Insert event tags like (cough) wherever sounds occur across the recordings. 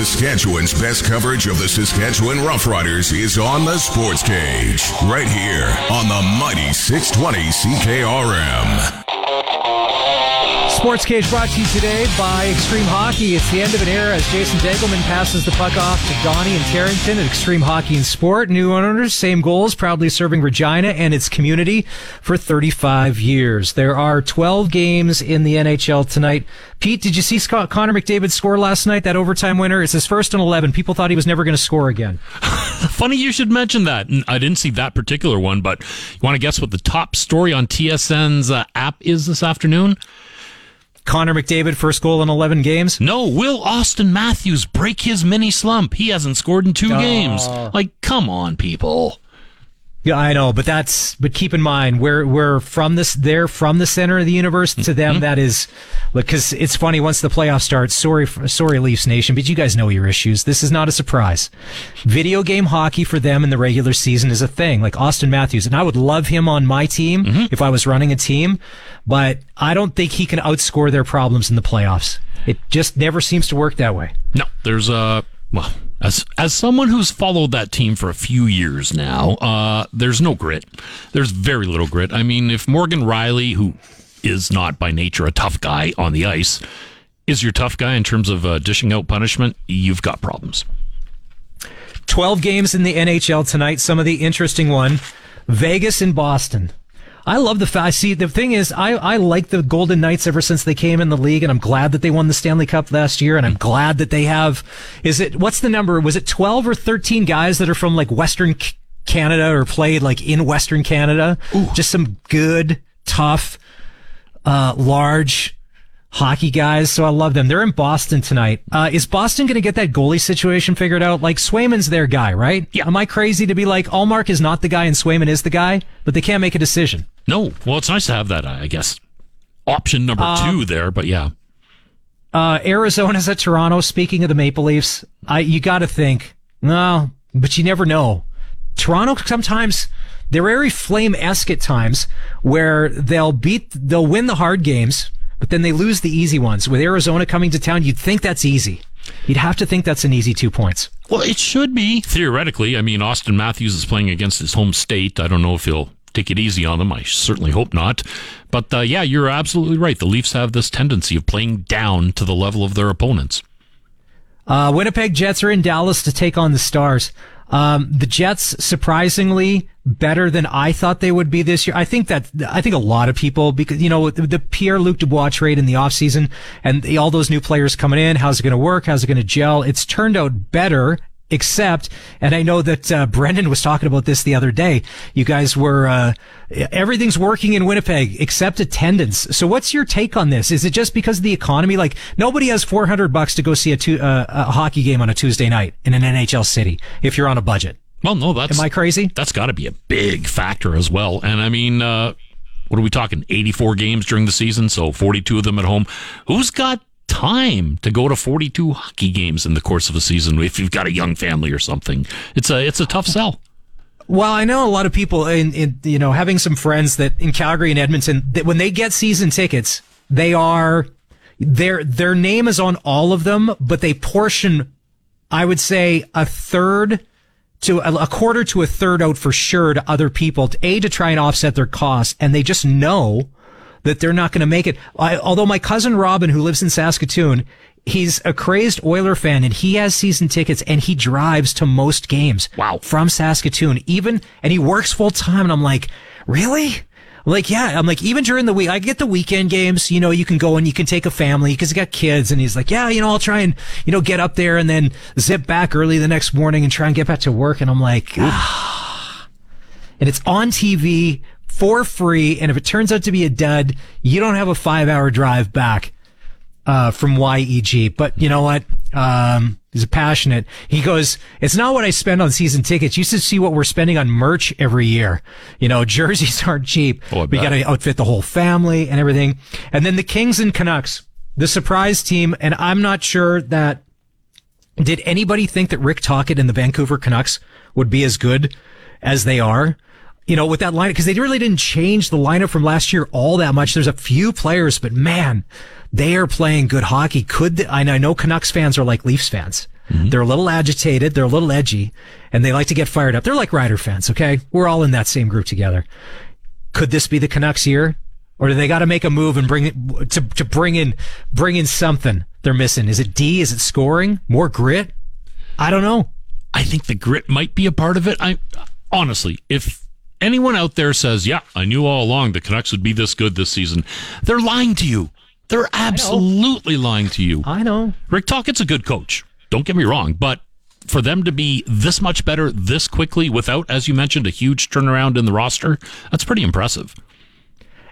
Saskatchewan's best coverage of the Saskatchewan Roughriders is on the Sports Cage, right here on the mighty 620 CKRM. Sports Cage brought to you today by Extreme Hockey. It's the end of an era as Jason Degelman passes the puck off to Donnie and Tarrington at Extreme Hockey and Sport. New owners, same goals, proudly serving Regina and its community for 35 years. There are 12 games in the NHL tonight. Pete, did you see Scott Connor McDavid score last night? That overtime winner. It's his first and 11. People thought he was never going to score again. (laughs) Funny you should mention that. I didn't see that particular one, but you want to guess what the top story on TSN's uh, app is this afternoon? Connor McDavid first goal in 11 games? No, will Auston Matthews break his mini slump? He hasn't scored in two oh. games. Like, come on, people. Yeah, I know, but that's but keep in mind we're we're from this they're from the center of the universe. To them, mm-hmm. that is because it's funny once the playoffs start. Sorry, sorry, Leafs Nation, but you guys know your issues. This is not a surprise. Video game hockey for them in the regular season is a thing. Like Auston Matthews, and I would love him on my team mm-hmm. if I was running a team, but I don't think he can outscore their problems in the playoffs. It just never seems to work that way. No, there's a well as as someone who's followed that team for a few years now, uh, there's no grit. There's very little grit. I mean, if Morgan Rielly, who is not by nature a tough guy on the ice, is your tough guy in terms of uh, dishing out punishment, you've got problems. 12 games in the NHL tonight. Some of the interesting one Vegas and Boston. I love the fact. See, the thing is, I, I like the Golden Knights ever since they came in the league, and I'm glad that they won the Stanley Cup last year, and I'm glad that they have. Is it what's the number? Was it 12 or 13 guys that are from like Western Canada or played like in Western Canada? Ooh. Just some good, tough, uh, large hockey guys, so I love them. They're in Boston tonight. Uh, is Boston going to get that goalie situation figured out? Like Swayman's their guy, right? Yeah. Am I crazy to be like Ullmark is not the guy and Swayman is the guy, but they can't make a decision? No. Well, it's nice to have that. I guess option number uh, two there, but yeah. Uh, Arizona's at Toronto. Speaking of the Maple Leafs, I you got to think no, but you never know. Toronto sometimes they're very flame esque at times where they'll beat they'll win the hard games but then they lose the easy ones. With Arizona coming to town, you'd think that's easy. You'd have to think that's an easy two points. Well, it should be theoretically. I mean, Auston Matthews is playing against his home state. I don't know if he'll take it easy on them. I certainly hope not. But uh, yeah, you're absolutely right. The Leafs have this tendency of playing down to the level of their opponents. Uh, Winnipeg Jets are in Dallas to take on the Stars. Um, the Jets, surprisingly, better than I thought they would be this year. I think that, I think a lot of people, because, you know, the, the Pierre-Luc Dubois trade in the offseason and the, all those new players coming in, how's it going to work? How's it going to gel? It's turned out better except, and I know that uh, Brendan was talking about this the other day. You guys were uh, everything's working in Winnipeg except attendance. So, what's your take on this? Is it just because of the economy? Like nobody has four hundred bucks to go see a, tu- uh, a hockey game on a Tuesday night in an NHL city if you're on a budget. Well, no, that's am I crazy? That's got to be a big factor as well. And I mean, uh, what are we talking? Eighty-four games during the season, so forty-two of them at home. Who's got time to go to 42 hockey games in the course of a season if you've got a young family or something. It's a it's a tough sell. Well, I know a lot of people in, in you know having some friends that in Calgary and Edmonton that when they get season tickets, they are their their name is on all of them, but they portion I would say a third to a, quarter to a third out for sure to other people to a to try and offset their costs and they just know that they're not going to make it. I, although my cousin Robin, who lives in Saskatoon, he's a crazed Oiler fan and he has season tickets and he drives to most games. Wow. From Saskatoon, even, and he works full time. And I'm like, really? like, yeah, I'm like, even during the week, I get the weekend games, you know, you can go and you can take a family because you got kids. And he's like, yeah, you know, I'll try and, you know, get up there and then zip back early the next morning and try and get back to work. And I'm like, ah. And it's on TV for free. And if it turns out to be a dud, you don't have a five hour drive back. uh, from YEG. But you know what? Um, he's passionate. He goes, it's not what I spend on season tickets. You should see what we're spending on merch every year. You know, (laughs) jerseys aren't cheap. Oh, we got to outfit the whole family and everything. And then the Kings and Canucks, the surprise team. And I'm not sure that did anybody think that Rick Tocchet and the Vancouver Canucks would be as good as they are? You know, with that lineup, because they really didn't change the lineup from last year all that much. There's a few players, but man, they are playing good hockey. Could the, I know- Canucks fans are like Leafs fans. Mm-hmm. They're a little agitated, they're a little edgy, and they like to get fired up. They're like Rider fans, okay? We're all in that same group together. Could this be the Canucks year? Or do they got to make a move and bring it to, to bring in, bring in something they're missing? Is it D? Is it scoring? More grit? I don't know. I think the grit might be a part of it. I honestly, if anyone out there says, "Yeah, I knew all along the Canucks would be this good this season," they're lying to you. They're absolutely lying to you. I know. Rick Tocchet's a good coach. Don't get me wrong, but for them to be this much better this quickly without, as you mentioned, a huge turnaround in the roster, that's pretty impressive.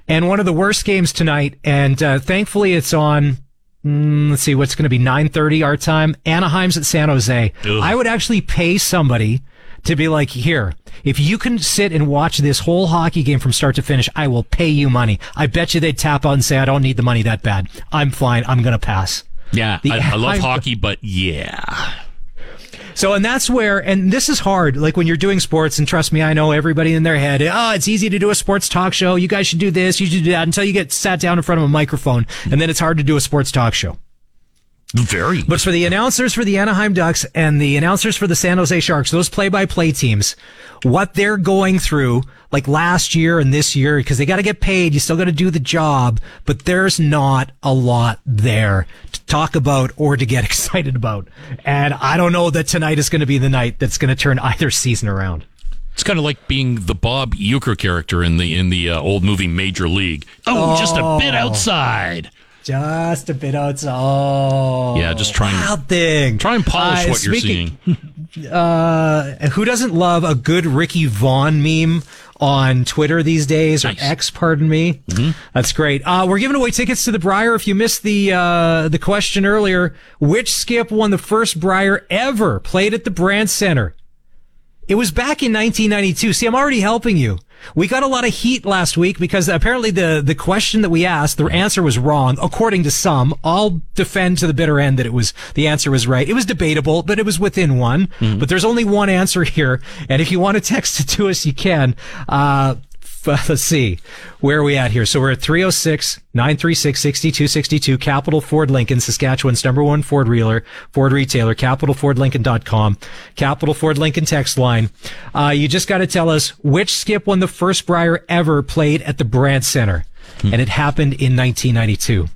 And one of the worst games tonight, and uh, thankfully it's on. Mm, let's see, what's going to be 9:30 our time. Anaheim's at San Jose. Ugh. I would actually pay somebody to be like, here, if you can sit and watch this whole hockey game from start to finish, I will pay you money. I bet you they'd tap out and say, I don't need the money that bad. I'm fine. I'm going to pass. Yeah, The I, I love Anaheim- hockey, but yeah, So, and that's where, and this is hard, like when you're doing sports, and trust me, I know everybody in their head, oh, it's easy to do a sports talk show. You guys should do this, you should do that, until you get sat down in front of a microphone, and then it's hard to do a sports talk show. Very. But for the announcers for the Anaheim Ducks and the announcers for the San Jose Sharks, those play by play teams, what they're going through, like last year and this year, because they got to get paid, you still got to do the job, but there's not a lot there to talk about or to get (laughs) excited about. And I don't know that tonight is going to be the night that's going to turn (laughs) either season around. It's kind of like being the Bob Uecker character in the in the uh, old movie Major League. Oh, just a bit outside. Just a bit outside. Oh, Yeah, just try and- wild thing. Try and polish Uh, what you're speaking- seeing. (laughs) uh, who doesn't love a good Ricky Vaughn meme on Twitter these days or X? Pardon me. That's great. Uh, we're giving away tickets to the Brier. If you missed the uh, the question earlier, which skip won the first Brier ever played at the Brandt Center? It was back in 1992. See, I'm already helping you. We got a lot of heat last week because apparently the, the question that we asked, the answer was wrong, according to some. I'll defend to the bitter end that it was, the answer was right. It was debatable, but it was within one. But there's only one answer here. And if you want to text it to us, you can. Uh, (laughs) let's see. Where are we at here? So we're at 306 936 6262, Capital Ford Lincoln, Saskatchewan's number one Ford reeler, Ford retailer, capitalfordlincoln.com, Capital Ford Lincoln text line. Uh, you just got to tell us which skip won the first Brier ever played at the Brandt Center. And it happened in 1992.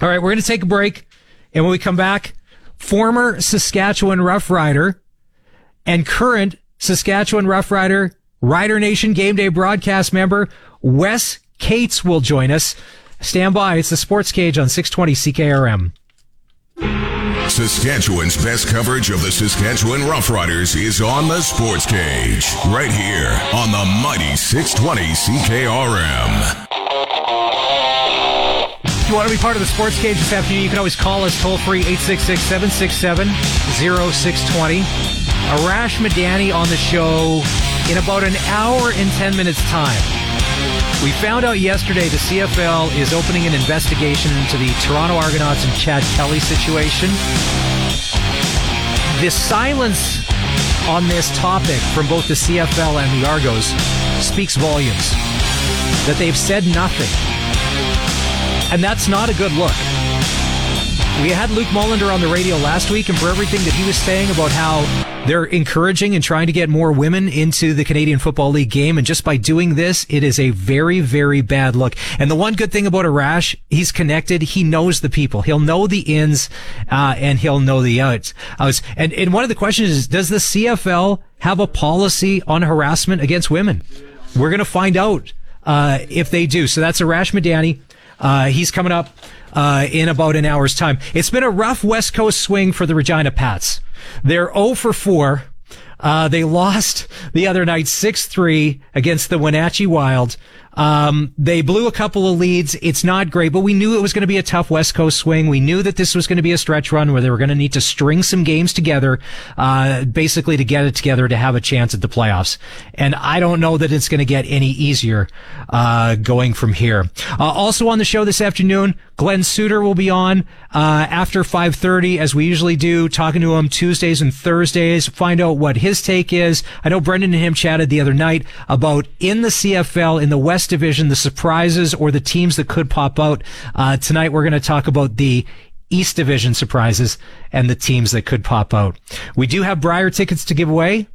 All right, we're going to take a break. And when we come back, former Saskatchewan Rough Rider and current Saskatchewan Rough Rider Rider Nation Game Day broadcast member Wes Cates will join us. Stand by. It's the Sports Cage on 620 CKRM. Saskatchewan's best coverage of the Saskatchewan Roughriders is on the Sports Cage, right here on the mighty 620 CKRM. If you want to be part of the Sports Cage this afternoon, you can always call us toll free 866 767 0620. Arash Madani on the show in about an hour and 10 minutes time. We found out yesterday the CFL is opening an investigation into the Toronto Argonauts and Chad Kelly situation. The silence on this topic from both the CFL and the Argos speaks volumes. That they've said nothing. And that's not a good look. We had Luke Mullender on the radio last week, and for everything that he was saying about how they're encouraging and trying to get more women into the Canadian Football League game, and just by doing this, it is a very, very bad look. And the one good thing about Arash, he's connected. He knows the people. He'll know the ins, uh, and he'll know the outs. outs. And, and one of the questions is, does the CFL have a policy on harassment against women? We're going to find out, uh, if they do. So that's Arash Madani. Uh, he's coming up uh, in about an hour's time. It's been a rough West Coast swing for the Regina Pats. They're 0 for 4. Uh, they lost the other night 6-3 against the Wenatchee Wild. Um, they blew a couple of leads. It's not great, but we knew it was going to be a tough West Coast swing. We knew that this was going to be a stretch run where they were going to need to string some games together, uh, basically to get it together to have a chance at the playoffs. And I don't know that it's going to get any easier, uh, going from here. Uh, also on the show this afternoon, Glen Suitor will be on, uh, after 5.30 as we usually do, talking to him Tuesdays and Thursdays, find out what his take is. I know Brendan and him chatted the other night about in the CFL, in the West Division, the surprises or the teams that could pop out. Uh, tonight we're going to talk about the East Division surprises and the teams that could pop out. We do have Brier tickets to give away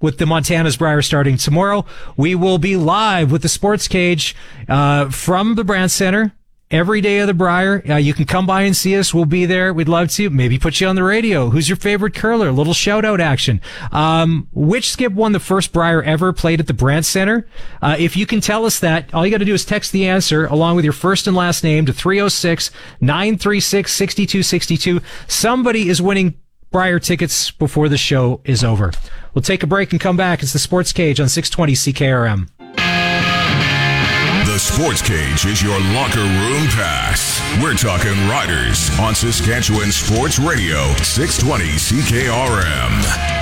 with the Montana's Brier starting tomorrow. We will be live with the Sports Cage uh, from the Brandt Center every day of the Brier. Uh, you can come by and see us. We'll be there. We'd love to maybe put you on the radio. Who's your favorite curler? Little shout out action. Um, which skip won the first Brier ever played at the Brandt Center? Uh, if you can tell us that, all you got to do is text the answer along with your first and last name to 306 936 6262. Somebody is winning Brier tickets before the show is over. We'll take a break and come back. It's the Sports Cage on 620 CKRM. Sports Cage is your locker room pass. We're talking Riders on Saskatchewan Sports Radio, 620 CKRM.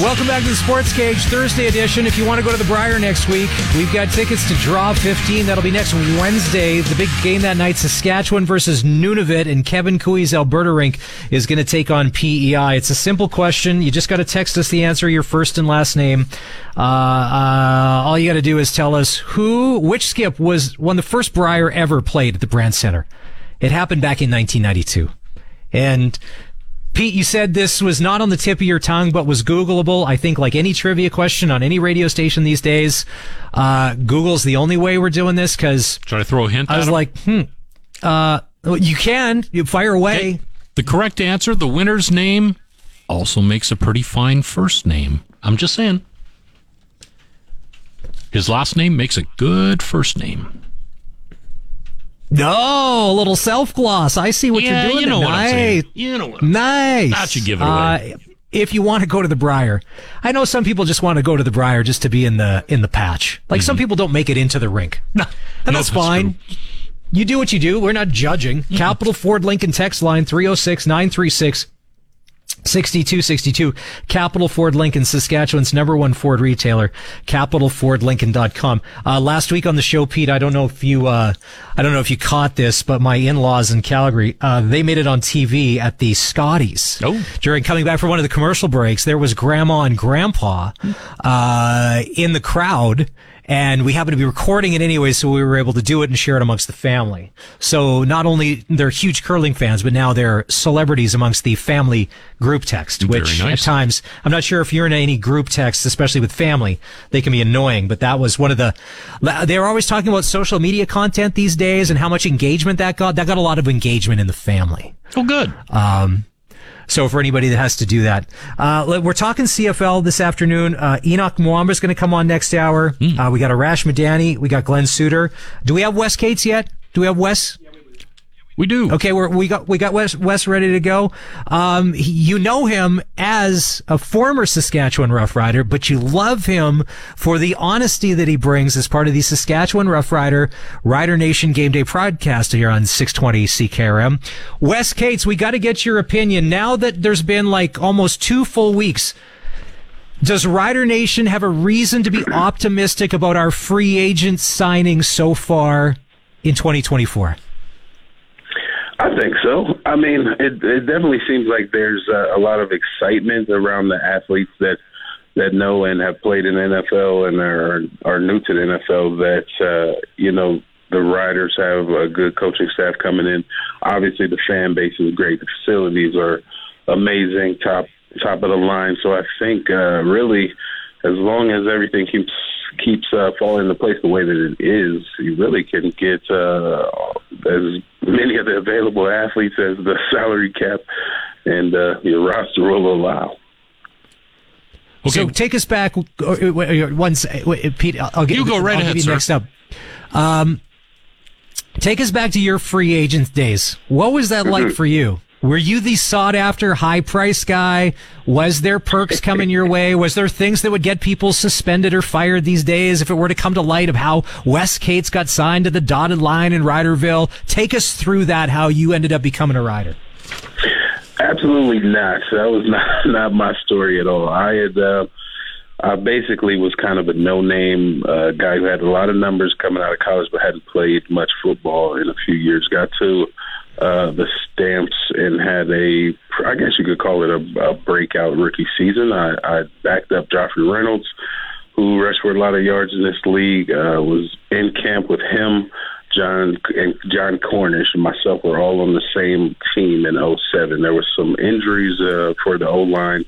Welcome back to the Sports Cage Thursday edition. If you want to go to the Brier next week, we've got tickets to Draw 15. That'll be next Wednesday. The big game that night, Saskatchewan versus Nunavut, and Kevin Koe's Alberta rink is going to take on PEI. It's a simple question. You just got to text us the answer, your first and last name. Uh, uh, all you got to do is tell us who, which skip was of the first Brier ever played at the Brandt Center. It happened back in 1992. And Pete, you said this was not on the tip of your tongue, but was Googleable. I think, like any trivia question on any radio station these days, uh, Google's the only way we're doing this because. Should I throw a hint? I was him? like, hmm, uh, you can, you fire away. Okay. The correct answer, the winner's name, also makes a pretty fine first name. I'm just saying. His last name makes a good first name. No, a little self gloss. I see what yeah, you're doing. you know what I'm saying. You know what I'm Nice. That should give it away. Uh, if you want to go to the Brier, I know some people just want to go to the Brier just to be in the in the patch. Like some people don't make it into the rink, and Mm-hmm. No, that's that's fine. You do what you do. We're not judging. Mm-hmm. Capital Ford Lincoln text line 306 936 6262 Capital Ford Lincoln, Saskatchewan's number one Ford retailer, capitalfordlincoln.com. Uh, last week on the show, Pete, I don't know if you, uh, I don't know if you caught this, but my in-laws in Calgary, uh, they made it on TV at the Scotties. Oh. During coming back from one of the commercial breaks, there was grandma and grandpa, uh, in the crowd. And we happened to be recording it anyway, so we were able to do it and share it amongst the family. So not only they're huge curling fans, but now they're celebrities amongst the family group text, which nice. at times, I'm not sure if you're in any group text, especially with family, they can be annoying, but that was one of the they're always talking about social media content these days and how much engagement that got. That got a lot of engagement in the family. Oh, good. Um, So for anybody that has to do that, uh, we're talking CFL this afternoon. Uh, Henoc Muamba is going to come on next hour. Uh, we got Arash Madani. We got Glen Suitor. Do we have Wes Cates yet? Do we have Wes? We do. Okay, we got we got Wes, Wes ready to go. Um, he- you know him as a former Saskatchewan Rough Rider, but you love him for the honesty that he brings as part of the Saskatchewan Rough Rider Rider Nation Game Day podcast here on 620 CKRM. Wes Cates, we got to get your opinion now that there's been like almost two full weeks. Does Rider Nation have a reason to be optimistic about our free agent signing so far in 2024? I think so. I mean, it, it definitely seems like there's uh, a lot of excitement around the athletes that that know and have played in NFL and are are new to the NFL. That uh, you know the riders have a good coaching staff coming in. Obviously, the fan base is great. The facilities are amazing, top top of the line. So I think uh, really, as long as everything keeps keeps uh, falling into place the way that it is, you really can get uh, as many of the available athletes as the (laughs) salary cap and uh, your roster will allow. Okay. So take us back once, uh, Pete. I'll, I'll get You go right I'll ahead, give you sir. next up. Um, take us back to your free agent days. What was that Mm-hmm. like for you? Were you the sought after high price guy? Was there perks coming your way? Was there things that would get people suspended or fired these days if it were to come to light of how Wes Cates got signed to the dotted line in Riderville? Take us through that, how you ended up becoming a rider. Absolutely not. That was not (laughs) not my story at all. I had uh, I basically was kind of a no-name uh, guy who had a lot of numbers coming out of college, but hadn't played much football in a few years. Got to uh, the Stamps and had a, I guess you could call it a, a breakout rookie season. I, I backed up Joffrey Reynolds, who rushed for a lot of yards in this league. Uh, was in camp with him. John and Jon Cornish and myself were all on the same team in 07. There was some injuries uh, for the O line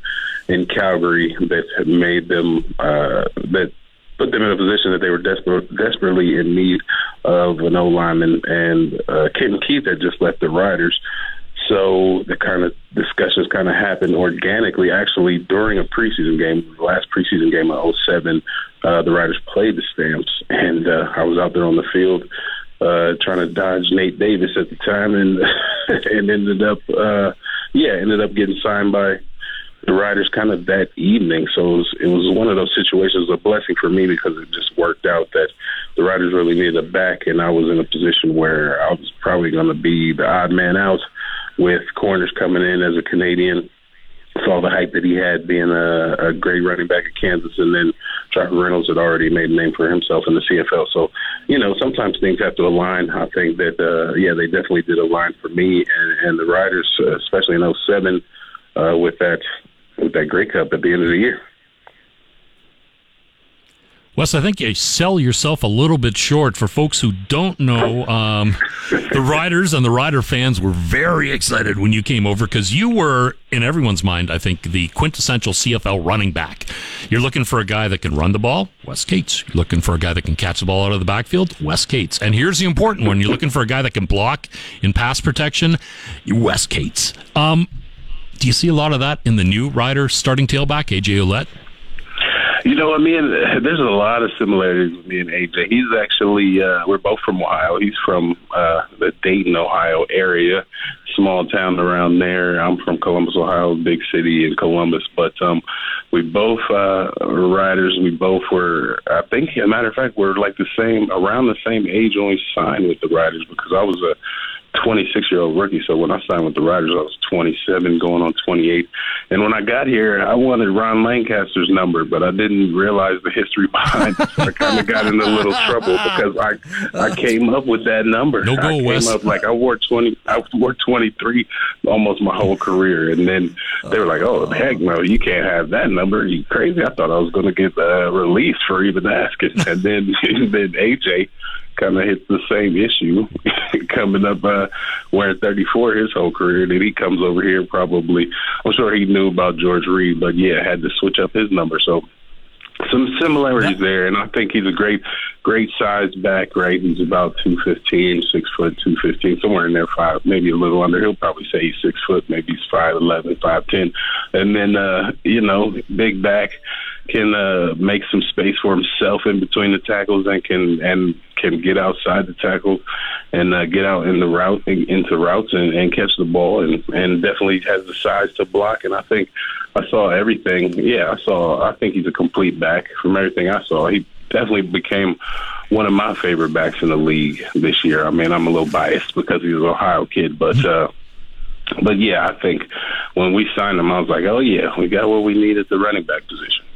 in Calgary that made them uh, that put them in a position that they were desperate, desperately in need of an O lineman. And uh, Kenton Keith had just left the Riders. So the kind of discussions kind of happened organically. Actually, during a preseason game, the last preseason game of 07, uh, the Riders played the Stamps, and uh, I was out there on the field uh, trying to dodge Nate Davis at the time, and (laughs) and ended up, uh, yeah, ended up getting signed by the Riders kind of that evening. So it was, it was one of those situations, a blessing for me because it just worked out that the Riders really needed a back, and I was in a position where I was probably going to be the odd man out with Cornish coming in as a Canadian. Saw the hype that he had being a, a great running back at Kansas, and then Joffrey Reynolds had already made a name for himself in the CFL. So, you know, sometimes things have to align. I think that, uh, yeah, they definitely did align for me and, and the Riders, uh, especially in 07, uh, with that with that Grey Cup at the end of the year. Wes, I think you sell yourself a little bit short for folks who don't know. Um, the riders and the rider fans were very excited when you came over because you were, in everyone's mind, I think, the quintessential CFL running back. You're looking for a guy that can run the ball, Wes Cates. You're looking for a guy that can catch the ball out of the backfield, Wes Cates. And here's the important one: you're looking for a guy that can block in pass protection, Wes Cates. Um, do you see a lot of that in the new rider starting tailback, AJ Ouellette? You know, I mean, there's a lot of similarities with me and AJ. He's actually, uh, we're both from Ohio. He's from uh, the Dayton, Ohio area, small town around there. I'm from Columbus, Ohio, big city in Columbus. But um, we both uh, riders. We both were, I think, as a matter of fact, we're like the same, around the same age when we signed with the riders because I was a 26 year old rookie. So when I signed with the Riders, I was 27, going on 28. And when I got here, I wanted Ron Lancaster's number, but I didn't realize the history (laughs) behind it. So I kind of got in a little trouble because I I came up with that number. No go, I came Wes. up like I wore 20, I wore 23 almost my whole career, and then they were like, "Oh heck no, you can't have that number. You crazy?" I thought I was going to get uh, released for even asking, and then (laughs) and then AJ kind of hits the same issue (laughs) coming up uh, wearing 34 his whole career. Then he comes over here probably. I'm sure he knew about George Reed, but yeah, had to switch up his number. So some similarities there, and I think he's a great, great size back. Right, he's about two fifteen, six foot, two fifteen, somewhere in there, five, maybe a little under. He'll probably say he's six foot, maybe he's five eleven, five ten, and then uh, you know, big back can uh, make some space for himself in between the tackles and can and can get outside the tackle and uh, get out in the route into routes and, and catch the ball and and definitely has the size to block. And I think I saw everything. Yeah, I saw. I think he's a complete back from everything I saw. He definitely became one of my favorite backs in the league this year. I mean, I'm a little biased because he's an Ohio kid, but. uh but yeah, I think when we signed him, I was like, "Oh yeah, we got what we need at the running back position."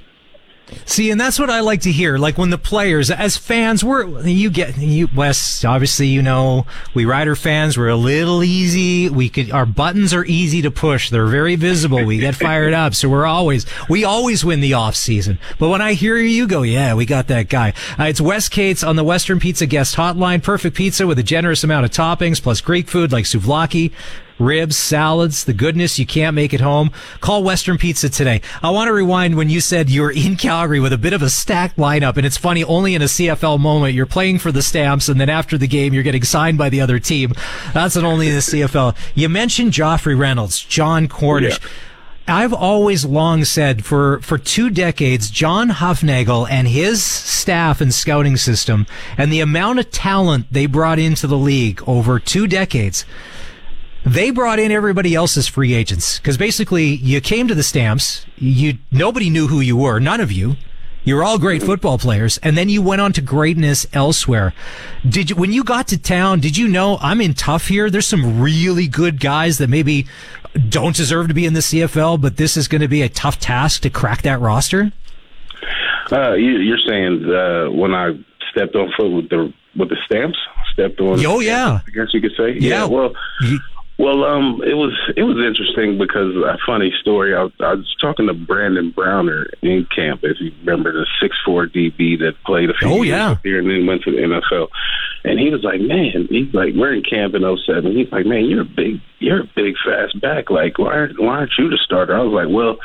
See, and that's what I like to hear. Like when the players, as fans, we're you get you Wes. Obviously, you know we Rider fans. We're a little easy. We could our buttons are easy to push. They're very visible. We get fired up, so we're always we always win the off season. But when I hear you go, yeah, we got that guy. Uh, it's Wes Cates on the Western Pizza Guest Hotline. Perfect pizza with a generous amount of toppings plus Greek food like souvlaki ribs, salads, the goodness you can't make at home. Call Western Pizza today. I want to rewind when you said you were in Calgary with a bit of a stacked lineup, and it's funny, only in a CFL moment, you're playing for the Stamps, and then after the game, you're getting signed by the other team. That's an only in the CFL. You mentioned Joffrey Reynolds, Jon Cornish. Yeah. I've always long said for, for two decades, John Hufnagel and his staff and scouting system and the amount of talent they brought into the league over two decades, they brought in everybody else's free agents because basically you came to the Stamps, you nobody knew who you were, none of you. You're all great football players, and then you went on to greatness elsewhere. Did you, when you got to town, did you know I'm in tough here? There's some really good guys that maybe don't deserve to be in the CFL, but this is going to be a tough task to crack that roster. Uh, you, you're saying uh, when I stepped on foot with the with the stamps, stepped on. Oh yeah, I guess you could say. Yeah. well, You- well, um, it was it was interesting because a funny story. I, I was talking to Brandon Browner in camp, if you remember the six four DB that played a few Oh, years yeah. here and then went to the NFL. And he was like, "Man, he's like, we're in camp in '07. He's like, man, you're a big, you're a big fast back. Like, why aren't why aren't you the starter?" I was like, "Well,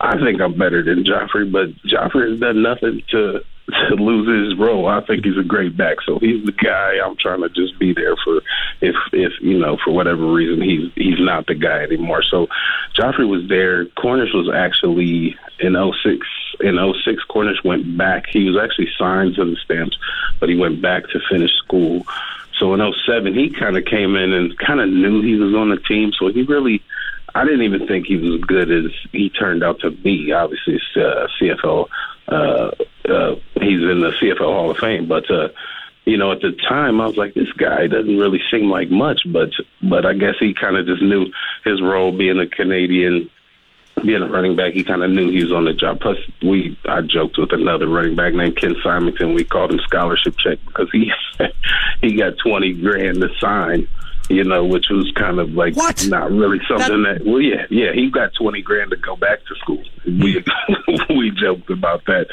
I think I'm better than Joffrey, but Joffrey has done nothing to to lose his role. I think he's a great back, so he's the guy I'm trying to just be there for. If if you know for whatever reason he's he's not the guy anymore. So Joffrey was there. Cornish was actually in '06. In '06, Cornish went back. He was actually signed to the Stamps, but he went back to finish school. So in '07, he kind of came in and kind of knew he was on the team. So he really I didn't even think he was as good as he turned out to be. Obviously, uh, CFL. Uh, uh, he's in the CFL Hall of Fame, but uh, you know, at the time, I was like, this guy doesn't really seem like much, but but I guess he kind of just knew his role being a Canadian. Being a running back, he kind of knew he was on the job. Plus, we I joked with another running back named Ken Simonton. We called him scholarship check because he (laughs) he got twenty grand to sign you know, which was kind of like What? not really something that, well, yeah, yeah, he got 20 grand to go back to school. We, (laughs) we joked about that.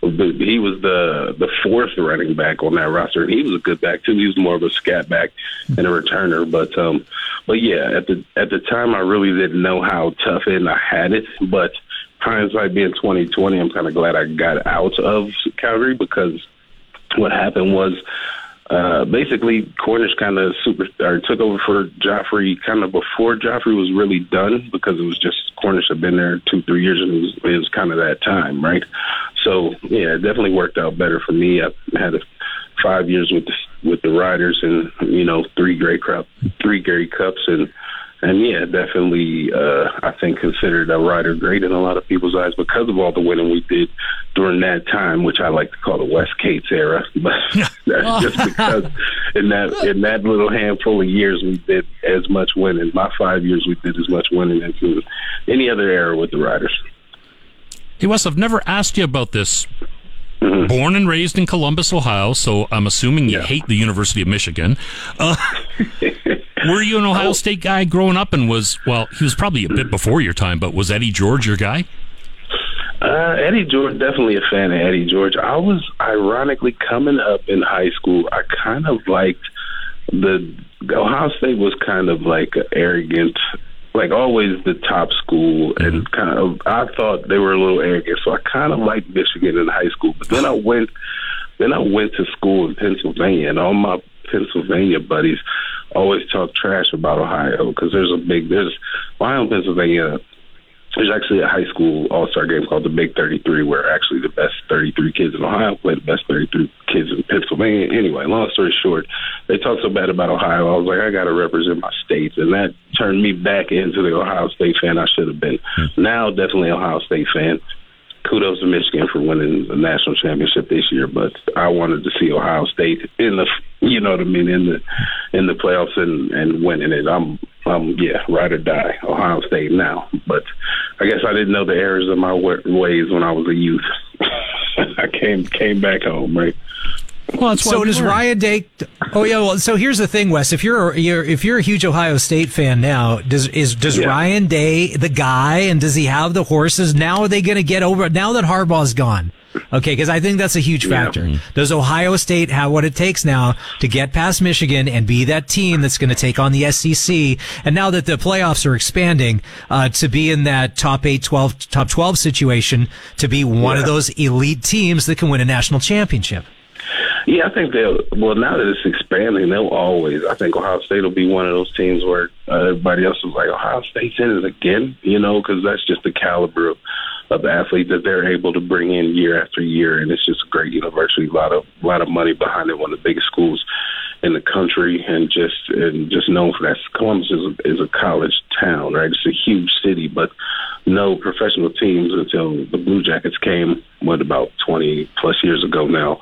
But he was the, the fourth running back on that roster, and he was a good back too. He was more of a scat back and a returner. But, um, but yeah, at the, at the time, I really didn't know how tough it and I had it, but hindsight being 2020, I'm kind of glad I got out of Calgary because what happened was, uh, basically Cornish kind of super or took over for Joffrey kind of before Joffrey was really done because it was just Cornish had been there two three years and it was, it was kind of that time right. So yeah, it definitely worked out better for me. I had a, five years with the with the Riders and you know three great crop three great cups and and yeah, definitely, uh, I think considered a rider great in a lot of people's eyes because of all the winning we did during that time, which I like to call the Wes Cates era. (laughs) But (laughs) that's just because in that in that little handful of years we did as much winning. My five years we did as much winning as any other era with the Riders. He Wes, I've never asked you about this. Born and raised in Columbus, Ohio, so I'm assuming you Yeah. hate the University of Michigan. Uh, (laughs) were you an Ohio State guy growing up and was, well, he was probably a bit before your time, but was Eddie George your guy? Uh, Eddie George, definitely a fan of Eddie George. I was ironically coming up in high school. I kind of liked the Ohio State was kind of like arrogant, like always the top school, and kind of I thought they were a little arrogant, so I kind of liked Michigan in high school. But then I went, then I went to school in Pennsylvania, and all my Pennsylvania buddies always talk trash about Ohio because there's a big there's Ohio and Pennsylvania there's actually a high school all star game called the Big 33, where actually the best 33 kids in Ohio play the best 33 kids in Pennsylvania. Anyway, long story short, they talk so bad about Ohio. I was like, I got to represent my state, and that turned me back into the Ohio State fan I should have been. Hmm. Now, definitely Ohio State fan. Kudos to Michigan for winning the national championship this year, but I wanted to see Ohio State in the, you know what I mean, in the in the playoffs and and winning it. I'm um, yeah, ride or die, Ohio State now. But I guess I didn't know the errors of my wa- ways when I was a youth. (laughs) I came came back home, right? Well, that's So what does Ryan Day? Oh yeah. Well, so here's the thing, Wes. If you're, you're if you're a huge Ohio State fan now, does is does Yeah. Ryan Day the guy, and does he have the horses? Now are they going to get over? Now that Harbaugh's gone, okay? Because I think that's a huge factor. Does Ohio State have what it takes now to get past Michigan and be that team that's going to take on the SEC? And now that the playoffs are expanding, uh, to be in that top eight, 12, top twelve situation, to be one of those elite teams that can win a national championship. Yeah, I think they'll. Well, now that it's expanding, they'll always. I think Ohio State will be one of those teams where uh, everybody else is like, Ohio State's in it again, you know, because that's just the caliber of of athlete that they're able to bring in year after year, and it's just a great university. A lot of a lot of money behind it. One of the biggest schools in the country, and just and just known for that. Columbus is a, is a college town, right? It's a huge city, but no professional teams until the Blue Jackets came, what about 20 plus years ago now,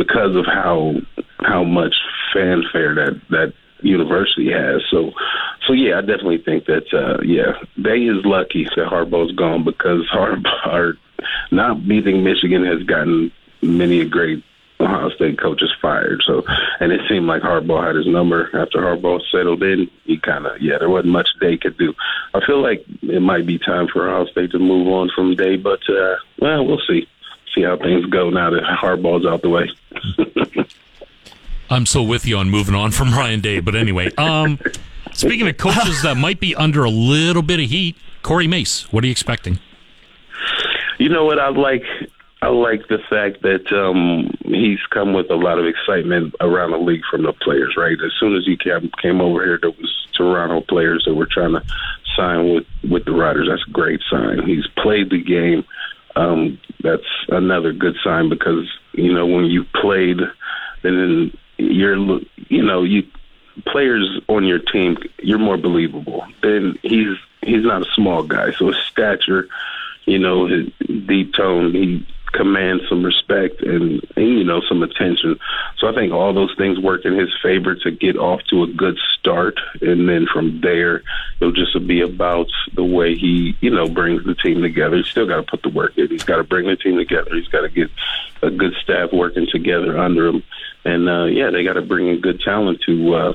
because of how how much fanfare that that university has. So, so yeah, I definitely think that uh, yeah, they is lucky that Harbaugh's gone because Harbaugh not beating Michigan has gotten many a great Ohio State coaches fired. So, and it seemed like Harbaugh had his number after Harbaugh settled in. He kind of, yeah, there wasn't much they could do. I feel like it might be time for Ohio State to move on from Day, but uh, well, we'll see. See how things go now that Harbaugh's out the way. (laughs) I'm so with you on moving on from Ryan Day. But anyway, um, speaking of coaches that might be under a little bit of heat, Corey Mace, what are you expecting? You know what I like? I like the fact that um, he's come with a lot of excitement around the league from the players. Right, as soon as he came, came over here, there was Toronto players that were trying to sign with with the Riders. That's a great sign. He's played the game. Um, that's another good sign because you know when you played, then you're you know you players on your team you're more believable. Then he's he's not a small guy, so his stature, you know, his deep tone, he commands some respect and, and you know some attention. So I think all those things work in his favor to get off to a good start, and then from there it'll just be about the way he you know brings the team together. He's still got to put the work in. He's got to bring the team together. He's got to get a good staff working together under him, and uh, yeah, they got to bring in good talent to. uh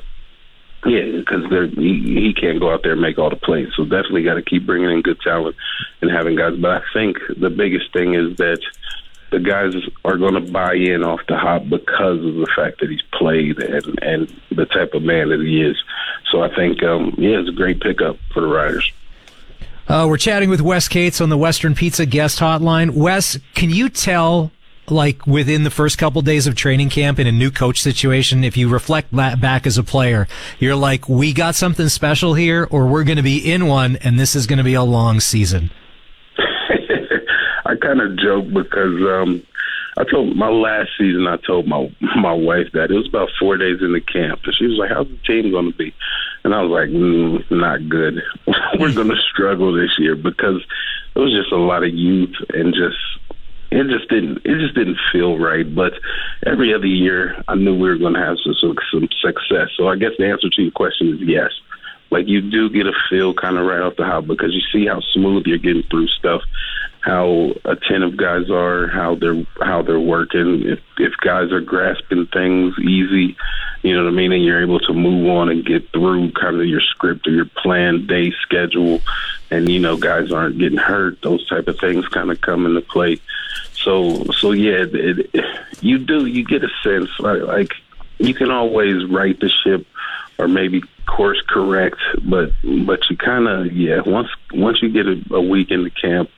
yeah, because he, he can't go out there and make all the plays. So definitely got to keep bringing in good talent and having guys. But I think the biggest thing is that the guys are going to buy in off the hop because of the fact that he's played and and the type of man that he is. So I think um, yeah, it's a great pickup for the Riders. Uh, we're chatting with Wes Cates on the Western Pizza guest hotline. Wes, can you tell like within the first couple days of training camp in a new coach situation, if you reflect that back as a player, you're like, we got something special here, or we're going to be in one, and this is going to be a long season. (laughs) I kind of joke because um, I told my last season. I told my my wife that it was about four days in the camp, and she was like, "How's the team going to be?" And I was like, mm, "Not good. (laughs) We're going to struggle this year because it was just a lot of youth and just it just didn't it just didn't feel right. But every other year, I knew we were going to have some, some some success. So I guess the answer to your question is yes. Like you do get a feel kind of right off the hop because you see how smooth you're getting through stuff, how attentive guys are, how they're how they're working. If if guys are grasping things easy, you know what I mean, and you're able to move on and get through kind of your script or your planned day schedule, and you know guys aren't getting hurt. Those type of things kind of come into play. So so yeah, it, it, you do you get a sense like, like you can always right the ship or maybe course correct, but but you kind of yeah once once you get a, a week into camp,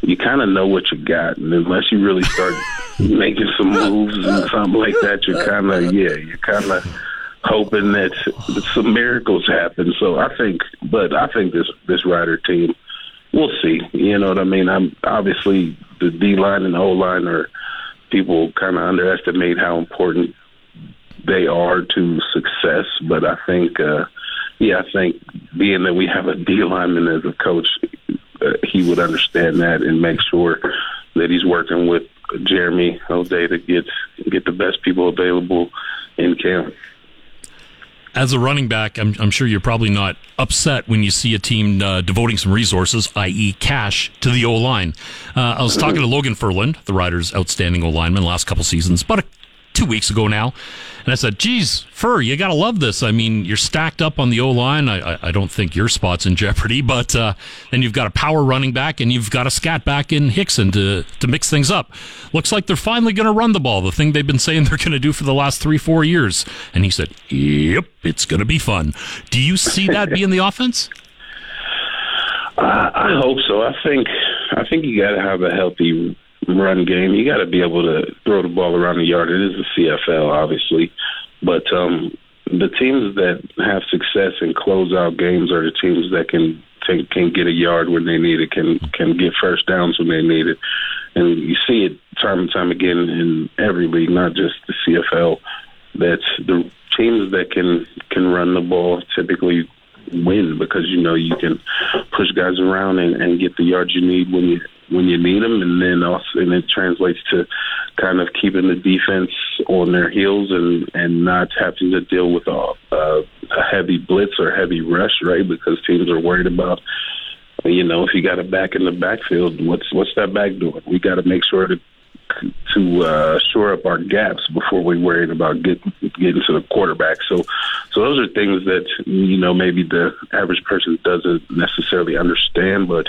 you kind of know what you got, and unless you really start (laughs) making some moves and something like that, you're kind of yeah you're kind of hoping that some miracles happen. So I think, but I think this this rider team we'll see. You know what I mean? I'm obviously the D line and the O line are people kind of underestimate how important they are to success. But I think, uh, yeah, I think being that we have a D lineman as a coach, uh, he would understand that and make sure that he's working with Jeremy O'Day to get get the best people available in camp as a running back, I'm, I'm, sure you're probably not upset when you see a team uh, devoting some resources, i.e., cash, to the O line. Uh, I was talking to Logan Ferland, the Riders' outstanding O lineman, last couple seasons, about a two weeks ago now. And I said, geez, Fur, you got to love this. I mean, you're stacked up on the O line. I, I, I, don't think your spot's in (laughs) jeopardy, but uh, then you've got a power running back and you've got a scat back in Hickson to, to mix things up. Looks like they're finally going to run the ball, the thing they've been saying (laughs) they're going to do for the last three, four years. And he said, yep, it's going to be fun. Do you see that being the offense? I hope so. I think I think you got to have a healthy run game. You got to be able to throw the ball around the yard. It is the CFL, obviously, but um, the teams that have success in closeout games are the teams that can take, can get a yard when they need it, can can get first downs when they need it, and you see it time and time again in every league, not just the CFL. that the teams that can can run the ball typically win because you know you can push guys around and, and get the yards you need when you when you need them, and then also and it translates to kind of keeping the defense on their heels and and not having to deal with a, a, a heavy blitz or heavy rush, right? Because teams are worried about you know, if you got a back in the backfield, what's what's that back doing? We got to make sure to to uh, shore up our gaps before we worried about get, getting to the quarterback. So, so those are things that you know maybe the average person doesn't necessarily understand, but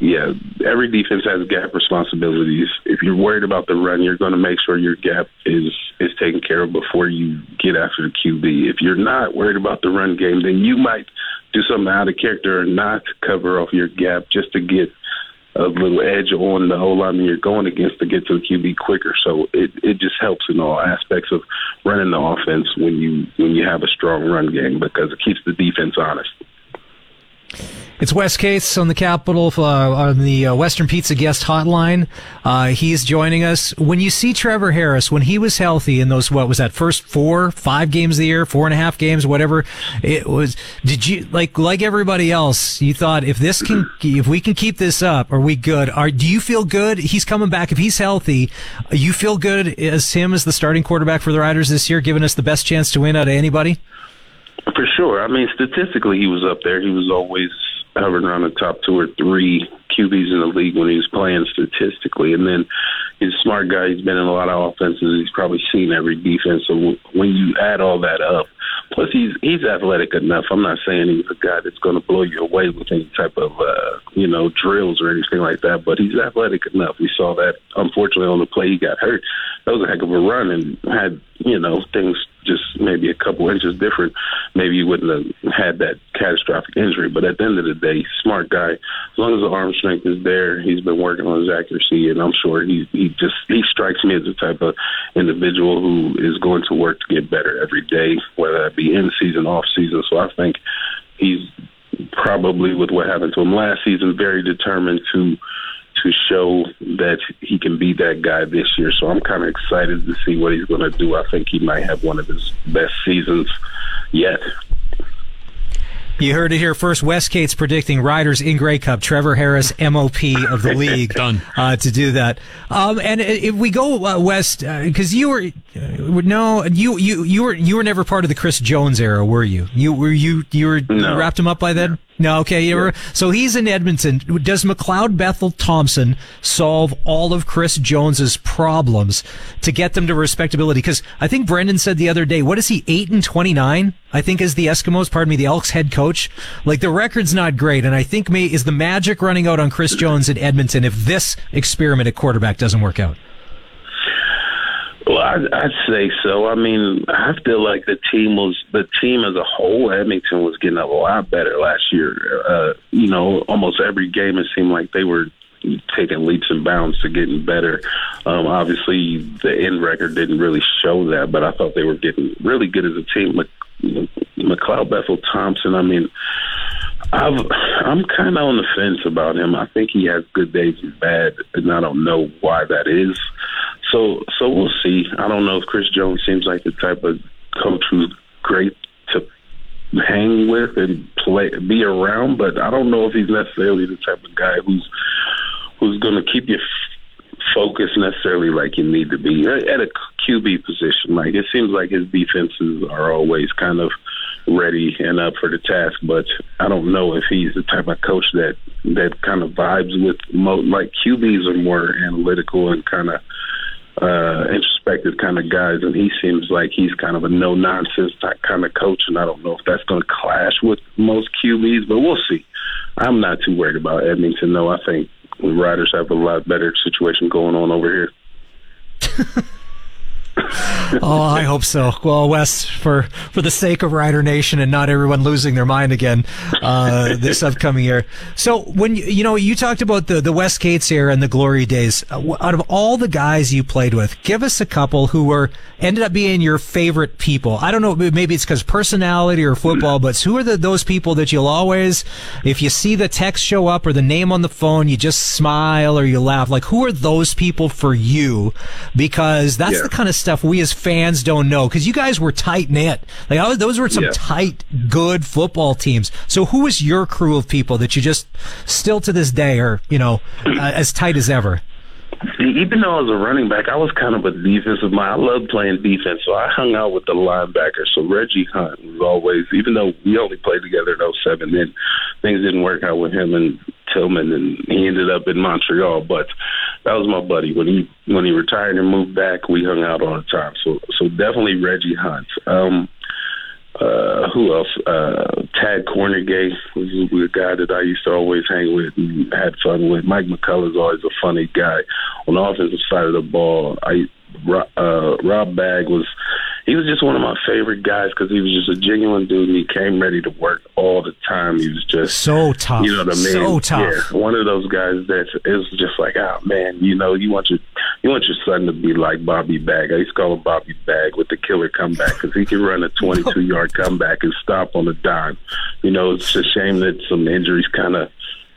yeah, every defense has gap responsibilities. If you're worried about the run, you're going to make sure your gap is is taken care of before you get after the QB. If you're not worried about the run game, then you might do something out of character and not cover off your gap just to get a little edge on the O line you're going against to get to the QB quicker. So it it just helps in all aspects of running the offense when you when you have a strong run game because it keeps the defense honest. It's Wes Cates on the Capital uh, on the uh, Western Pizza guest hotline. Uh, he's joining us. When you see Trevor Harris, when he was healthy in those what was that first four, five games of the year, four and a half games, whatever it was, did you like like everybody else? You thought if this can, if we can keep this up, are we good? Are do you feel good? He's coming back. If he's healthy, you feel good as him as the starting quarterback for the Riders this year, giving us the best chance to win out of anybody. For sure. I mean, statistically, he was up there. He was always hovering around the top two or three QBs in the league when he was playing statistically. And then he's a smart guy. He's been in a lot of offenses. He's probably seen every defense. So when you add all that up, plus he's he's athletic enough. I'm not saying he's a guy that's going to blow you away with any type of uh, you know drills or anything like that. But he's athletic enough. We saw that unfortunately on the play he got hurt. That was a heck of a run and had you know things just maybe a couple inches different, maybe you wouldn't have had that catastrophic injury. But at the end of the day, smart guy. As long as the arm strength is there, he's been working on his accuracy, and I'm sure he he just he strikes me as the type of individual who is going to work to get better every day, whether be in season, off season. So I think he's probably with what happened to him last season, very determined to to show that he can be that guy this year. So I'm kind of excited to see what he's going to do. I think he might have one of his best seasons yet. You heard it here first. Wes Cates predicting Riders in Grey Cup. Trevor Harris, MOP of the (laughs) league, done uh, to do that. Um, and if we go uh, west, because uh, you were uh, no, you you you were you were never part of the Chris Jones era, were you? You were you you were no. you wrapped him up by then. No, okay. So he's in Edmonton. Does McLeod Bethel Thompson solve all of Chris Jones's problems to get them to respectability? Because I think Brendan said the other day, what is he, 8 and 29? I think is the Eskimos, pardon me, the Elks head coach. Like the record's not great. And I think may, is the magic running out on Chris Jones in Edmonton if this experiment at quarterback doesn't work out? Well, I'd, I'd say so. I mean, I feel like the team was the team as a whole. Edmonton was getting a lot better last year. Uh, you know, almost every game it seemed like they were taking leaps and bounds to getting better. Um, obviously, the end record didn't really show that, but I thought they were getting really good as a team. McLeod Bethel Thompson. I mean, I've, I'm kind of on the fence about him. I think he has good days and bad, and I don't know why that is. So, so we'll see. I don't know if Chris Jones seems like the type of coach who's great to hang with and play, be around, but I don't know if he's necessarily the type of guy who's who's going to keep you focused necessarily like you need to be at a QB position. Like it seems like his defenses are always kind of ready and up for the task. But I don't know if he's the type of coach that that kind of vibes with mo- like QBs are more analytical and kind of uh, introspective kind of guys, and he seems like he's kind of a no nonsense kind of coach. And I don't know if that's going to clash with most QBs, but we'll see. I'm not too worried about Edmonton, though. I think the Riders have a lot better situation going on over here. (laughs) (laughs) oh, I hope so. Well, Wes, for for the sake of Rider Nation and not everyone losing their mind again uh, (laughs) this upcoming year. So when you, you know you talked about the the Wes Cates here and the glory days, uh, out of all the guys you played with, give us a couple who were ended up being your favorite people. I don't know, maybe it's because personality or football, but who are the those people that you'll always, if you see the text show up or the name on the phone, you just smile or you laugh. Like who are those people for you? Because that's yeah. the kind of stuff we as fans don't know because you guys were tight knit. Like was, those were some Yeah. tight, good football teams. So who was your crew of people that you just still to this day are you know uh, as tight as ever? See, even though I was a running back, I was kind of a defensive mind. I loved playing defense, so I hung out with the linebackers. So Reggie Hunt was always, even though we only played together in 07, then things didn't work out with him and Tillman, and he ended up in Montreal. But that was my buddy. When he when he retired and moved back, we hung out all the time. So so definitely Reggie Hunt. Um, uh, who else? Uh, Tad Kornegay was a guy that I used to always hang with and had fun with. Mike McCullough's always a funny guy. On the offensive side of the ball, I uh, Rob Bagg was he was just one of my favorite guys because he was just a genuine dude and he came ready to work all the time. He was just So tough. you know what I mean? So tough. Yeah, one of those guys that is just like, oh man, you know, you want your you want your son to be like Bobby Bagg. I used to call him Bobby Bagg with the killer comeback because he can run a (laughs) 22 yard comeback and stop on a dime. You know, it's a shame that some injuries kind of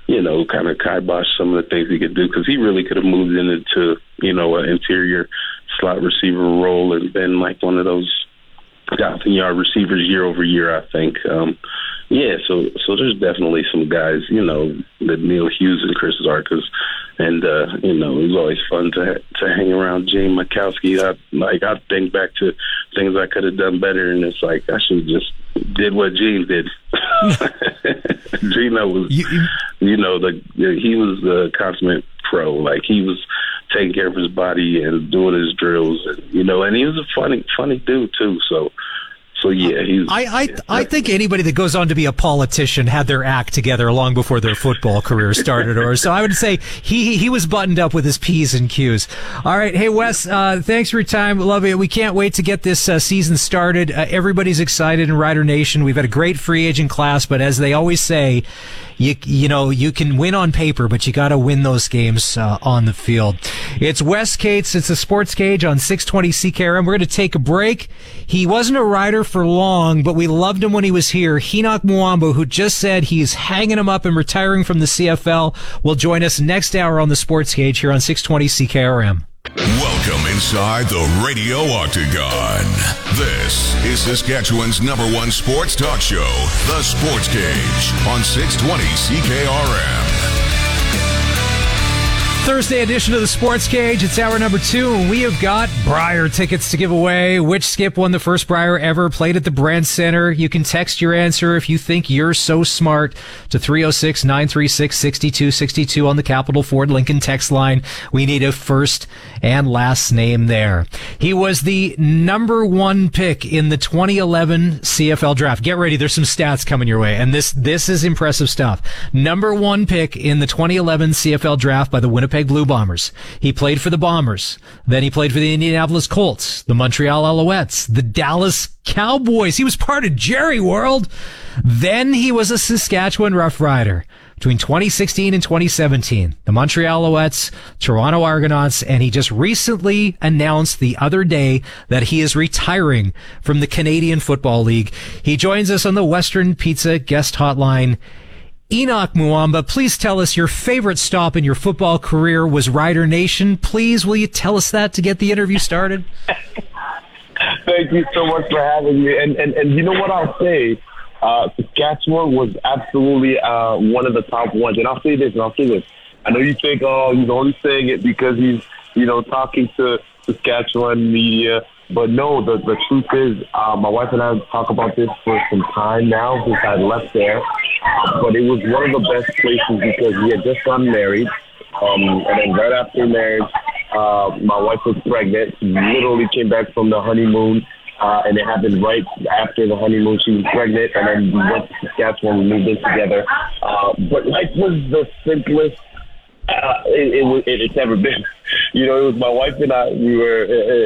you know, kind of kibosh some of the things he could do because he really could have moved into, you know, an interior slot receiver role and been like one of those thousand yard receivers year over year. I think. Um, yeah, so so there's definitely some guys, you know, the Neil Hughes and Chris Szarkas, and uh, you know, it was always fun to to hang around Gene Makowsky. I like I think back to things I could have done better, and it's like I should have just did what Gene did. (laughs) Gino was, You- you- you know, the he was the consummate pro. Like he was taking care of his body and doing his drills, and you know, and he was a funny, funny dude too. So, so yeah, he's. I, I I think anybody that goes on to be a politician had their act together long before their football career started, or so I would say he he was buttoned up with his p's and q's. All right, hey Wes, uh, thanks for your time, love it. We can't wait to get this uh, season started. Uh, everybody's excited in Rider Nation. We've had a great free agent class, but as they always say, you you know you can win on paper, but you got to win those games uh, on the field. It's Wes Cates. It's a Sports Cage on 620 CKRM. We're going to take a break. He wasn't a rider for long, but we loved him when he was here. Henoc Muamba, who just said he's hanging him up and retiring from the CFL, will join us next hour on the Sports Cage here on 620 CKRM. Welcome inside the Radio Octagon. This is Saskatchewan's number one sports talk show, The Sports Cage, on 620 CKRM. Thursday edition of the Sports Cage. It's hour number two, and we have got Brier tickets to give away. Which skip won the first Brier ever? Played at the Brandt Center. You can text your answer if you think you're so smart to 306 936 6262 on the Capital Ford Lincoln text line. We need a first and last name there. He was the number one pick in the 2011 CFL draft. Get ready. There's some stats coming your way. And this, this is impressive stuff. Number one pick in the 2011 CFL draft by the Winnipeg Blue Bombers. He played for the Bombers. Then he played for the Indianapolis Colts, the Montreal Alouettes, the Dallas Cowboys. He was part of Jerry World. Then he was a Saskatchewan Rough Rider between 2016 and 2017. The Montreal Alouettes, Toronto Argonauts, and he just recently announced the other day that he is retiring from the Canadian Football League. He joins us on the Western Pizza guest hotline. Henoc Muamba, please tell us your favorite stop in your football career was Rider Nation. Please, will you tell us that to get the interview started? (laughs) Thank you so much for having me. And and, and you know what I'll say? Uh, Saskatchewan was absolutely uh, one of the top ones. And I'll say this, and I'll say this. I know you think, oh, he's only saying it because he's, you know, talking to Saskatchewan media. But no, the, the truth is, uh, my wife and I talk about this for some time now since I left there. But it was one of the best places because we had just gotten married. Um, and then right after marriage, uh, my wife was pregnant. Literally came back from the honeymoon. Uh, and it happened right after the honeymoon. She was pregnant, and then we went to Saskatchewan. We moved in together. Uh, but life was the simplest (laughs) it, it, it, it's never been. You know, it was my wife and I. We were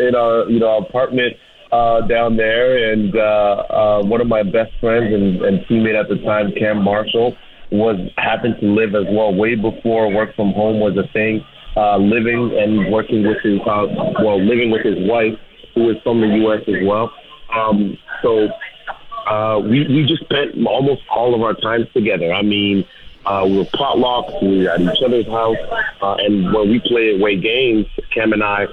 in our you know apartment uh, down there, and uh, uh, one of my best friends and, and teammate at the time, Cam Marshall, was happened to live as well way before work from home was a thing. Uh, living and working with his uh, well, living with his wife, who is from the U.S. as well. Um, so uh, we we just spent almost all of our time together. I mean, uh, we were potlucks, we were at each other's house, uh, and when we play away games, Cam and I,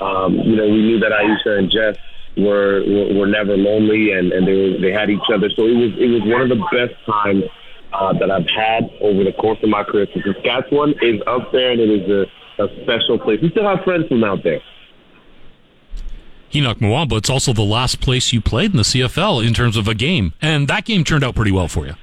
um, you know, we knew that Aisha and Jess were were, were never lonely, and and they were, they had each other. So it was it was one of the best times uh, that I've had over the course of my career. So Saskatchewan is up there, and it is a, a special place. We still have friends from out there. Henoc Muamba, it's also the last place you played in the CFL in terms of a game, and that game turned out pretty well for you.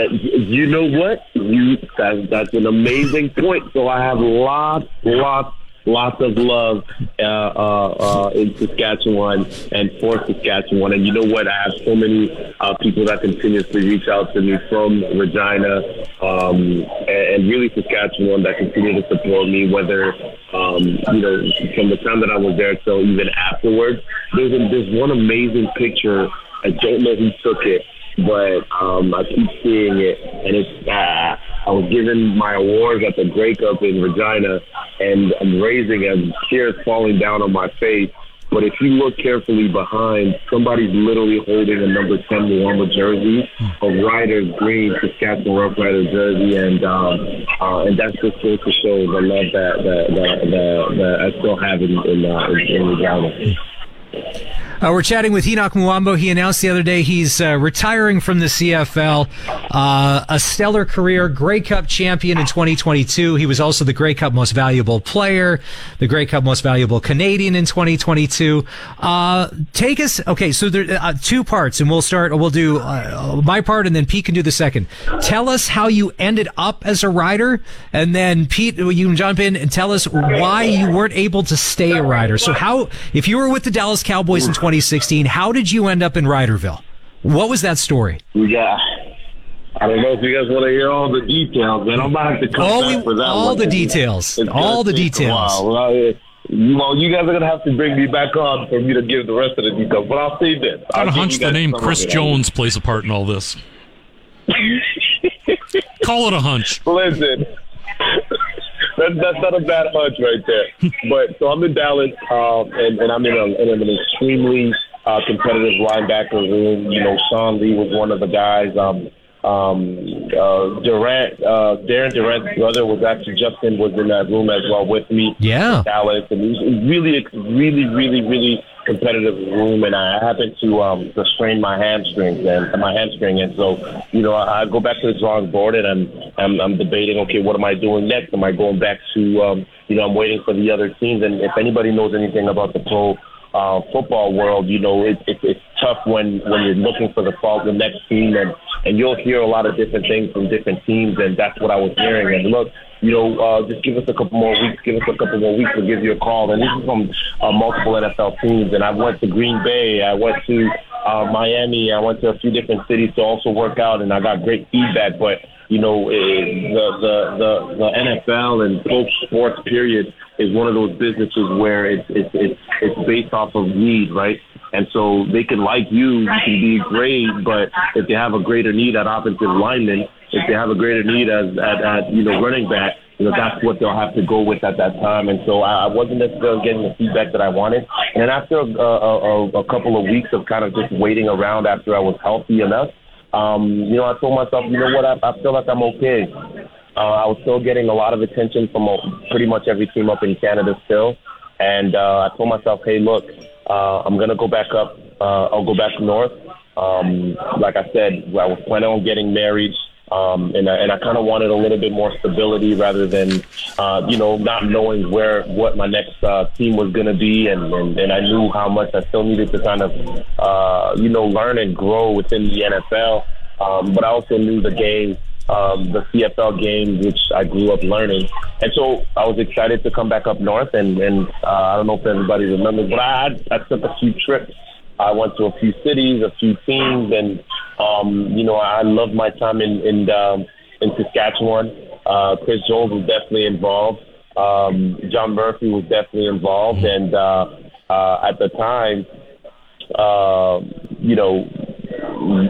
Uh, you know what? You that, that's an amazing point. So I have lots, lots lots of love uh, uh, uh, in Saskatchewan and for Saskatchewan. And you know what? I have so many uh, people that continuously reach out to me from Regina um, and, and really Saskatchewan that continue to support me, whether um, you know from the time that I was there till even afterwards. There's there's one amazing picture. I don't know who took it but um, I keep seeing it, and it's. Uh, I was given my awards at the Grey Cup in Regina, and I'm raising and tears falling down on my face. But if you look carefully behind, somebody's literally holding a number 10 Muamba jersey, a Riders green Saskatchewan Rough Rider jersey, and um, uh, and that's just goes to show the love that that, that, that, that I still have in in, uh, in, in Regina. Uh, we're chatting with Henoc Muamba. He announced the other day he's uh, retiring from the CFL. Uh, a stellar career, Grey Cup champion in 2022. He was also the Grey Cup most valuable player, the Grey Cup most valuable Canadian in 2022. Uh, take us, okay, so there uh, two parts, and we'll start, we'll do uh, my part, and then Pete can do the second. Tell us how you ended up as a rider, and then Pete, you can jump in and tell us why you weren't able to stay a rider. So how, if you were with the Dallas Cowboys in 20 2016. How did you end up in Riderville? What was that story? Yeah. I don't know if you guys want to hear all the details, man. I'm about to come all back we, for that all one. the details. It's all the gonna take details. Well, you guys are gonna have to bring me back on for me to give the rest of the details. But I'll say this: Got I'll a give hunch the name Chris. Jones plays a part in all this. (laughs) Call it a hunch. Listen, that, that's not a bad hunch right there. But so I'm in Dallas, um, and, and I'm in, a, in an extremely uh, competitive linebacker room. You know, Sean Lee was one of the guys. Um, um, uh, Durant, uh, Darren Durant's brother was actually Justin was in that room as well with me. Yeah. Dallas, and a really, really, really, really competitive room. And I happened to um, to strain my hamstrings and my hamstring, and so you know I, I go back to the drawing board and I'm, I'm I'm debating. Okay, what am I doing next? Am I going back to um, you know I'm waiting for the other teams? And if anybody knows anything about the pro uh, football world, you know, it, it, it's tough when, when you're looking for the fall, the next team, and, and you'll hear a lot of different things from different teams, and that's what I was hearing. And look, you know, uh, just give us a couple more weeks, give us a couple more weeks, we'll give you a call. And this is from uh, multiple NFL teams, and I went to Green Bay, I went to uh, Miami, I went to a few different cities to also work out, and I got great feedback, but you know, eh, the, the, the, the NFL and pro sports period is one of those businesses where it's, it's, it's, it's based off of need, right? And so they can like you, you can be great, but if they have a greater need at offensive lineman, if they have a greater need as at, at you know running back, you know that's what they'll have to go with at that time. And so I, I wasn't necessarily getting the feedback that I wanted. And after a, a, a, a couple of weeks of kind of just waiting around after I was healthy enough, um, you know, I told myself, you know what, I, I feel like I'm okay. Uh, I was still getting a lot of attention from uh, pretty much every team up in Canada still. And uh, I told myself, hey, look, uh, I'm going to go back up. Uh, I'll go back north. Um, like I said, I was planning on getting married. Um, and I, and I kind of wanted a little bit more stability rather than, uh, you know, not knowing where what my next uh, team was going to be, and, and and I knew how much I still needed to kind of, uh, you know, learn and grow within the NFL. Um, but I also knew the game, um, the CFL game, which I grew up learning, and so I was excited to come back up north. And and uh, I don't know if everybody remembers, but I I took a few trips. I went to a few cities, a few teams, and um, you know I loved my time in in, um, in Saskatchewan. Uh, Chris Jones was definitely involved. Um, John Murphy was definitely involved, and uh, uh, at the time, uh, you know,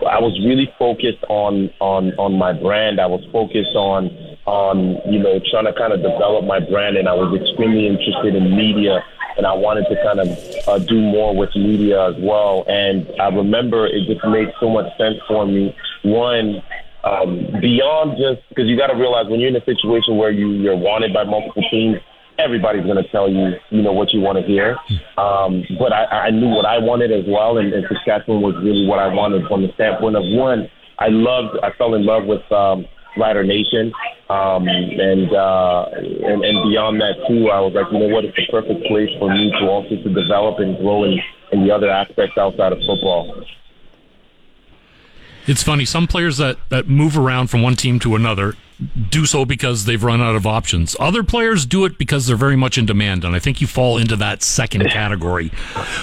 I was really focused on on on my brand. I was focused on on you know trying to kind of develop my brand, and I was extremely interested in media, and I wanted to kind of uh, do more with media as well. And I remember it just made so much sense for me. One. Um, beyond just because you got to realize when you're in a situation where you you're wanted by multiple teams everybody's going to tell you, you know, what you want to hear. Um, but I, I knew what I wanted as well, and, and Saskatchewan was really what I wanted from the standpoint of one. I loved, I fell in love with um, Rider Nation, um, and, uh, and and beyond that too, I was like, you know what, it's the perfect place for me to also to develop and grow in, in the other aspects outside of football. It's funny. Some players that, that move around from one team to another do so because they've run out of options. Other players do it because they're very much in demand, and I think you fall into that second (laughs) category.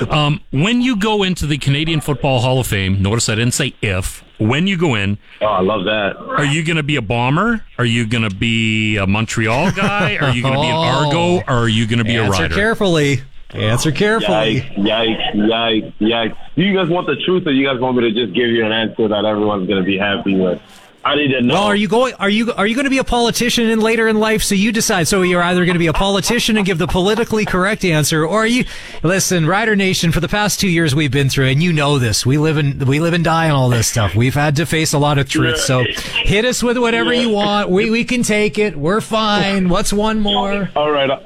Um, when you go into the Canadian Football Hall of Fame, notice I didn't say if. When you go in, Oh, I love that. are you going to be a bomber? Are you going to be a Montreal guy? Are you going to be an (laughs) oh. Argo? Or are you going to be a Answer rider? carefully. Answer carefully. Yikes, yikes, yikes, yikes. Do you guys want the truth or you guys want me to just give you an answer that everyone's going to be happy with? I need to know. Well, are you going? Are you are you going to be a politician in later in life? So you decide. So you're either going to be a politician and give the politically correct answer, or are you? Listen, Rider Nation. For the past two years we've been through, and you know this. We live in we live and die on all this stuff. We've had to face a lot of truth. So hit us with whatever you want. We we can take it. We're fine. What's one more? All right. Uh,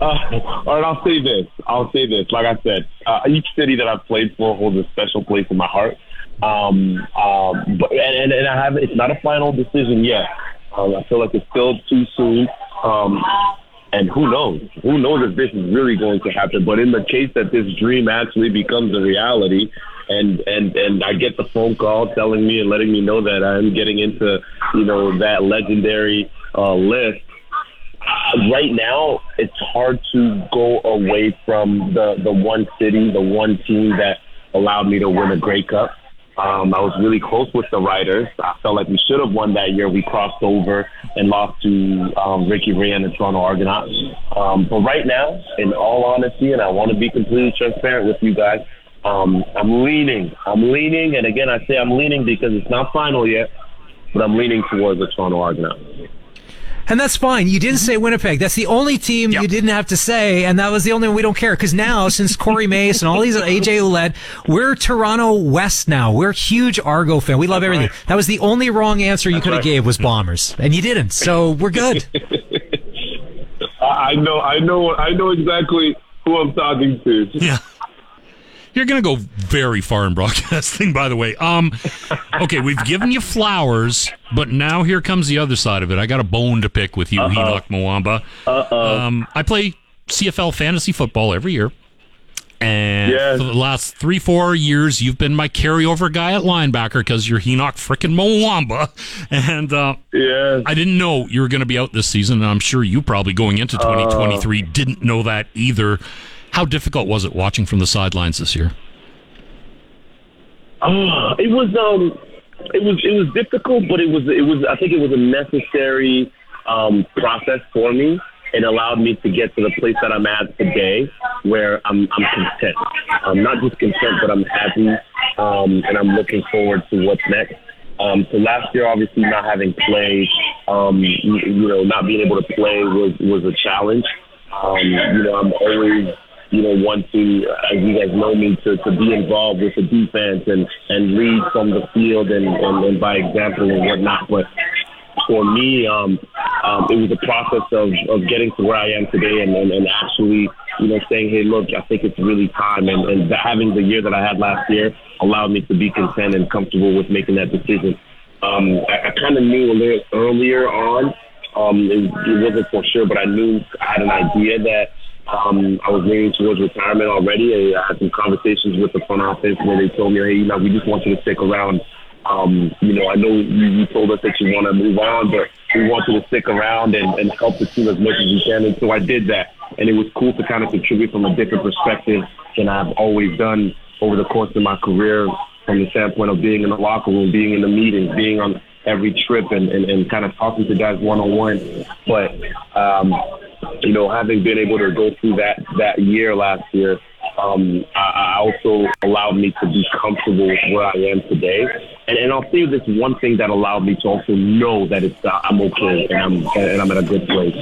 all right, I'll say this. I'll say this. Like I said, uh, each city that I've played for holds a special place in my heart. Um, um, but and, and, I have it's not a final decision yet. Um, I feel like it's still too soon. Um, and who knows? Who knows if this is really going to happen? But in the case that this dream actually becomes a reality, and and and I get the phone call telling me and letting me know that I'm getting into, you know, that legendary uh, list. Right now, it's hard to go away from the the one city, the one team that allowed me to win a Grey Cup. Um, I was really close with the Riders. I felt like we should have won that year. We crossed over and lost to um, Ricky Ray and the Toronto Argonauts. Um, but right now, in all honesty, and I want to be completely transparent with you guys, um, I'm leaning. I'm leaning, and again, I say I'm leaning because it's not final yet, but I'm leaning towards the Toronto Argonauts. And that's fine. You didn't mm-hmm. say Winnipeg. That's the only team you didn't have to say, and that was the only one we don't care. Because now, since Corey (laughs) Mace and all these AJ Ouellette, we're Toronto West now. We're huge Argo fan. We love everything. That was the only wrong answer you could have right. gave was Bombers, and you didn't. So we're good. (laughs) I I know, I know, I know exactly who I'm talking to. Yeah. You're going to go very far in broadcasting, (laughs) by the way. Um, okay, we've given you flowers, but now here comes the other side of it. I got a bone to pick with you, Henoc Muamba. Um, I play CFL fantasy football every year. And Yes. for the last three, four years, you've been my carryover guy at linebacker because you're Henoc frickin' Muamba. (laughs) And uh, Yeah. I didn't know you were going to be out this season, and I'm sure you probably going into 2023 didn't know that either. How difficult was it watching from the sidelines this year? Oh, it was um, it was it was difficult, but it was it was I think it was a necessary um, process for me. It allowed me to get to the place that I'm at today, where I'm I'm content. I'm not just content, but I'm happy, um, and I'm looking forward to what's next. Um, so last year, obviously, not having played, um, you, you know, not being able to play was was a challenge. Um, you know, I'm always you know, want to, as you guys know me, to, to be involved with the defense and, and lead from the field and, and, and by example and whatnot. But for me, um, um, it was a process of, of getting to where I am today and, and, and actually, you know, saying, hey, look, I think it's really time. And, and having the year that I had last year allowed me to be content and comfortable with making that decision. Um, I, I kind of knew a little earlier on, um, it, it wasn't for sure, but I knew I had an idea that um, I was leaning towards retirement already. I had some conversations with the front office where they told me, hey, you know, we just want you to stick around. Um, you know, I know you, you told us that you want to move on, but we want you to stick around and, and help the team as much as you can. And so I did that. And it was cool to kind of contribute from a different perspective than I've always done over the course of my career from the standpoint of being in the locker room, being in the meetings, being on every trip and, and, and kind of talking to guys one on one. But um, you know, having been able to go through that that year last year, um, I, I also allowed me to be comfortable with where I am today. And, and I'll say this one thing that allowed me to also know that it's uh, I'm okay and I'm and I'm at a good place.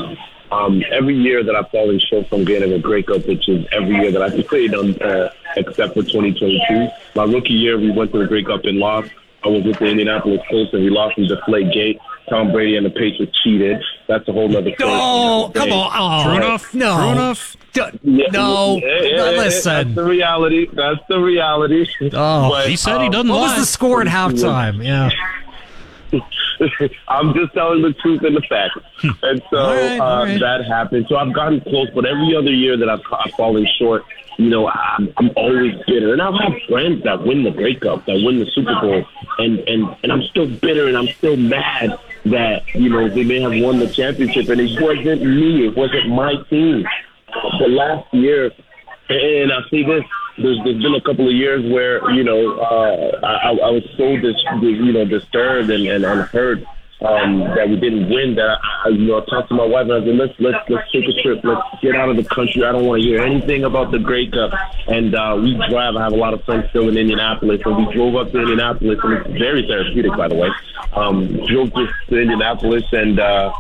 Um, every year that I've fallen short from getting a Grey Cup, which is every year that I've played on, uh, except for 2022. My rookie year, we went to the Grey Cup and lost. I was with the Indianapolis Colts and we lost in Deflate Gate. Tom Brady and the Patriots cheated. that's a whole nother. story. Oh, come on. Oh, True enough. No. True enough. D- Yeah, no. yeah, yeah, No, listen. That's the reality. That's the reality. Oh. But, He said he um, doesn't What lie. was the score at halftime? Yeah. (laughs) I'm just telling the truth and the facts. And so All right, uh, all right. that happened. So I've gotten close, but every other year that I've, I've fallen short, you know, I'm, I'm always bitter. And I've had friends that win the Grey Cup, that win the Super Bowl, and, and, and I'm still bitter and I'm still mad that, you know, they may have won the championship and it wasn't me, it wasn't my team. The last year, and I see this. There's, there's been a couple of years where you know uh, I, I was so dis, you know disturbed and, and, and hurt um, that we didn't win. That I, I you know I talked to my wife and I said let's let's let's take a trip. Let's get out of the country. I don't want to hear anything about the Grey Cup. And uh, we drive. I have a lot of friends still in Indianapolis, and we drove up to Indianapolis, and it's very therapeutic, by the way. Um, drove to, to Indianapolis and. Uh,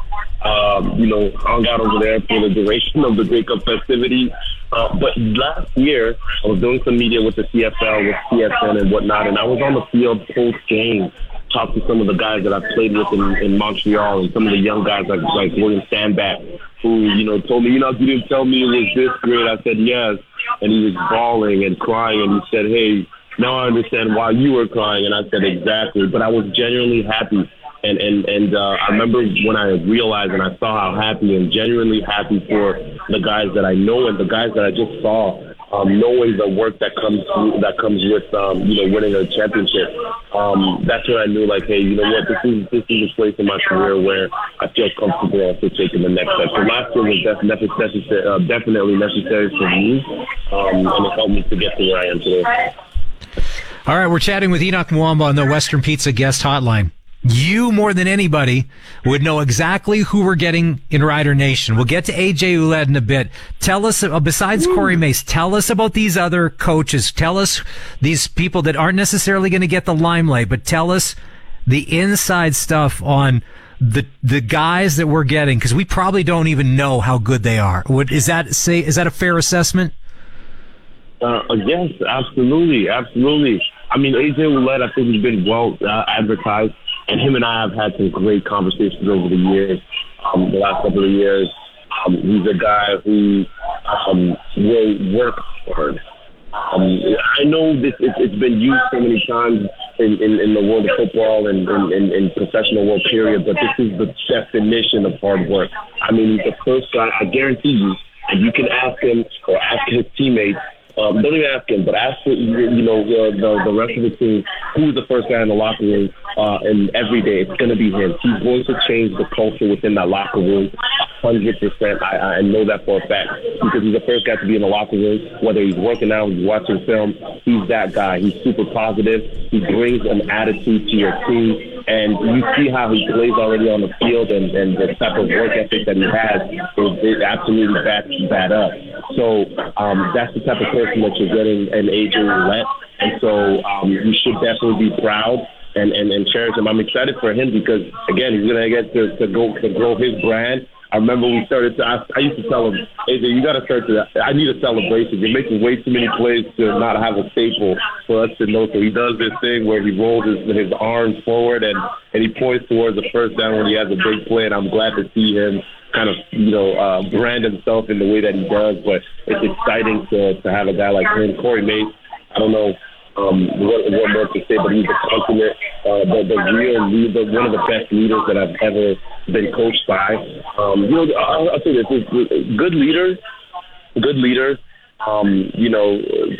um, you know, hung out over there for the duration of the Grey Cup festivities. Uh, but last year, I was doing some media with the CFL, with TSN and whatnot, and I was on the field post game, talked to some of the guys that I played with in, in Montreal, and some of the young guys like like William Stanback, who you know told me, you know, if you didn't tell me it was this great. I said yes, and he was bawling and crying, and he said, hey. Now I understand why you were crying, and I said exactly. But I was genuinely happy and and and uh, I remember when I realized and I saw how happy and genuinely happy for the guys that I know and the guys that I just saw, um, knowing the work that comes that comes with um, you know winning a championship. Um, that's when I knew like, hey, you know what, this is this is a place in my career where I feel comfortable also taking the next step. So last year was definitely necessary, uh, definitely necessary for me, um, and it helped me to get to where I am today. All right, we're chatting with Henoc Muamba on the Western Pizza guest hotline. You more than anybody would know exactly who we're getting in Rider Nation. We'll get to AJ Ouellette in a bit. Tell us, uh, besides Corey Mace, tell us about these other coaches. Tell us these people that aren't necessarily going to get the limelight, but tell us the inside stuff on the the guys that we're getting because we probably don't even know how good they are. Would is that say is that a fair assessment? Uh, yes, absolutely, absolutely. I mean, AJ Ouellette, I think he's been well uh, advertised, and him and I have had some great conversations over the years. Um, the last couple of years, um, he's a guy who um, will work hard. Um, I know this it, it's been used so many times in, in, in the world of football and in, professional world period, but this is the definition of hard work. I mean, the first guy, I guarantee you, and you can ask him or ask his teammates um, don't even ask him, but ask you know uh, the the rest of the team who's the first guy in the locker room. Uh, and every day it's going to be him. He's going to change the culture within that locker room. Hundred percent, I, I know that for a fact because he's the first guy to be in the locker room. Whether he's working out, he's watching film, he's that guy. He's super positive. He brings an attitude to your team, and you see how he plays already on the field, and, and the type of work ethic that he has is it absolutely backs that up. So um, that's the type of person that you're getting in AJ Ouellette, and so um, you should definitely be proud and, and, and cherish him. I'm excited for him because again, he's gonna get to, to go to grow his brand. I remember we started to. I, I used to tell him, AJ, you got to start to. I need a celebration. You're making way too many plays to not have a staple for us to know. So he does this thing where he rolls his, his arms forward and and he points towards the first down when he has a big play. And I'm glad to see him kind of you know uh, brand himself in the way that he does. But it's exciting to to have a guy like him, Corey Mace. I don't know um, what, what more to say, but he's a consummate, uh, the, the real leader, one of the best leaders that I've ever been coached by. Um, you know, I'll, I'll say this: good leaders, good leaders, um, you know,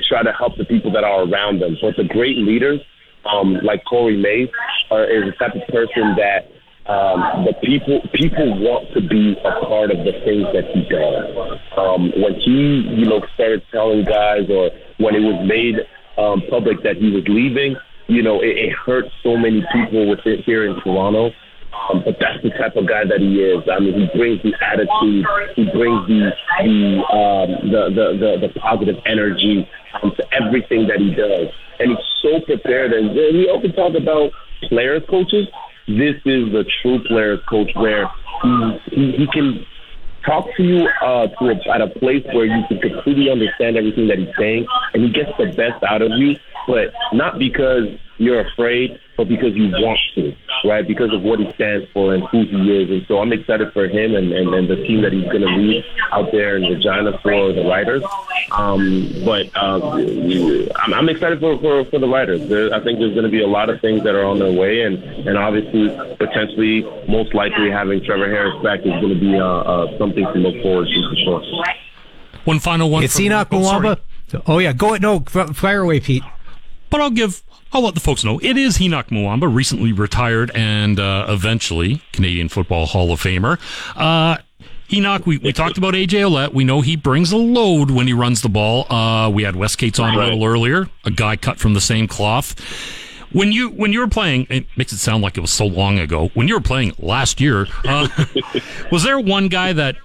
try to help the people that are around them. But the great leaders, um, like Corey Mace, are, is the type of person that um, the people people want to be a part of the things that he does. Um, when he, you know, started telling guys, or when it was made um, public that he was leaving, you know, it, it hurt so many people within here in Toronto. Um, but that's the type of guy that he is. I mean, he brings the attitude, he brings the the um, the, the, the the positive energy um, to everything that he does, and he's so prepared. And we often talk about players coaches. This is the true players coach, where he he, he can talk to you uh, to a, at a place where you can completely understand everything that he's saying, and he gets the best out of you, but not because you're afraid, but because you want to. right? Because of what he stands for and who he is. And so I'm excited for him and, and, and the team that he's going to lead out there in Regina for the Riders. Um, but uh, I'm, I'm excited for, for, for the Riders. There, I think there's going to be a lot of things that are on their way, and, and obviously, potentially, most likely having Trevor Harris back is going to be uh, uh, something to look forward to for sure. One final one. It's from- Henoc oh, sorry. Muamba. Oh yeah, go ahead. no, fire away, Pete. But I'll give, I'll let the folks know. It is Henoc Muamba, recently retired and uh, eventually Canadian Football Hall of Famer. Uh, Henoc, we, we talked about AJ Ouellette. We know he brings a load when he runs the ball. Uh, we had Wes Cates on a little earlier, a guy cut from the same cloth. When you when you were playing, it makes it sound like it was so long ago. When you were playing last year, uh, (laughs) was there one guy that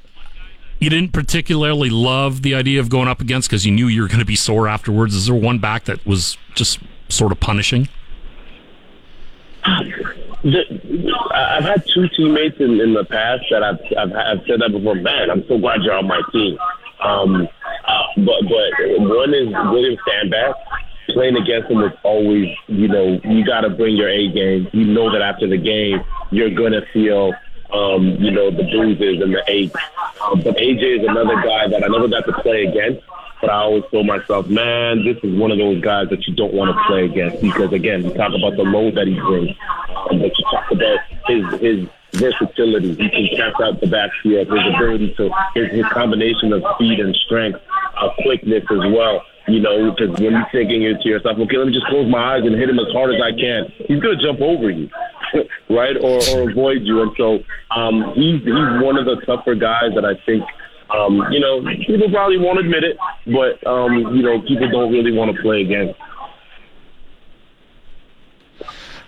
you didn't particularly love the idea of going up against because you knew you were going to be sore afterwards? Is there one back that was just sort of punishing? The, I've had two teammates in, in the past that I've, I've I've said that before. Man, I'm so glad you're on my team. Um, uh, but but one is William Stanback. Playing against him is always, you know, you got to bring your A game. You know that after the game, you're gonna feel, um, you know, the bruises and the aches. Um, but AJ is another guy that I never got to play against. But I always told myself, man, this is one of those guys that you don't want to play against because, again, you talk about the load that he brings, um, but you talk about his his versatility. He can catch out the backfield, his ability to his, his combination of speed and strength, uh, quickness as well. You know, because when you're thinking to yourself, okay, let me just close my eyes and hit him as hard as I can, he's gonna jump over you, (laughs) right, or, or avoid you. And so um, he's he's one of the tougher guys that I think um, you know, people probably won't admit it, but um, you know, people don't really want to play against.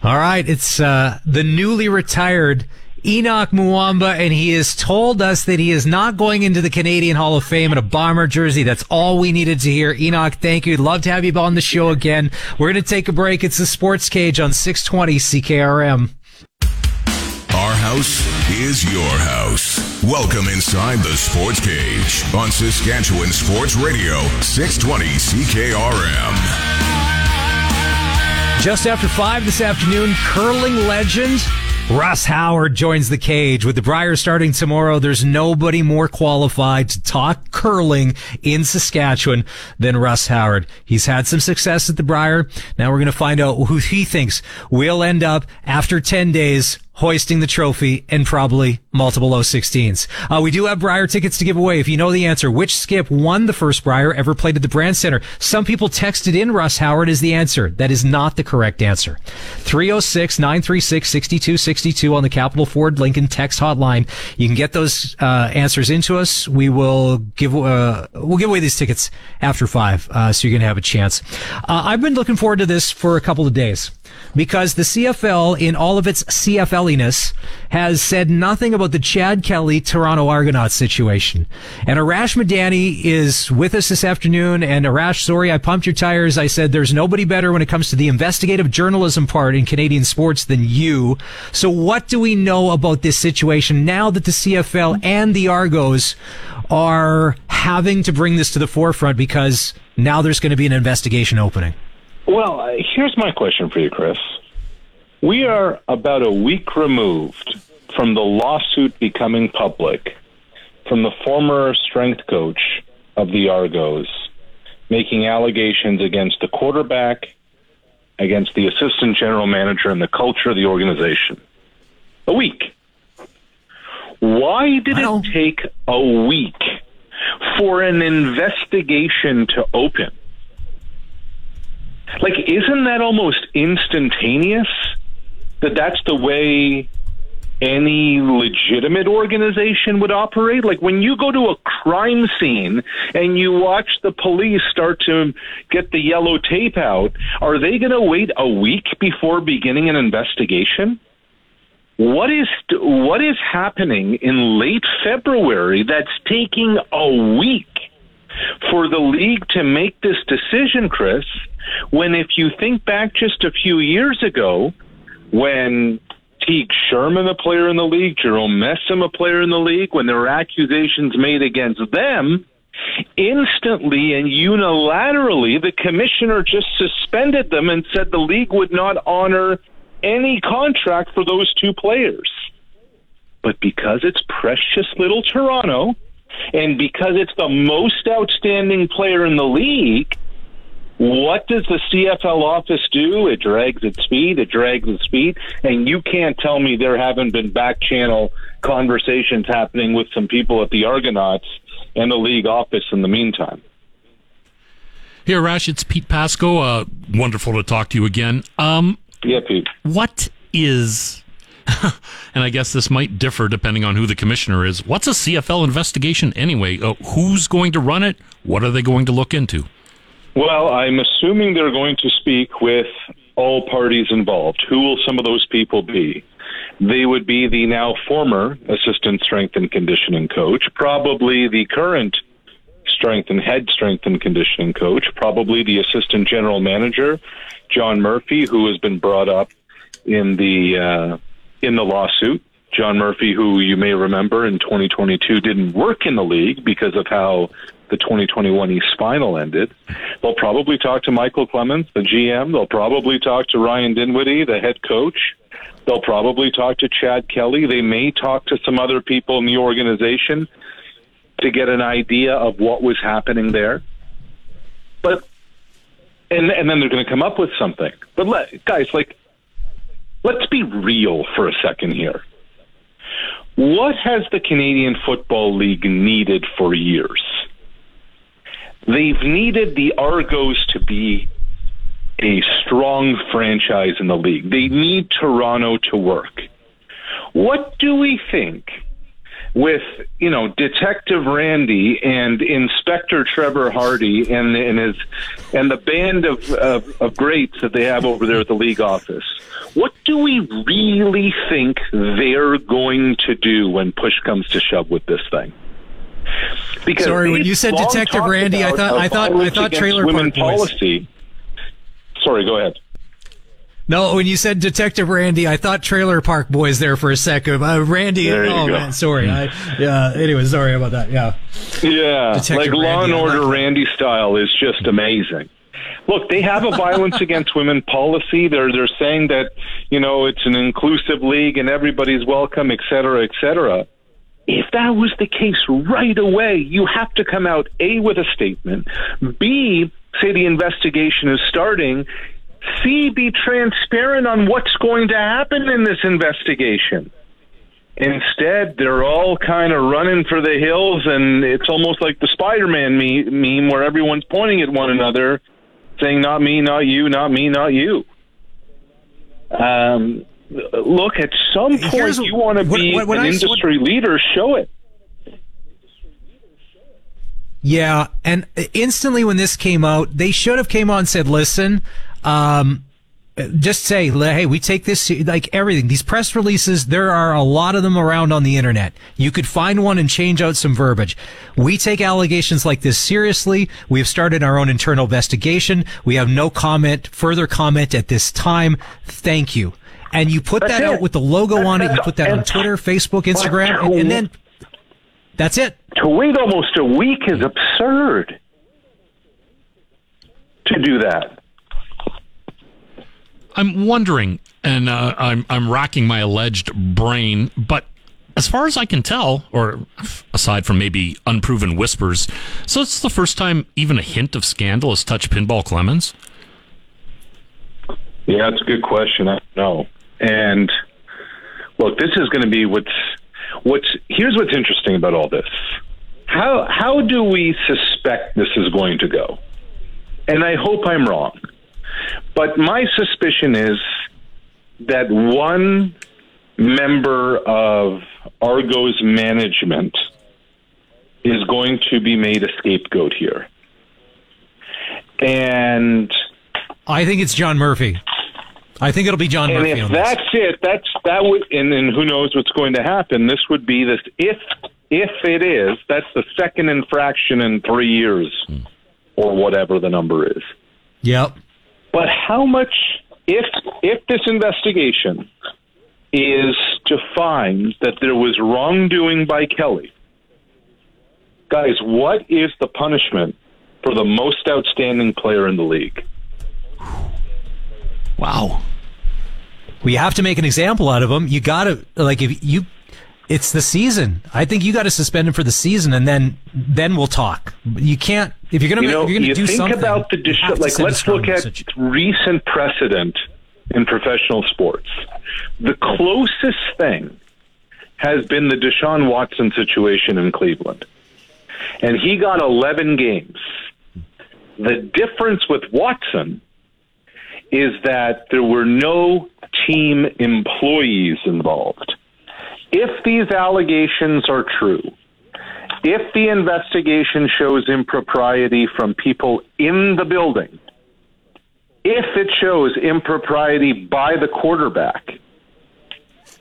All right, it's uh, the newly retired Henoc Muamba, and he has told us that he is not going into the Canadian Hall of Fame in a bomber jersey. That's all we needed to hear. Henoc, thank you. Love to have you on the show again. We're going to take a break. It's the Sports Cage on 620 CKRM. Our house is your house. Welcome inside the Sports Cage on Saskatchewan Sports Radio, 620 CKRM. Just after five this afternoon, curling legend Russ Howard joins the cage. With the Brier starting tomorrow, there's nobody more qualified to talk curling in Saskatchewan than Russ Howard. He's had some success at the Brier. Now we're going to find out who he thinks will end up after 10 days hoisting the trophy and probably multiple O16s. Uh, we do have Brier tickets to give away. If you know the answer, which skip won the first Brier ever played at the Brandt Center? Some people texted in Russ Howard as the answer. That is not the correct answer. 306-936-6262 on the Capital Ford Lincoln text hotline. You can get those uh, answers into us. We will give uh, we'll give away these tickets after five, uh, so you're to have a chance. Uh, I've been looking forward to this for a couple of days because the CFL, in all of its CFLiness, has said nothing about the Chad Kelly Toronto Argonauts situation. And Arash Madani is with us this afternoon. And Arash, sorry, I pumped your tires. I said there's nobody better when it comes to the investigative journalism part in Canadian sports than you. So what do we know about this situation now that the CFL and the Argos are having to bring this to the forefront because now there's going to be an investigation opening? Well, uh, here's my question for you, Chris. We are about a week removed from the lawsuit becoming public from the former strength coach of the Argos making allegations against the quarterback, against the assistant general manager, and the culture of the organization. A week. Why did it take a week for an investigation to open? Like, isn't that almost instantaneous? That that's the way any legitimate organization would operate? Like, when you go to a crime scene and you watch the police start to get the yellow tape out, are they going to wait a week before beginning an investigation? What is what is happening in late February that's taking a week for the league to make this decision, Chris? When if you think back just a few years ago, when Teague Sherman, a player in the league, Jerome Messam, a player in the league, when there were accusations made against them, instantly and unilaterally the commissioner just suspended them and said the league would not honor any contract for those two players. But because it's precious little Toronto, and because it's the most outstanding player in the league, what does the CFL office do? It drags its feet, it drags its feet, and you can't tell me there haven't been back channel conversations happening with some people at the Argonauts and the league office in the meantime. Here, Rash, it's Pete Pasco. Uh, wonderful to talk to you again. Um, Yeah, Pete. what is, (laughs) and I guess this might differ depending on who the commissioner is. What's a CFL investigation anyway? Uh, who's going to run it? What are they going to look into? Well, I'm assuming they're going to speak with all parties involved. Who will some of those people be? They would be the now former assistant strength and conditioning coach, probably the current strength and head strength and conditioning coach, probably the assistant general manager, John Murphy, who has been brought up in the uh, in the lawsuit. John Murphy, who you may remember in 2022 didn't work in the league because of how the 2021 East Final ended. They'll probably talk to Michael Clemens, the GM. They'll probably talk to Ryan Dinwiddie, the head coach. They'll probably talk to Chad Kelly. They may talk to some other people in the organization to get an idea of what was happening there. But and and then they're going to come up with something. But let, guys, like, let's be real for a second here. What has the Canadian Football League needed for years? They've needed the Argos to be a strong franchise in the league. They need Toronto to work. What do we think with you know Detective Randy and Inspector Trevor Hardy and and his and the band of, of of greats that they have over there at the league office? What do we really think they're going to do when push comes to shove with this thing? Because Sorry, when you said Detective Randy, I thought- I thought- I thought Trailer women Park policy. Sorry, go ahead. No, when you said Detective Randy, I thought Trailer Park Boys there for a second. Uh, Randy, oh go. man, sorry. I, yeah. Anyway, sorry about that. Yeah. Yeah, Detective like Law and Order like. Randy style is just amazing. Look, they have a violence against (laughs) women policy. They're they're saying that you know it's an inclusive league and everybody's welcome, et cetera, et cetera. If that was the case right away, you have to come out a with a statement, b say the investigation is starting, c be transparent on what's going to happen in this investigation. Instead, they're all kind of running for the hills, and it's almost like the Spider-Man me- meme where everyone's pointing at one another, saying, "Not me, not you, not me, not you." Um, look, at some point, Here's you want to what- be what- what an I- industry leader. Show it. Yeah, and instantly when this came out, they should have came on and said, "Listen, um, just say, hey, we take this like everything. These press releases, there are a lot of them around on the internet. You could find one and change out some verbiage. We take allegations like this seriously. We have started our own internal investigation. We have no comment, further comment at this time. Thank you." And you put That's that out with the logo on it. You put that on Twitter, Facebook, Instagram, and, and then that's it. To wait almost a week is absurd. To do that. I'm wondering, and uh, I'm I'm racking my alleged brain, but as far as I can tell, or aside from maybe unproven whispers, so it's the first time even a hint of scandal has touched Pinball Clemens. Yeah, that's a good question. I know. And look, this is going to be what's what's here's what's interesting about all this. How how do we suspect this is going to go? And I hope I'm wrong. But my suspicion is that one member of Argo's management is going to be made a scapegoat here. And I think it's John Murphy. I think it'll be John and Murphy. if that's it, that's that would, and then who knows what's going to happen? This would be this if if it is, that's the second infraction in three years, or whatever the number is. Yep. But how much, if if this investigation is to find that there was wrongdoing by Kelly, guys, what is the punishment for the most outstanding player in the league? Wow. Well, you have to make an example out of him. You got to like if you. It's the season. I think you got to suspend him for the season, and then then we'll talk. You can't if you're gonna You know, you're gonna you do think something. about the dis- like. Let's look at message. recent precedent in professional sports. The closest thing has been the Deshaun Watson situation in Cleveland, and he got 11 games. The difference with Watson is that there were no team employees involved. If these allegations are true, if the investigation shows impropriety from people in the building, if it shows impropriety by the quarterback,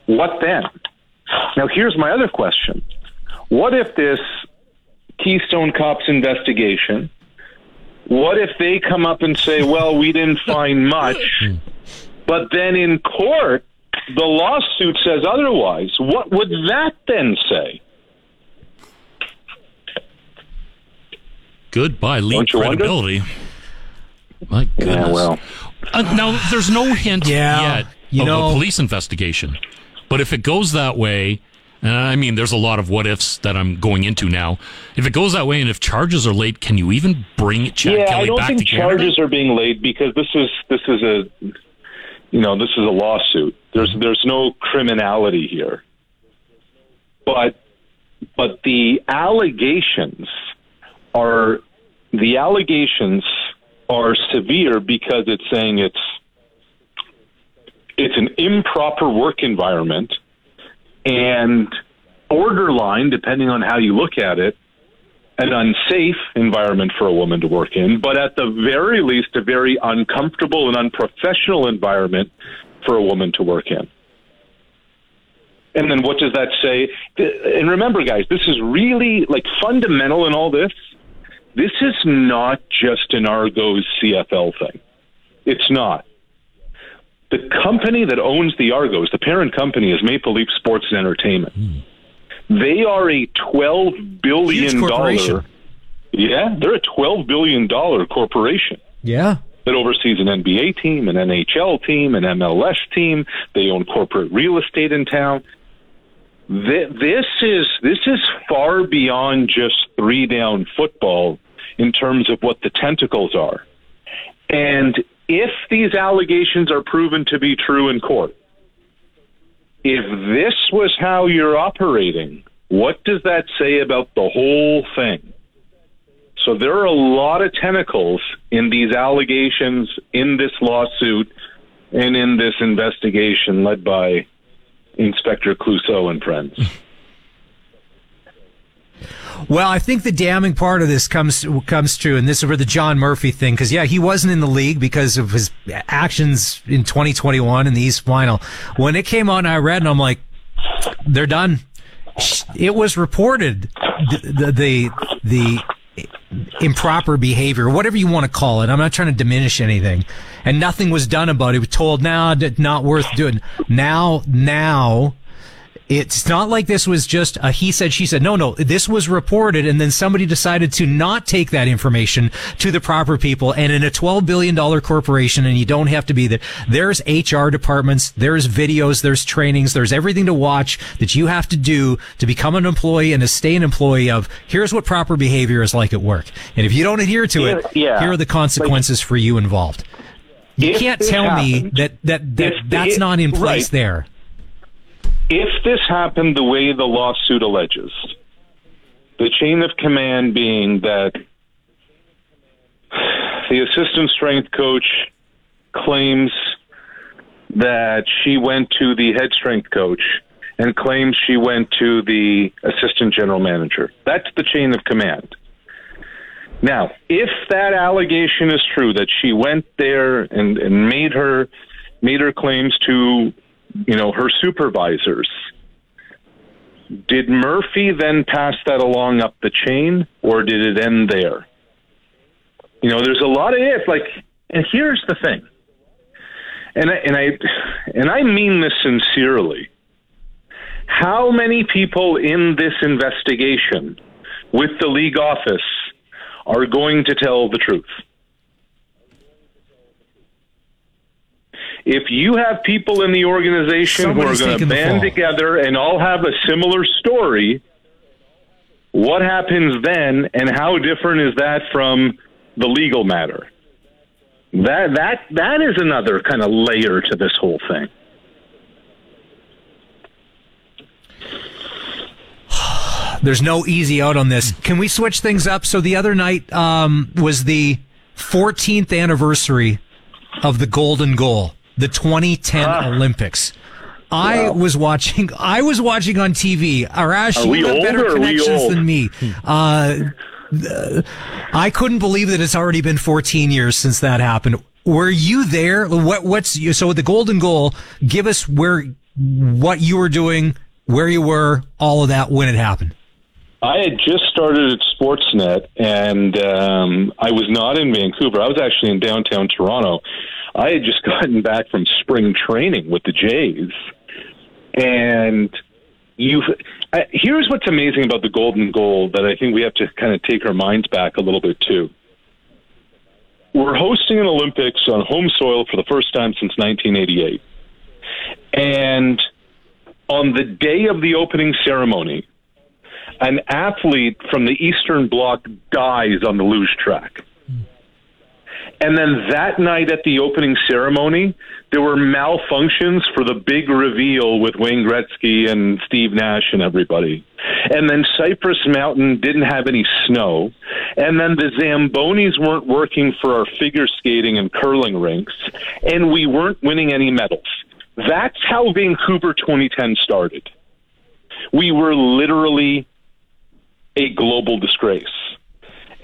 what then? Now, here's my other question. What if this Keystone Cops investigation, what if they come up and say, well, we didn't find much, hmm. but then in court, the lawsuit says otherwise? What would that then say? Goodbye, league Don't wonder? credibility. My goodness. Yeah, well. Uh, now, there's no hint Yeah, yet you of know- a police investigation. But if it goes that way, and I mean, there's a lot of what ifs that I'm going into now. If it goes that way, and if charges are laid, can you even bring Chad yeah, Kelly I don't think to Canada? charges are being laid because this is this is a you know this is a lawsuit. There's there's no criminality here, but but the allegations are the allegations are severe because it's saying it's it's an improper work environment and borderline, depending on how you look at it, an unsafe environment for a woman to work in, but at the very least, a very uncomfortable and unprofessional environment for a woman to work in. And then what does that say? And remember, guys, this is really like fundamental in all this. This is not just an Argos CFL thing. It's not. The company that owns the Argos, the parent company, is Maple Leaf Sports and Entertainment. Hmm. They are a twelve billion dollar. corporation. Yeah, they're a twelve billion dollar corporation Yeah. that oversees an NBA team, an NHL team, an MLS team. They own corporate real estate in town. This is this is far beyond just three down football in terms of what the tentacles are. And if these allegations are proven to be true in court, if this was how you're operating, what does that say about the whole thing? So there are a lot of tentacles in these allegations, in this lawsuit, and in this investigation led by Inspector Clouseau and friends. Well, I think the damning part of this comes comes true, and this is where the John Murphy thing, because yeah, he wasn't in the league because of his actions in 2021 in the East Final. When it came on, I read and I'm like, they're done. It was reported the the the, improper behavior, whatever you want to call it. I'm not trying to diminish anything, and nothing was done about it. We were told, now nah, not worth doing. Now, now it's not like this was just a he said, she said. No, no, this was reported and then somebody decided to not take that information to the proper people. And in a $12 billion corporation, and you don't have to be there, there's HR departments, there's videos, there's trainings, there's everything to watch that you have to do to become an employee and to stay an employee of here's what proper behavior is like at work. And if you don't adhere to it, Yeah, here are the consequences for you involved. You can't tell me that, that, that that's it- not in place right. there. If this happened the way the lawsuit alleges, the chain of command being that the assistant strength coach claims that she went to the head strength coach and claims she went to the assistant general manager. That's the chain of command. Now, if that allegation is true that she went there and, and made her made her claims to you know, her supervisors. Did Murphy then pass that along up the chain, or did it end there? You know, there's a lot of if. Like, and here's the thing, and I, and I and I mean this sincerely. How many people in this investigation with the league office are going to tell the truth? If you have people in the organization Somebody's who are going to band together and all have a similar story, what happens then, and how different is that from the legal matter? That that that is another kind of layer to this whole thing. (sighs) There's no easy out on this. Can we switch things up? So the other night um, was the 14th anniversary of the Golden Goal, the 2010 Ah. Olympics. I was watching. I was watching on TV. Arash, Are we you have better or are we connections than me. Uh, I couldn't believe that it's already been 14 years since that happened. Were you there? What, what's so with the Golden Goal? Give us where what you were doing, where you were, all of that when it happened. I had just started at Sportsnet, and um, I was not in Vancouver. I was actually in downtown Toronto. I had just (laughs) gotten back from spring training with the Jays, and you. Uh, here's what's amazing about the Golden Goal that I think we have to kind of take our minds back a little bit too. We're hosting an Olympics on home soil for the first time since 1988, and on the day of the opening ceremony an athlete from the Eastern Bloc dies on the luge track. And then that night at the opening ceremony, there were malfunctions for the big reveal with Wayne Gretzky and Steve Nash and everybody. And then Cypress Mountain didn't have any snow. And then the Zambonis weren't working for our figure skating and curling rinks. And we weren't winning any medals. That's how Vancouver 2010 started. We were literally a global disgrace.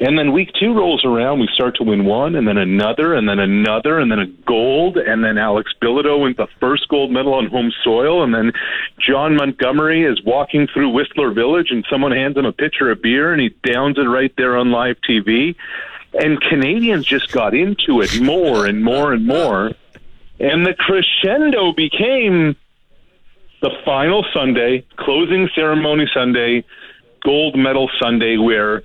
And then week two rolls around, we start to win one, and then another, and then another, and then a gold, and then Alex Bilodeau wins the first gold medal on home soil, and then Jon Montgomery is walking through Whistler Village, and someone hands him a pitcher of beer, and he downs it right there on live TV. And Canadians just got into it more and more and more. And the crescendo became the final Sunday, closing ceremony Sunday, gold medal Sunday, where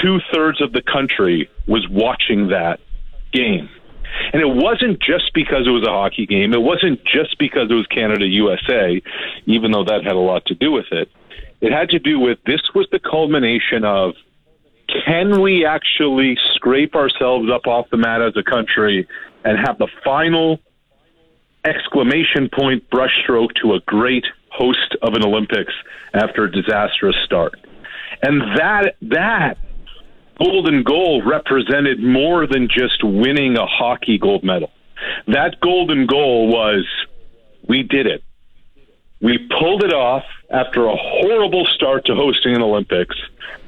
two thirds of the country was watching that game. And it wasn't just because it was a hockey game. It wasn't just because it was Canada USA, even though that had a lot to do with it. It had to do with this was the culmination of can we actually scrape ourselves up off the mat as a country and have the final exclamation point brushstroke to a great host of an Olympics after a disastrous start. And that that golden goal represented more than just winning a hockey gold medal. That golden goal was we did it. We pulled it off after a horrible start to hosting an Olympics,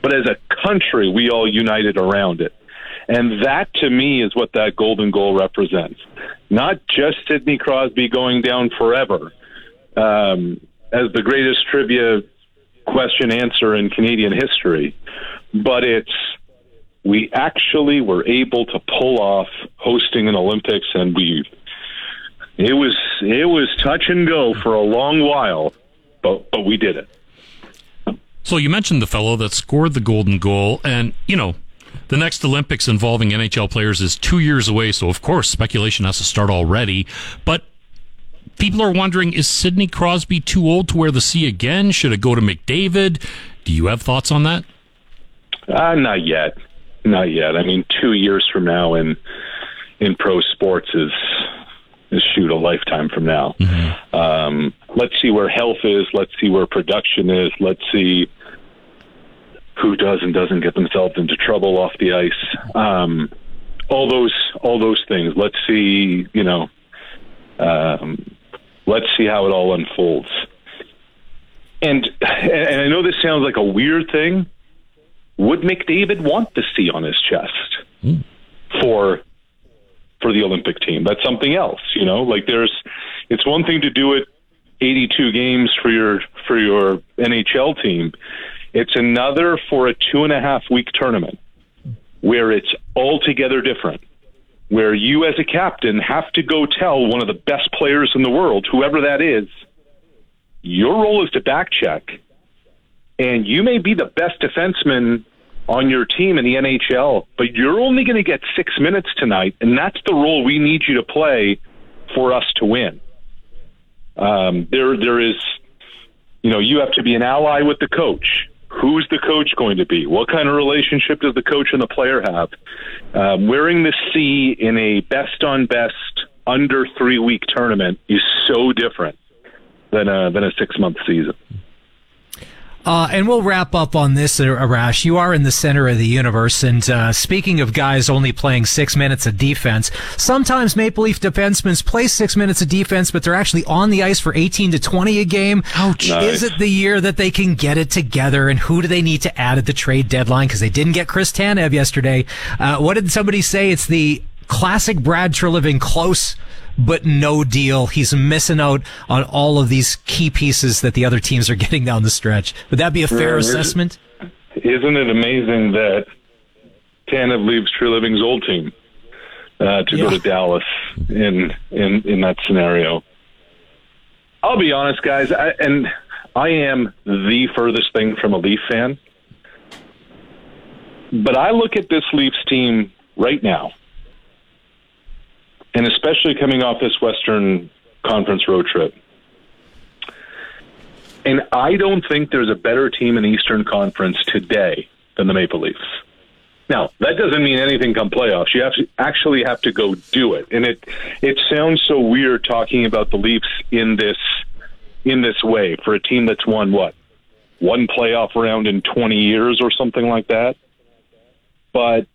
but as a country, we all united around it. And that to me is what that golden goal represents. Not just Sidney Crosby going down forever um, as the greatest trivia question answer in Canadian history, but it's we actually were able to pull off hosting an Olympics and we it was it was touch and go for a long while, but but we did it. So you mentioned the fellow that scored the golden goal, and you know, the next Olympics involving NHL players is two years away. So of course, speculation has to start already. But people are wondering: Is Sidney Crosby too old to wear the C again? Should it go to McDavid? Do you have thoughts on that? Uh, not yet, not yet. I mean, two years from now in in pro sports is is shoot a lifetime from now. Um, let's see where health is. Let's see where production is. Let's see who does and doesn't get themselves into trouble off the ice. Um, all those all those things. Let's see. You know. Um, let's see how it all unfolds. And and I know this sounds like a weird thing. Would McDavid want the C on his chest hmm. for for the Olympic team? That's something else, you know. Like there's, it's one thing to do it 82 games for your for your NHL team. It's another for a two and a half week tournament where it's altogether different. Where you, as a captain, have to go tell one of the best players in the world, whoever that is, your role is to back check, and you may be the best defenseman on your team in the NHL, but you're only going to get six minutes tonight, and that's the role we need you to play for us to win. Um, there, there is, you know, you have to be an ally with the coach. Who's the coach going to be? What kind of relationship does the coach and the player have? Um, wearing the C in a best on best under three week tournament is so different than a than a six month season. Uh, and we'll wrap up on this, uh, Arash. You are in the center of the universe. And uh, speaking of guys only playing six minutes of defense, sometimes Maple Leaf defensemen play six minutes of defense, but they're actually on the ice for 18 to 20 a game. Ouch. Is it the year that they can get it together? And who do they need to add at the trade deadline? Because they didn't get Chris Tanev yesterday. Uh, what did somebody say? It's the classic Brad Treliving close but no deal. He's missing out on all of these key pieces that the other teams are (laughs) getting down the stretch. Would that be a fair Yeah, assessment? Isn't it amazing that Tanev leaves Treliving's old team uh, to go to Dallas in in in that scenario? I'll be honest, guys, I, and I am the furthest thing from a Leaf fan, but I look at this Leafs team right now, and especially coming off this Western Conference road trip. And I don't think there's a better team in the Eastern Conference today than the Maple Leafs. Now, that doesn't mean anything come playoffs. You have to actually have to go do it. And it it sounds so weird talking about the Leafs in this in this way for a team that's won what? One playoff round in 20 years or something like that. But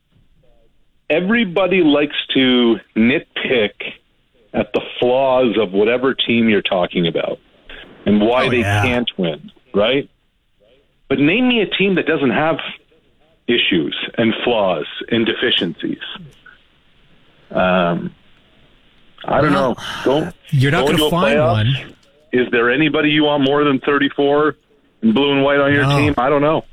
everybody likes to nitpick at the flaws of whatever team you're talking about and why Oh, they yeah. can't win, right? But name me a team that doesn't have issues and flaws and deficiencies. Um, I don't Well, know. Don't You're not going to find playoffs? one. is there anybody you want more than 34 in blue and white on your No. team? I don't know.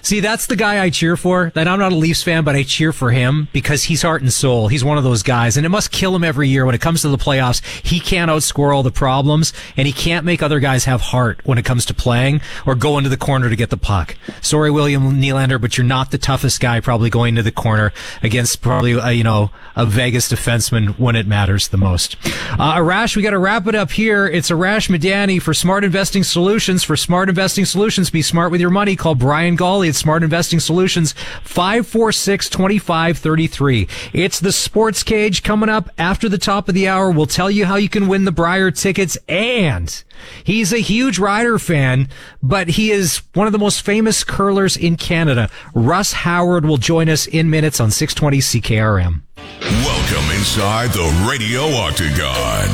See, that's the guy I cheer for. That I'm not a Leafs fan, but I cheer for him because he's heart and soul. He's one of those guys, and it must kill him every year when it comes to the playoffs. He can't outscore all the problems, and he can't make other guys have heart when it comes to playing or go into the corner to get the puck. Sorry, William Nylander, but you're not the toughest guy probably going to the corner against probably uh, you know a Vegas defenseman when it matters the most. Uh, Arash, we got to wrap it up here. It's Arash Madani for Smart Investing Solutions. For Smart Investing Solutions, be smart with your money. Call Brian At Smart Investing Solutions, 546-2533. It's the Sports Cage coming up after the top of the hour. We'll tell you how you can win the Brier tickets and he's a huge Rider fan, but he is one of the most famous curlers in Canada. Russ Howard will join us in minutes on 620 CKRM. Welcome inside the Radio Octagon.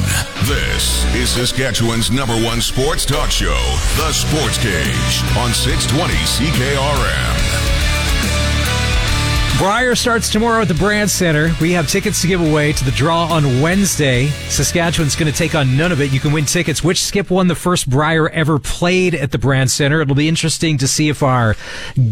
This is Saskatchewan's number one sports talk show, The Sports Cage, on 620 CKRM. Brier starts tomorrow at the Brandt Center. We have tickets to give away to the draw on Wednesday. Saskatchewan's going to take on none of it. You can win tickets. Which skip won the first Brier ever played at the Brandt Center? It'll be interesting to see if our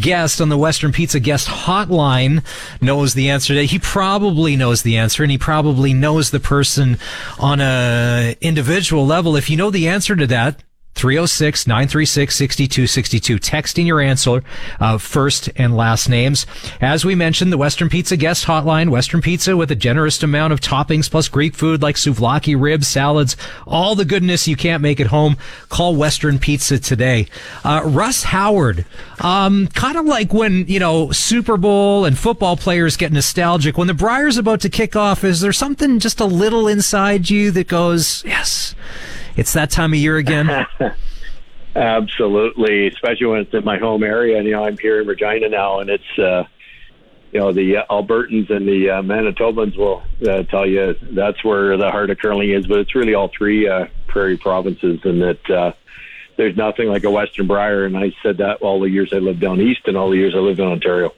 guest on the Western Pizza guest hotline knows the answer. to He probably knows the answer, and he probably knows the person on a individual level. If you know the answer to that, 306 936 6262. Texting your answer, uh, first and last names. As we mentioned, the Western Pizza guest hotline, Western Pizza with a generous amount of toppings plus Greek food like souvlaki, ribs, salads, all the goodness you can't make at home. Call Western Pizza today. Uh, Russ Howard, um, kind of like when, you know, Super Bowl and football players get nostalgic. When the Brier's about to kick off, is there something just a little inside you that goes, yes, it's that time of year again? (laughs) Absolutely, especially when it's in my home area. And, you know, I'm here in Regina now, and it's, uh, you know, the uh, Albertans and the uh, Manitobans will uh, tell you that's where the heart of curling is. But it's really all three uh, prairie provinces, and that uh, there's nothing like a Western Brier. And I said that all the years I lived down east and all the years I lived in Ontario.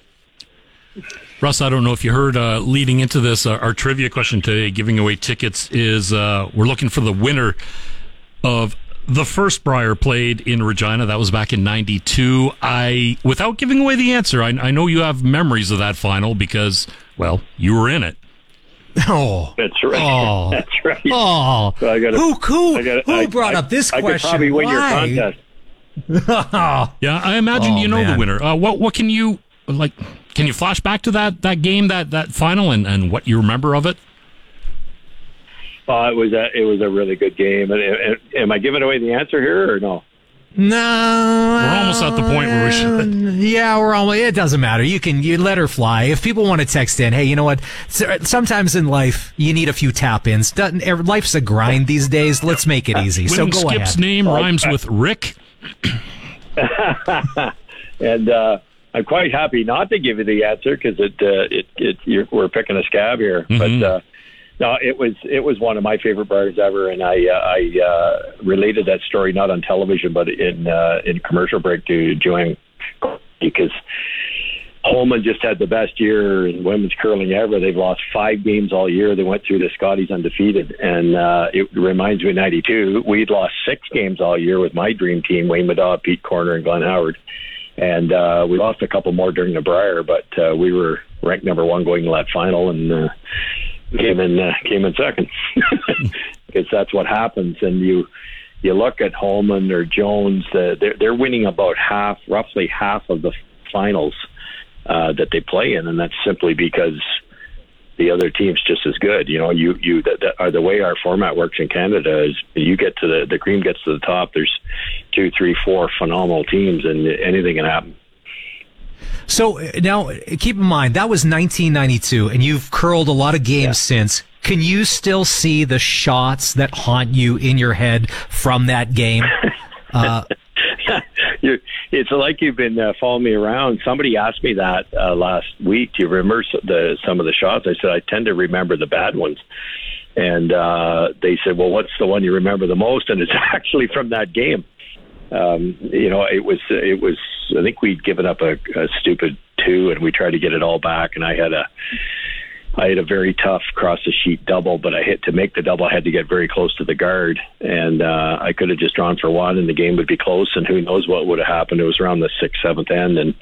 Russ, I don't know if you heard uh, leading into this, uh, our trivia question today, giving away tickets, is uh, we're looking for the winner of the first Brier played in Regina. That was back in 92. I, without giving away the answer, I, I know you have memories of that final because, well, you were in it. (laughs) Oh. That's right. Oh. (laughs) that's right. Oh, So I gotta- who who, I gotta- who I- brought I- up this I question? could probably win your Why? contest. (laughs) Yeah, I imagine Oh, you know man. the winner. Uh, what what can you like? Can you flash back to that that game, that that final, and and what you remember of it? Uh, it was a it was a really good game. And, and, am I giving away the answer here or no? No, We're almost at the point where we should. (laughs) Yeah, we're almost. It doesn't matter. You can you let her fly. If people want to text in, hey, you know what? Sometimes in life you need a few tap ins. Doesn't er, life's a grind these days? Let's make it easy. So When go Skip's ahead. name rhymes with Rick, (laughs) and uh, I'm quite happy not to give you the answer because it uh, it it you're, we're picking a scab here. But uh, no, it was it was one of my favorite bars ever, and I uh, I uh, related that story not on television but in uh, in commercial break to Joanne because. Homan just had the best year in women's curling ever. They've lost five games all year. They went through the Scotties undefeated, and uh, it reminds me of '92. We'd lost six games all year with my dream team: Wayne Middaugh, Pete Corner, and Glenn Howard. And uh, we lost a couple more during the Brier, but uh, we were ranked number one going to that final, and uh, came in uh, came in second (laughs) because that's what happens. And you you look at Homan or Jones, uh, they're they're winning about half, roughly half of the finals uh, that they play in, and that's simply because the other team's just as good. You know, you you that, are the way our format works in Canada is you get to the the cream gets to the top. There's two, three, four phenomenal teams, and anything can happen. So uh, now keep in mind that was 1992, and you've curled a lot of games since. Can you still see the shots that haunt you in your head from that game? (laughs) Uh, you, it's like you've been uh, following me around. Somebody asked me that uh, last week. Do you remember the, some of the shots? I said I tend to remember the bad ones, and uh, they said, "Well, what's the one you remember the most?" And it's (laughs) actually from that game. Um, you know, it was it was. I think we'd given up a, a stupid two, and we tried to get it all back. And I had a I had a very tough cross the sheet double, but I hit to make the double. I had to get very close to the guard, and uh, I could have just drawn for one, and the game would be close. And who knows what would have happened? It was around the sixth, seventh end, and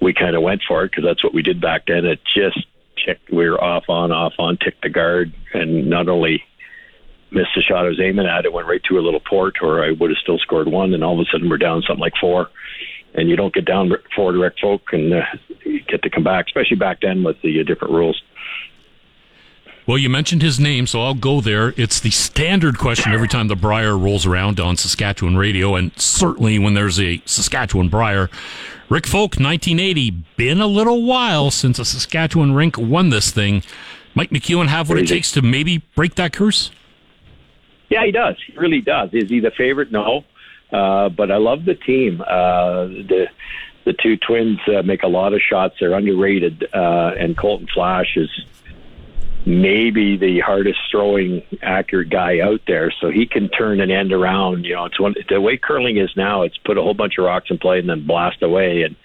we kind of went for it because that's what we did back then. It just ticked. We were off on, off on, ticked the guard, and not only missed the shot I was aiming at, it went right to a little port, or I would have still scored one. And all of a sudden, we're down something like four. And you don't get down four direct folk and uh, get to come back, especially back then with the uh, different rules. Well, you mentioned his name, so I'll go there. It's the standard question every time the Brier rolls around on Saskatchewan radio, and certainly when there's a Saskatchewan Brier. Rick Folk, 1980. Been a little while since a Saskatchewan rink won this thing. Mike McEwen have what it takes to maybe break that curse? Yeah, he does. He really does. Is he the favorite? No. Uh, but I love the team. Uh, the the two twins uh, make a lot of shots. They're underrated, uh, and Colton Flasch is maybe the hardest throwing accurate guy out there. So he can turn an end around. You know, it's one the way curling is now. It's put a whole bunch of rocks in play and then blast away. And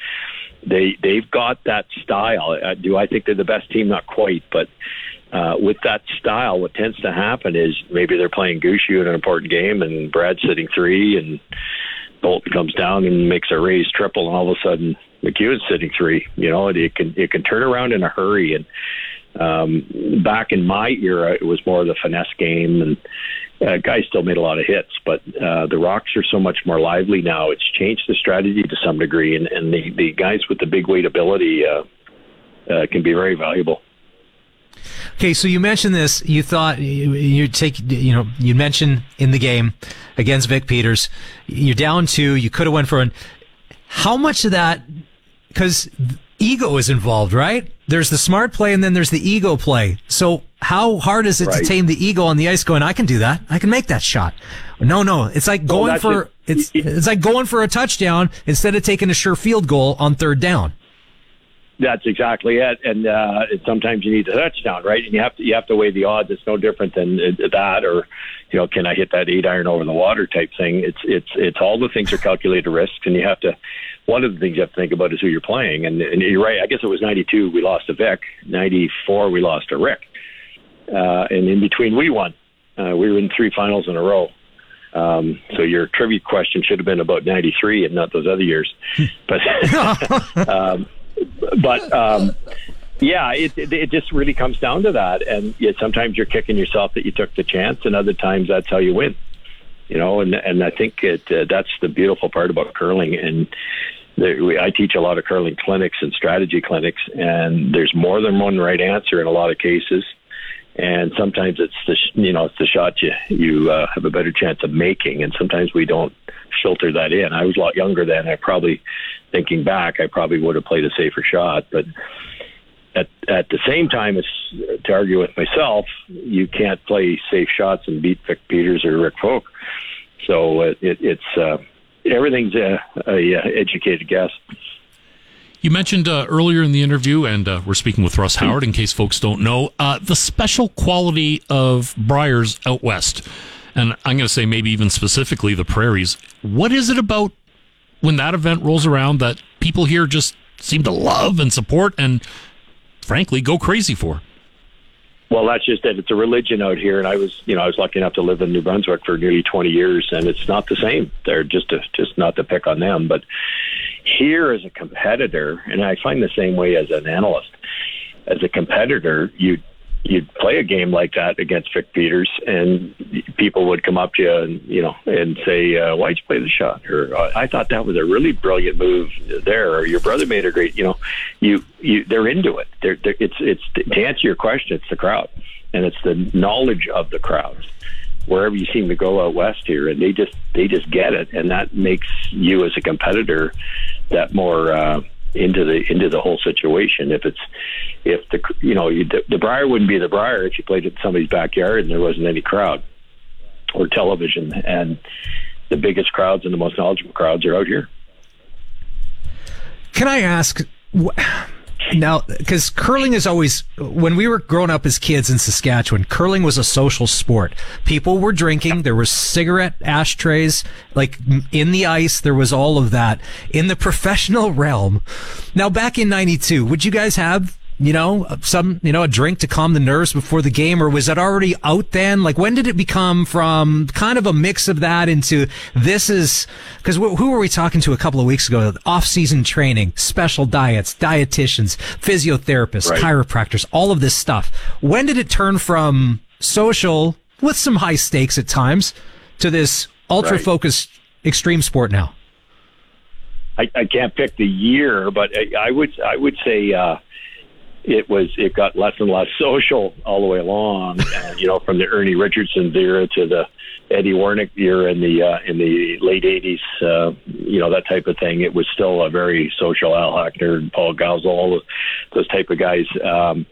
they they've got that style. Uh, do I think they're the best team? Not quite, but uh, with that style, what tends to happen is maybe they're playing Gushue in an important game, and Brad's sitting three, and Bolton comes down and makes a raised triple, and all of a sudden McEwen's sitting three. You know, it, it can it can turn around in a hurry. And um, back in my era, it was more of the finesse game, and uh, guys still made a lot of hits, but uh, the rocks are so much more lively now. It's changed the strategy to some degree, and, and the the guys with the big weight ability uh, uh, can be very valuable. Okay, so you mentioned this. You thought you, you take, you know, you mentioned in the game against Vic Peters, you're down two. You could have went for an. How much of that? Because ego is involved, right? There's the smart play, and then there's the ego play. So how hard is it to tame the ego on the ice? Going, I can do that. I can make that shot. No, no, it's like going that's for it. it's (laughs) it's like going for a touchdown instead of taking a sure field goal on third down. That's exactly it. And uh, sometimes you need a touchdown, right? And you have to you have to weigh the odds. It's no different than uh, that, or you know, can I hit that eight iron over the water type thing? It's it's it's all the things are calculated risks, and you have to. One of the things you have to think about is who you're playing. And, and you're right. I guess it was '92 we lost to Vic. '94 we lost to Rick. Uh, and in between we won. Uh, we were in three finals in a row. Um, so your trivia question should have been about '93 and not those other years. (laughs) But (laughs) um, but um, yeah, it, it it just really comes down to that. And yet sometimes you're kicking yourself that you took the chance, and other times that's how you win. You know, and and I think it uh, that's the beautiful part about curling. And there, we, I teach a lot of curling clinics and strategy clinics, and there's more than one right answer in a lot of cases. and sometimes it's the you know it's the shot you you uh, have a better chance of making, and sometimes we don't filter that in. I was a lot younger then. I probably thinking back, I probably would have played a safer shot, but at at the same time, it's to argue with myself. You can't play safe shots and beat Vic Peters or Rick Folk. So it, it, it's uh, everything's a, a, a educated guess. You mentioned uh, earlier in the interview, and uh, we're speaking with Russ Howard in case folks don't know, uh, the special quality of Briers out west. And I'm going to say maybe even specifically the prairies. What is it about when that event rolls around that people here just seem to love and support and, frankly, go crazy for? Well, that's just that it's a religion out here, and I was, you know, I was lucky enough to live in New Brunswick for nearly 20 years, and it's not the same. They're just, a, just not to pick on them, but here as a competitor, and I find the same way as an analyst. As a competitor, you you'd play a game like that against Vic Peters, and people would come up to you and you know and say, uh, "Why'd you play the shot?" Or "I thought that was a really brilliant move there," or "Your brother made a great." You know, you you they're into it. They're, they're it's it's to answer your question, it's the crowd, and it's the knowledge of the crowds wherever you seem to go out west here, and they just they just get it, and that makes you as a competitor that more. Uh, into the into the whole situation. If it's if the you know you, the, the Brier wouldn't be the Brier if you played it in somebody's backyard and there wasn't any crowd or television, and the biggest crowds and the most knowledgeable crowds are out here. Can I ask? Now, because curling is always, when we were growing up as kids in Saskatchewan, curling was a social sport. People were drinking. There were cigarette ashtrays, like in the ice. There was all of that in the professional (laughs) realm. Now, back in 92, would you guys have you know, some, you know, a drink to calm the nerves before the game, or was it already out then? Like, when did it become from kind of a mix of that into this is, because who were we talking to a couple of weeks ago? Off season training, special diets, dietitians, physiotherapists, right. chiropractors, all of this stuff. When did it turn from social with some high stakes at times to this ultra focused right. extreme sport now? I, I, can't pick the year, but I, I would, I would say, uh, it was it got less and less social all the way along. (laughs) Uh, you know, from the Ernie Richardson era to the Eddie Werenich era in the uh, in the late '80s. Uh, you know that type of thing. It was still a very social. Al Hackner, and Paul Gowsell, all those type of guys. Um,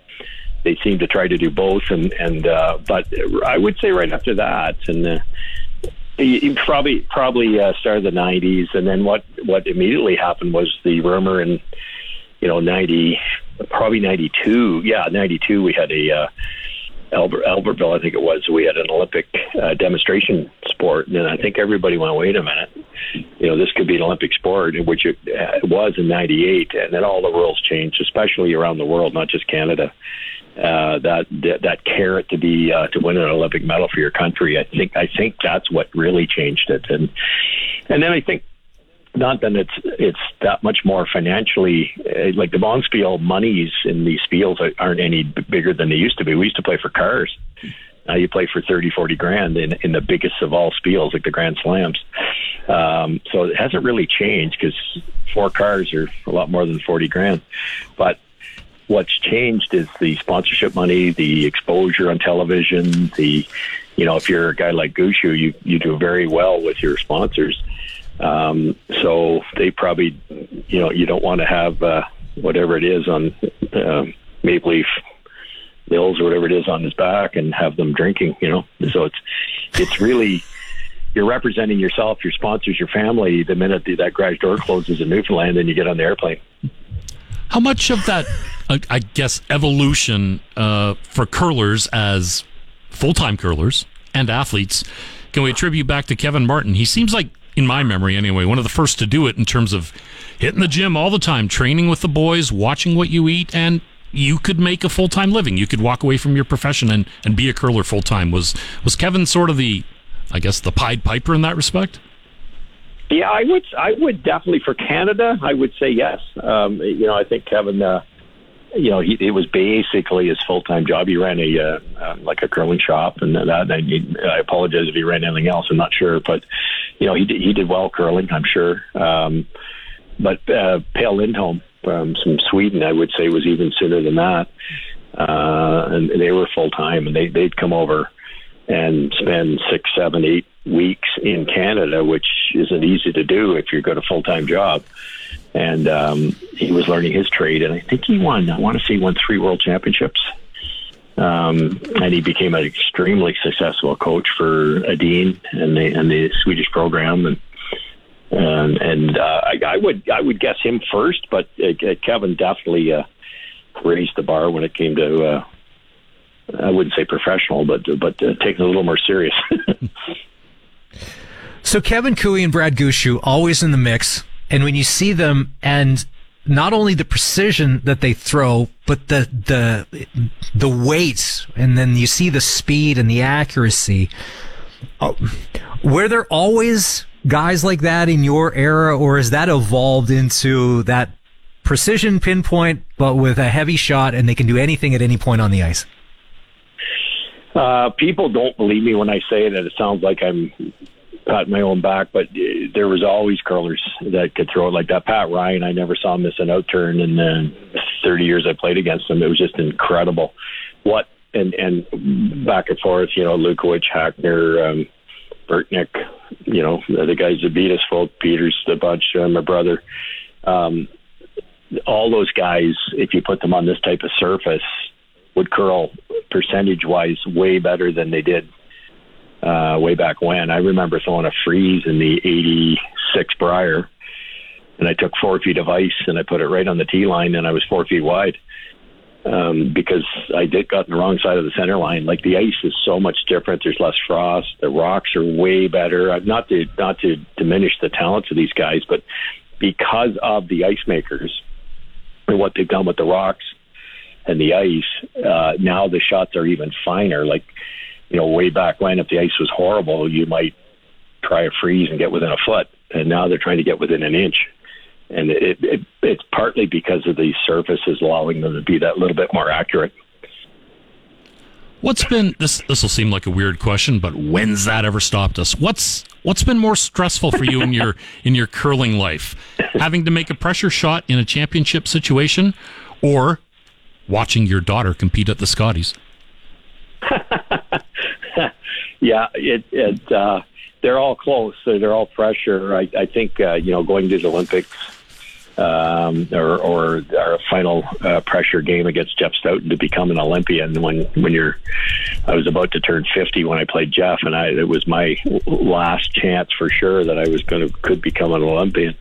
they seemed to try to do both, and and uh, but I would say right after that, and uh, probably probably uh, started the '90s, and then what what immediately happened was the rumor and you know, 90, probably 92. Yeah, 92, we had a, uh, Albert, Albertville, I think it was, we had an Olympic uh, demonstration sport. And I think everybody went, wait a minute, you know, this could be an Olympic sport, which it, uh, it was in 98. And then all the rules changed, especially around the world, not just Canada. Uh, that, that that carrot to be uh, to win an Olympic medal for your country. I think I think that's what really changed it, and and then I think not that it's it's that much more financially uh, like the bonspiel monies in these spiels aren't any bigger than they used to be. We used to play for cars. Now you play for 30, 40 grand in, in the biggest of all spiels, like the Grand Slams. Um, so it hasn't really changed because four cars are a lot more than 40 grand. But what's changed is the sponsorship money, the exposure on television, the, you know, if you're a guy like Gushue, you, you do very well with your sponsors. Um, so they probably, you know, you don't want to have uh, whatever it is on uh, Maple Leaf Mills or whatever it is on his back and have them drinking. You know, so it's it's really you're representing yourself, your sponsors, your family. The minute that garage door closes in Newfoundland, and you get on the airplane. How much of that, I guess, evolution uh, for curlers as full time curlers and athletes can we attribute back to Kevin Martin? He seems like in my memory anyway, one of the first to do it in terms of hitting the gym all the time, training with the boys, watching what you eat, and you could make a full time living. You could walk away from your profession and, and be a curler full time. Was was Kevin sort of the, I guess, the Pied Piper in that respect? Yeah, I would. I would definitely for Canada. I would say yes. Um, you know, I think Kevin. Uh, you know, he, it was basically his full time job. He ran a uh, uh, like a curling shop, and that. And he, I apologize if he ran anything else. I'm not sure, but you know, he did, he did well curling. I'm sure. Um, but uh, Peja Lindholm from, from Sweden, I would say, was even sooner than that. uh, and they were full time, and they they'd come over and spend six, seven, eight weeks in Canada, which isn't easy to do if you've got a full time job. And um, he was learning his trade, and I think he won. I want to say he won three world championships. Um, and he became an extremely successful coach for Edin and the and the Swedish program, and and and uh, I, I would I would guess him first, but uh, Kevin definitely uh, raised the bar when it came to uh, I wouldn't say professional, but but uh, taking it a little more serious. (laughs) so Kevin Koe and Brad Gushue always in the mix, and when you see them and not only the precision that they throw, but the the the weights, and then you see the speed and the accuracy. Oh, were there always guys like that in your era, or has that evolved into that precision pinpoint, but with a heavy shot, and they can do anything at any point on the ice? Uh, people don't believe me when I say that. It sounds like I'm pat my own back, but there was always curlers that could throw it like that. Pat Ryan, I never saw him miss an out turn in the 30 years I played against him. It was just incredible. What and and back and forth, you know, Lukowich, Hackner, um, Burtnyk, you know, the guys that beat us, Folk, Peters, the bunch, uh, my brother. Um, all those guys, if you put them on this type of surface, would curl percentage wise way better than they did uh, way back when. I remember throwing a freeze in the 86 Brier, and I took four feet of ice and I put it right on the tee line, and I was four feet wide um, because I did got on the wrong side of the center line. Like the ice is so much different. There's less frost. The rocks are way better. Uh, not to not to diminish the talents of these guys, but because of the ice makers and what they've done with the rocks and the ice, uh, now the shots are even finer. Like you know, way back when, if the ice was horrible, you might try a freeze and get within a foot, and now they're trying to get within an inch. And it, it, it's partly because of the surfaces allowing them to be that little bit more accurate. What's been this? This will seem like a weird question, but when's that ever stopped us? What's what's been more stressful for you in your (laughs) in your curling life, having to make a pressure shot in a championship situation, or watching your daughter compete at the Scotties? (laughs) yeah, it it uh, they're all close. They're all pressure. I, I think uh, you know going to the Olympics um, or, or our final uh, pressure game against Jeff Stoughton to become an Olympian. When when you're, I was about to turn 50 when I played Jeff, and I it was my last chance for sure that I was going to could become an Olympian.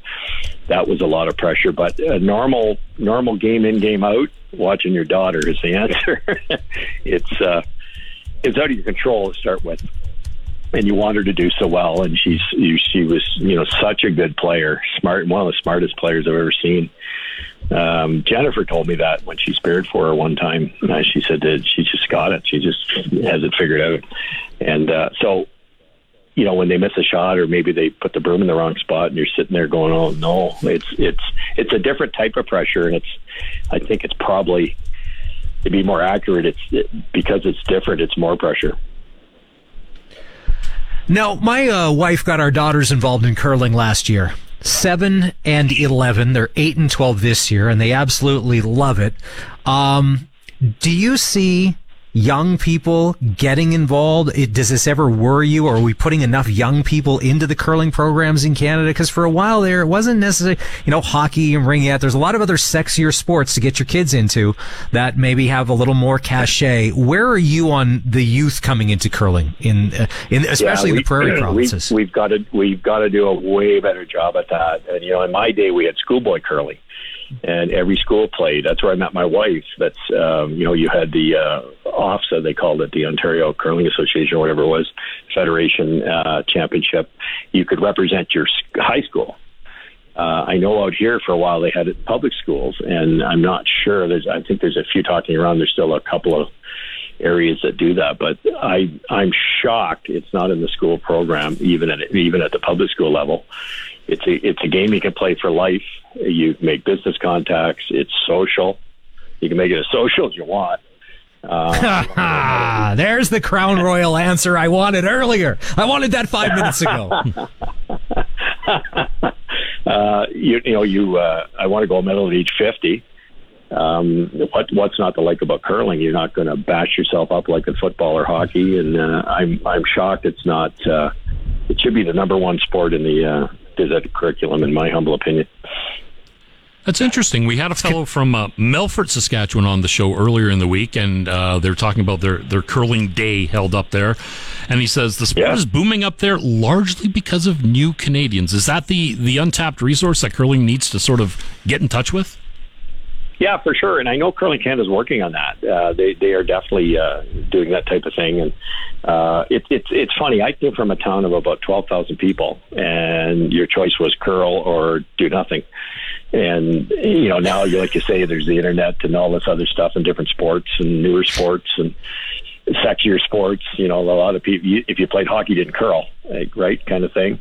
That was a lot of pressure, but a normal normal game in game out. Watching your daughter is the (laughs) answer. it's uh, it's out of your control to start with and you want her to do so well. And she's she was you know such a good player, smart, one of the smartest players I've ever seen. Um, Jennifer told me that when she spared for her one time, uh, she said that she just got it. She just has it figured out. And uh, so, you know, when they miss a shot or maybe they put the broom in the wrong spot, and you're sitting there going, "Oh no!" It's it's it's a different type of pressure, and it's I think it's probably to be more accurate. It's it, because it's different. It's more pressure. Now, my uh, wife got our daughters involved in curling last year. Seven and 11. They're eight and 12 this year, and they absolutely love it. Um, do you see young people getting involved? It, does this ever worry you? Or are we putting enough young people into the curling programs in Canada? Because for a while there, it wasn't necessarily, you know, hockey and ringette. There's a lot of other sexier sports to get your kids into that maybe have a little more cachet. Where are you on the youth coming into curling in, uh, in especially yeah, we, in the prairie (clears throat) provinces? We, we've got to we've got to do a way better job at that. And you know, in my day, we had schoolboy curling and every school played. That's where I met my wife. That's um, you know you had the uh, OFSA they called it the Ontario Curling Association or whatever it was Federation uh, Championship. You could represent your high school. Uh, I know out here for a while they had it public schools, and I'm not sure. There's I think there's a few talking around. There's still a couple of areas that do that, but I I'm shocked it's not in the school program even at even at the public school level. It's a it's a game you can play for life. You make business contacts. It's social. You can make it as social as you want. Uh, (laughs) There's the Crown Royal answer I wanted earlier. I wanted that five minutes ago. (laughs) uh, you, you know, you. Uh, I want to go medal at age fifty, um, what what's not to like about curling? You're not going to bash yourself up like in football or hockey, and uh, I'm I'm shocked it's not. Uh, it should be the number one sport in the uh, curriculum, in my humble opinion. That's interesting. We had a fellow from uh, Melfort, Saskatchewan, on the show earlier in the week, and uh, they're talking about their their curling day held up there. And he says the sport Yeah. is booming up there largely because of new Canadians. Is that the the untapped resource that curling needs to sort of get in touch with? Yeah, for sure. And I know Curling Canada is working on that. Uh, they they are definitely uh, doing that type of thing. And uh, it's it's it's funny. I came from a town of about twelve thousand people, and your choice was curl or do nothing. And you know now, you like you say, there's the internet and all this other stuff and different sports and newer sports and sexier sports. You know, a lot of people, if you played hockey, you didn't curl, like, right, kind of thing.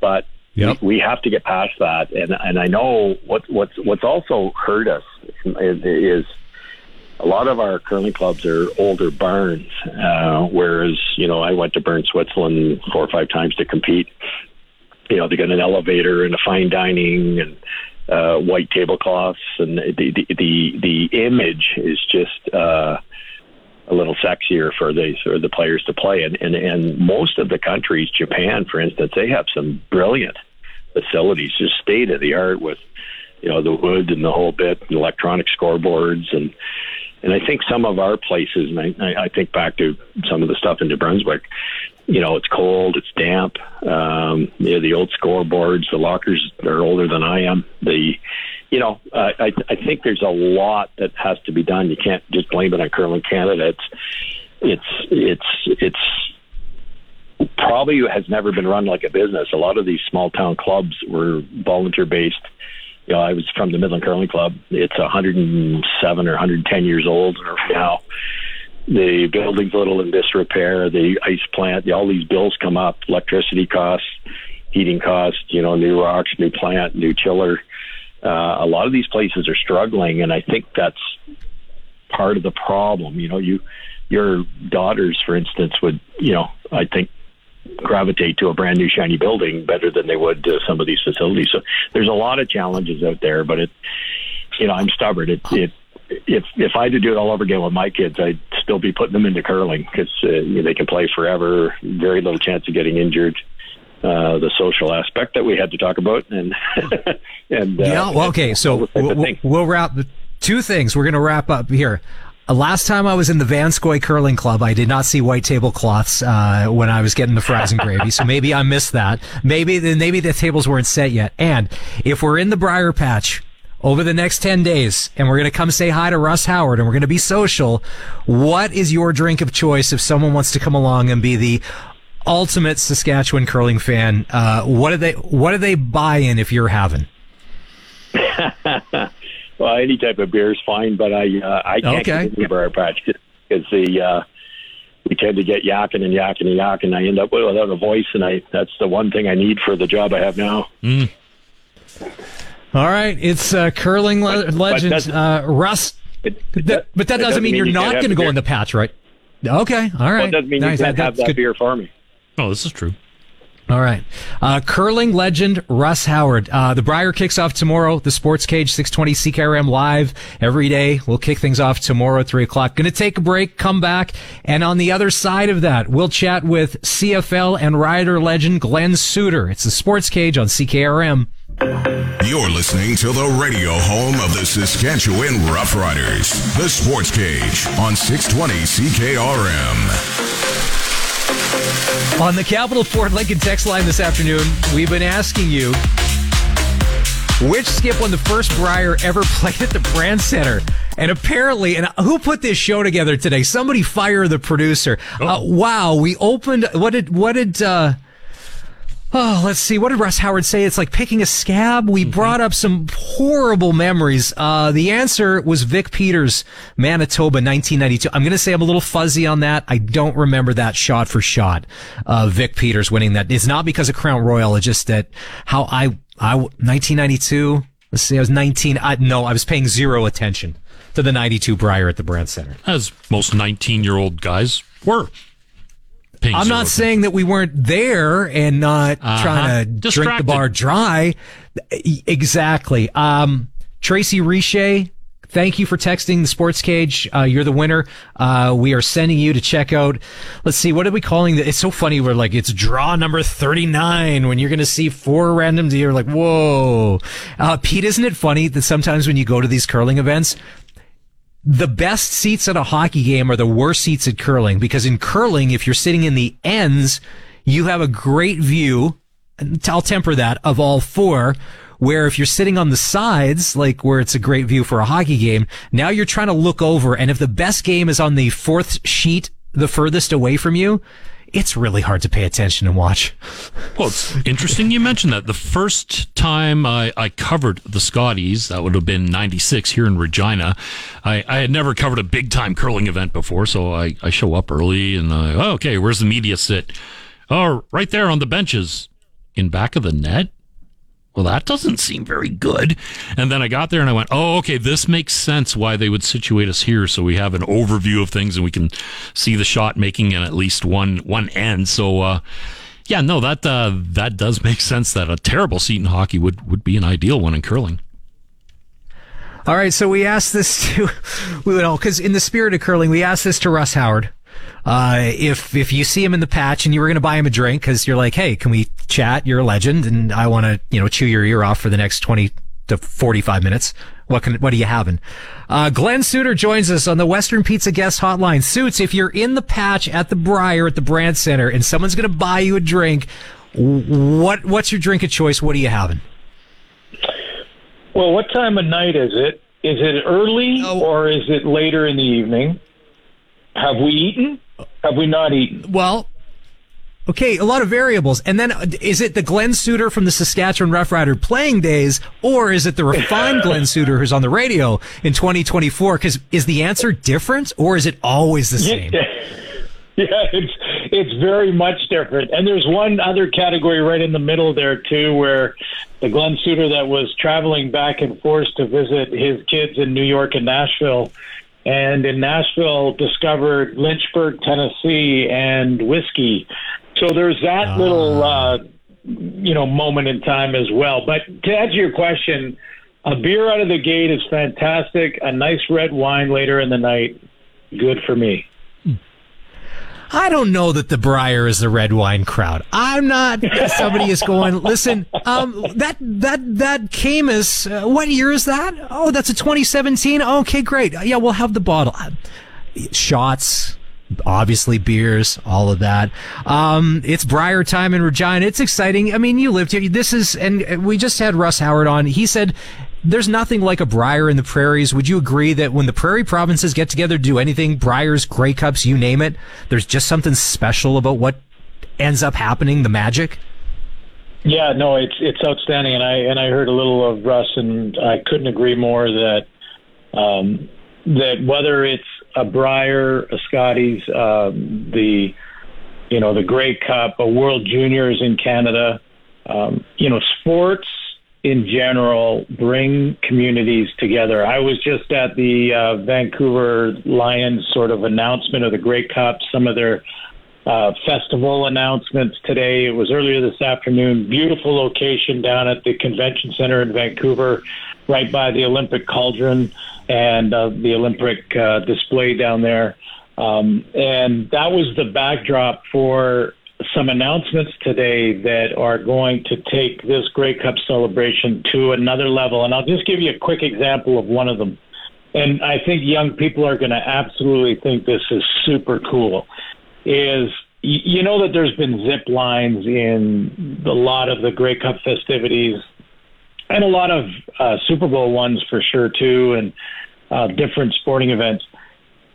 But Yep. we, we have to get past that. And and I know what what's what's also hurt us is, is a lot of our curling clubs are older barns. Uh, whereas you know I went to Bern, Switzerland four or five times to compete. You know they got an elevator and a fine dining and uh, white tablecloths, and the the the, the image is just. Uh, a little sexier for the for the players to play. And, and and most of the countries, Japan, for instance, they have some brilliant facilities, just state of the art with you know the wood and the whole bit, and electronic scoreboards, and and I think some of our places, and I I think back to some of the stuff in New Brunswick. You know, it's cold, it's damp. Um, you know, the old scoreboards, the lockers are older than I am. The you know, I, I think there's a lot that has to be done. You can't just blame it on Curling Canada. It's, it's, it's, it's probably has never been run like a business. A lot of these small town clubs were volunteer based. You know, I was from the Midland Curling Club. It's 107 or 110 years old now. The building's a little in disrepair. The ice plant, all these bills come up. Electricity costs, heating costs. You know, new rocks, new plant, new chiller uh, a lot of these places are struggling, and I think that's part of the problem. You know, you your daughters, for instance, would you know I think gravitate to a brand new shiny building better than they would to some of these facilities. So there's a lot of challenges out there, but it you know I'm stubborn. It it if if I had to do it all over again with my kids, I'd still be putting them into curling because uh, you know, they can play forever. Very little chance of getting injured. Uh, the social aspect that we had to talk about, and (laughs) and uh, yeah. Well, okay. So all those type of we'll, we'll wrap two things. We're going to wrap up here. Uh, Last time I was in the Vanscoy Curling Club, I did not see white tablecloths uh, when I was getting the fries and gravy. So maybe I missed that. Maybe the, maybe the tables weren't set yet. And if we're in the Brier Patch over the next ten days, and we're going to come say hi to Russ Howard, and we're going to be social, what is your drink of choice if someone wants to come along and be the ultimate Saskatchewan curling fan? Uh, what do they What do they buy in if you're having? (laughs) well, any type of beer is fine, but I uh, I can't Okay. get into the Brier Patch because the uh, we tend to get yakking and yakking and yakking. I end up without a voice, and I that's the one thing I need for the job I have now. All right, it's uh, curling le- But- but legend doesn't- uh, Russ. It, But that, but that it doesn't mean you're you not going to go beer. in the patch, right? Okay, all right. Well, it doesn't mean Nice, you can't that- have that good. beer for me. Oh, this is true. All right. Uh, curling legend Russ Howard. Uh, the Brier kicks off tomorrow. The Sports Cage 620 CKRM live every day. We'll kick things off tomorrow at 3 o'clock. Going to take a break, come back, and on the other side of that, we'll chat with CFL and rider legend Glen Suitor. It's the Sports Cage on CKRM. You're listening to the radio home of the Saskatchewan Roughriders, the Sports Cage on 620 CKRM. On the Capital Ford Lincoln text line this afternoon, we've been asking you which skip won the first Brier ever (laughs) played at the Brandt Center. And apparently, and who put this show together today? Somebody fire the producer. Uh, wow, we opened. What did what did? uh Oh, let's see. What did Russ Howard say? It's like picking a scab. We brought up some horrible memories. Uh, the answer was Vic Peters, Manitoba, 1992. I'm going to say I'm a little fuzzy on that. I don't remember that shot for shot. Uh, Vic Peters winning that. It's not because of Crown Royal. It's just that how I, I, 1992. Let's see. I was 19. I, no, I was paying zero attention to the 92 Brier at the Brandt Center. As most 19 year old guys were. I'm not saying that we weren't there and not Uh-huh. trying to drink the Distracted. bar dry. Exactly. Um, Tracy Riche, thank you for texting the Sports Cage. Uh, you're the winner. Uh, we are sending you to check out. Let's see, what are we calling it? It's so funny. We're like, it's draw number 39 when you're going to see four randoms. You're like, whoa. Uh, Pete, isn't it funny that sometimes when you go to these curling events, the best seats at a hockey game are the worst seats at curling because in curling, if you're sitting in the ends, you have a great view. I'll temper that of all four. Where if you're sitting on the sides, like where it's a great view for a hockey game, now you're trying to look over. And if the best game is on the fourth sheet, the furthest away from you, it's really hard to pay attention and watch. Well, it's interesting you mentioned that. The first time I, I covered the Scotties, that would have been 96 here in Regina. I, I had never covered a big time curling event before, so I, I show up early and I, oh, okay, where's the media sit? Oh, right there on the benches in back of the net well, that doesn't seem very good. And then I got there and I went, oh, okay, this makes sense why they would situate us here. So we have an overview of things and we can see the shot making in at least one, one end. So, uh, yeah, no, that, uh, that does make sense that a terrible seat in hockey would, would be an ideal one in curling. All right. So we asked this to, (laughs) we know, cause in the spirit of curling, we asked this to Russ Howard. Uh, if if you see him in the patch and you were going to buy him a drink because you're like, hey, can we chat? You're a legend, and I want to you know chew your ear off for the next twenty to forty five minutes. What can what are you having? Uh, Glen Suitor joins us on the Western Pizza Guest Hotline. Suits, if you're in the patch at the Brier at the Brandt Center and someone's going to buy you a drink, what what's your drink of choice? What are you having? Well, what time of night is it? Is it early oh. or is it later in the evening? Have we eaten? Have we not eaten? Well, okay, a lot of variables. And then uh, is it the Glen Suitor from the Saskatchewan Roughrider playing days, or is it the refined (laughs) Glen Suitor who's on the radio in 2024? Because is the answer different, or is it always the same? Yeah, (laughs) yeah, it's it's very much different. And there's one other category right in the middle there too, where the Glen Suitor that was traveling back and forth to visit his kids in New York and Nashville and in Nashville discovered Lynchburg, Tennessee, and whiskey. So there's that uh. little, uh, you know, moment in time as well. But to answer your question, a beer out of the gate is fantastic. A nice red wine later in the night, good for me. I don't know that the Brier is the red wine crowd. I'm not. Somebody is going. Listen, um, that that that Caymus. Uh, what year is that? Oh, that's a 2017. Okay, great. Yeah, we'll have the bottle. Shots, obviously beers, all of that. Um, it's Brier time in Regina. It's exciting. I mean, you lived here. This is, and we just had Russ Howard on. He said there's nothing like a Brier in the prairies. Would you agree that when the prairie provinces get together to do anything, Briers, Grey Cups, you name it, there's just something special about what ends up happening, the magic? Yeah, no, it's it's outstanding, and I and I heard a little of Russ, and I couldn't agree more that um, that whether it's a Brier, a Scotties, um, the you know the Grey Cup, a World Juniors in Canada, um, you know sports in general bring communities together. I was just at the uh, Vancouver Lions sort of announcement of the Grey Cup, some of their uh, festival announcements today. It was earlier this afternoon. Beautiful location down at the convention center in Vancouver, right by the Olympic Cauldron and uh, the Olympic uh, display down there. Um, and that was the backdrop for some announcements today that are going to take this Grey Cup celebration to another level. And I'll just give you a quick example of one of them. And I think young people are going to absolutely think this is super cool. Is you know that there's been zip lines in a lot of the Grey Cup festivities and a lot of uh, Super Bowl ones for sure too, and uh, different sporting events.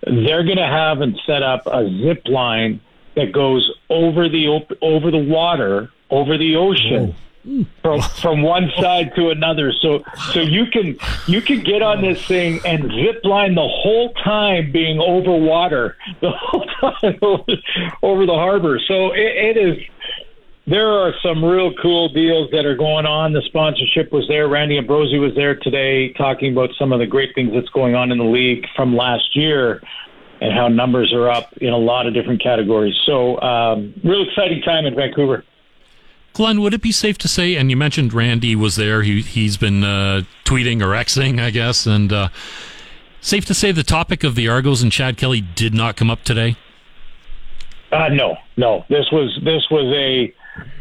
They're going to have and set up a zip line that goes over the op- over the water, over the ocean. Oh. Hmm. From from one (laughs) side to another, so so you can you can get on this thing and zip line the whole time being over water, (laughs) the whole time over, over the harbor. So it, it is there are some real cool deals that are going on. The sponsorship was there. Randy Ambrosie was there today talking about some of the great things that's going on in the league from last year and how numbers are up in a lot of different categories. So, um, real exciting time in Vancouver. Glenn, would it be safe to say? And you mentioned Randy was there. He he's been uh, tweeting or xing, I guess, and uh, Safe to say the topic of the Argos and Chad Kelly did not come up today. Uh, no, no. This was this was a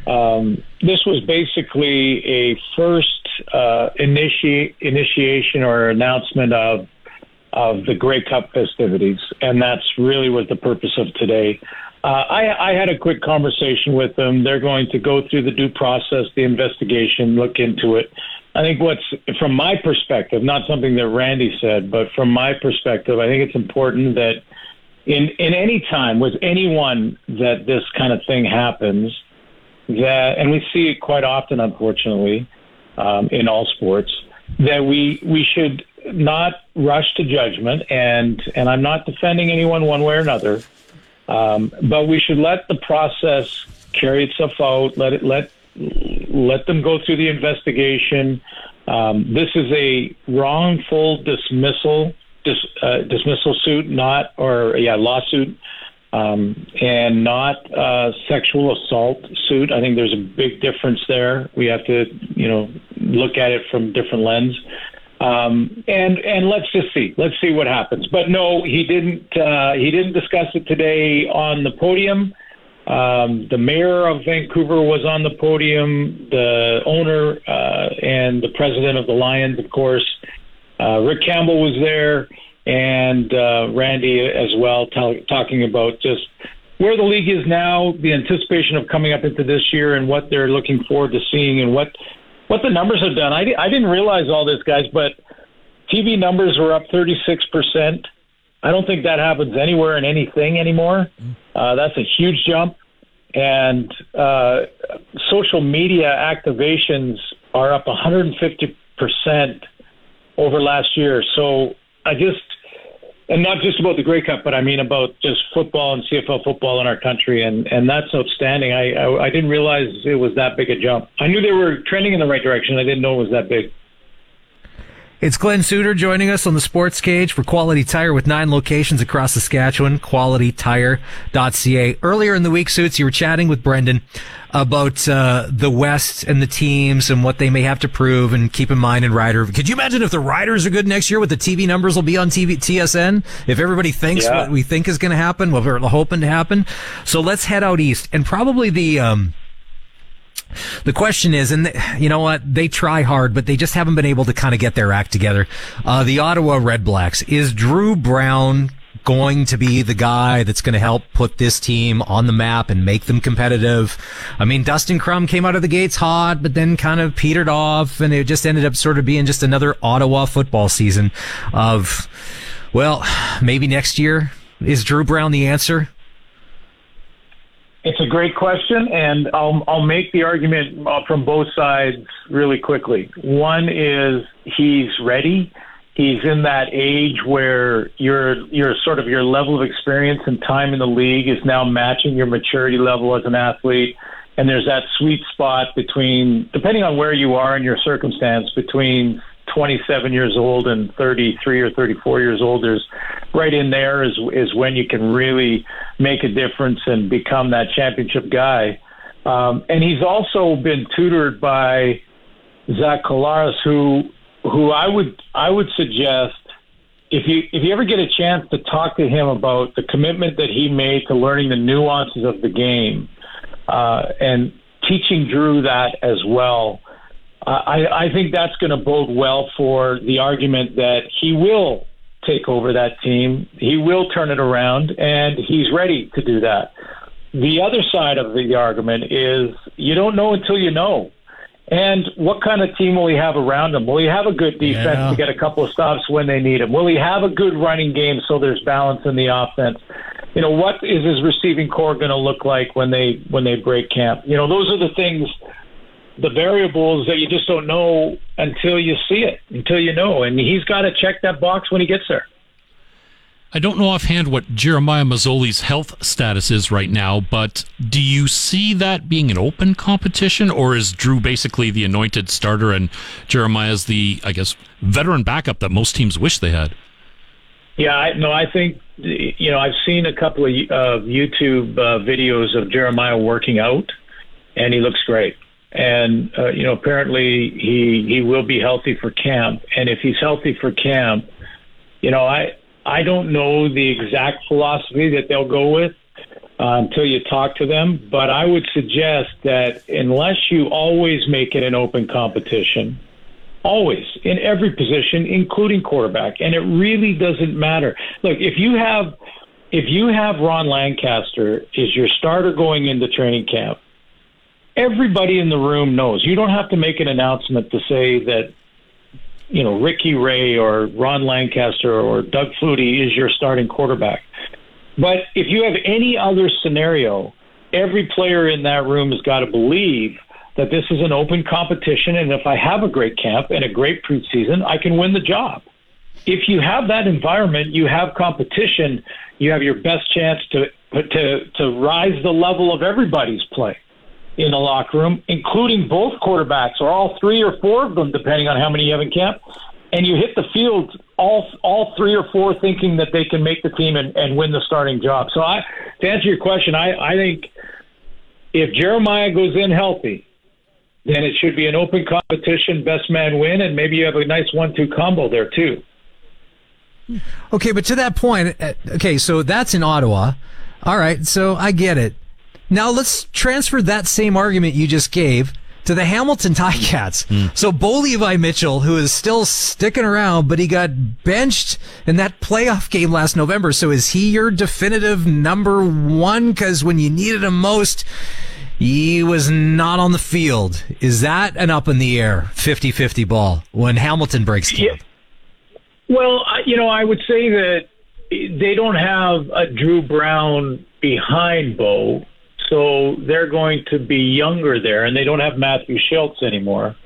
um, this was basically a first uh, initi- initiation or announcement of of the Grey Cup festivities, and that's really what the purpose of today. Uh, I, I had a quick conversation with them. They're going to go through the due process, the investigation, look into it. I think what's from my perspective, not something that Randy said, but from my perspective, I think it's important that in in any time with anyone that this kind of thing happens, that and we see it quite often, unfortunately, um, in all sports, that we we should not rush to judgment, and and I'm not defending anyone one way or another, um, but we should let the process carry itself out. Let it let let them go through the investigation. Um, this is a wrongful dismissal dis, uh, dismissal suit, not or yeah lawsuit, um, and not uh, sexual assault suit. I think there's a big difference there. We have to you know look at it from different lens. Um, and and let's just see. Let's see what happens. But no, he didn't. Uh, he didn't discuss it today on the podium. Um, the mayor of Vancouver was on the podium. The owner uh, and the president of the Lions, of course. Uh, Rick Campbell was there, and uh, Randy as well, t- talking about just where the league is now, the anticipation of coming up into this year, and what they're looking forward to seeing, and what what the numbers have done. I, I didn't realize all this, guys, but TV numbers were up 36%. I don't think that happens anywhere in anything anymore. Uh, that's a huge jump. And uh, social media activations are up 150% over last year. So I just, and not just about the Grey Cup, but I mean about just football and CFL football in our country, and and that's outstanding. I, I I didn't realize it was that big a jump. I knew they were trending in the right direction. I didn't know it was that big. It's Glen Suitor joining us on the Sports Cage for Quality Tire with nine locations across Saskatchewan, qualitytire.ca. Earlier in the week, Suits, you were chatting with Brendan about uh, the West and the teams and what they may have to prove and keep in mind in Rider. Could you imagine if the Riders are good next year, what the TV numbers will be on TV, TSN? If everybody thinks Yeah. what we think is going to happen, what we're hoping to happen. So let's head out east and probably the, um, the question is, and th- you know what? They try hard, but they just haven't been able to kind of get their act together. Uh, the Ottawa Red Blacks. Is Dru Brown going to be the guy that's going to help put this team on the map and make them competitive? I mean, Dustin Crum came out of the gates hot, but then kind of petered off, and it just ended up sort of being just another Ottawa football season of, well, maybe next year. Is Dru Brown the answer? It's a great question, and I'll I'll make the argument uh, from both sides really quickly. One is he's ready. He's in that age where your your sort of your level of experience and time in the league is now matching your maturity level as an athlete. And there's that sweet spot between, depending on where you are in your circumstance, between 27 years old and 33 or 34 years old. There's right in there is is when you can really make a difference and become that championship guy. Um, and he's also been tutored by Zach Collaros, who who I would I would suggest if you if you ever get a chance to talk to him about the commitment that he made to learning the nuances of the game uh, and teaching Dru that as well. I, I think that's going to bode well for the argument that he will take over that team. He will turn it around, and he's ready to do that. The other side of the argument is you don't know until you know. And what kind of team will he have around him? Will he have a good defense Yeah. to get a couple of stops when they need him? Will he have a good running game so there's balance in the offense? You know, what is his receiving core going to look like when they when they break camp? You know, those are the things the variables that you just don't know until you see it, until you know. And he's got to check that box when he gets there. I don't know offhand what Jeremiah Masoli's health status is right now, but do you see that being an open competition, or is Dru basically the anointed starter and Jeremiah's the, I guess, veteran backup that most teams wish they had? Yeah, I, no, I think you know I've seen a couple of uh, YouTube uh, videos of Jeremiah working out, and he looks great. And uh, you know, apparently he he will be healthy for camp. And if he's healthy for camp, you know, I I don't know the exact philosophy that they'll go with uh, until you talk to them. But I would suggest that unless you always make it an open competition, always in every position, including quarterback, and it really doesn't matter. Look, if you have if you have Ron Lancaster is your starter going into training camp, everybody in the room knows. You don't have to make an announcement to say that you know Ricky Ray or Ron Lancaster or Doug Flutie is your starting quarterback. But if you have any other scenario, every player in that room has got to believe that this is an open competition, and if I have a great camp and a great preseason, I can win the job. If you have that environment, you have competition, you have your best chance to to to rise the level of everybody's play in the locker room, including both quarterbacks or all three or four of them, depending on how many you have in camp. And you hit the field all all three or four thinking that they can make the team and, and win the starting job. So I to answer your question, I, I think if Jeremiah goes in healthy, then it should be an open competition, best man win, and maybe you have a nice one two combo there too. Okay, but to that point, uh, okay, so that's in Ottawa. All right, so I get it. Now let's transfer that same argument you just gave to the Hamilton Ticats. Mm. So Bo Levi Mitchell, who is still sticking around, but he got benched in that playoff game last November. So is he your definitive number one? Because when you needed him most, he was not on the field. Is that an up in the air 50-50 ball when Hamilton breaks camp? Yeah. Well, you know, I would say that they don't have a Dru Brown behind Bo so they're going to be younger there, and they don't have Matthew Shiltz anymore.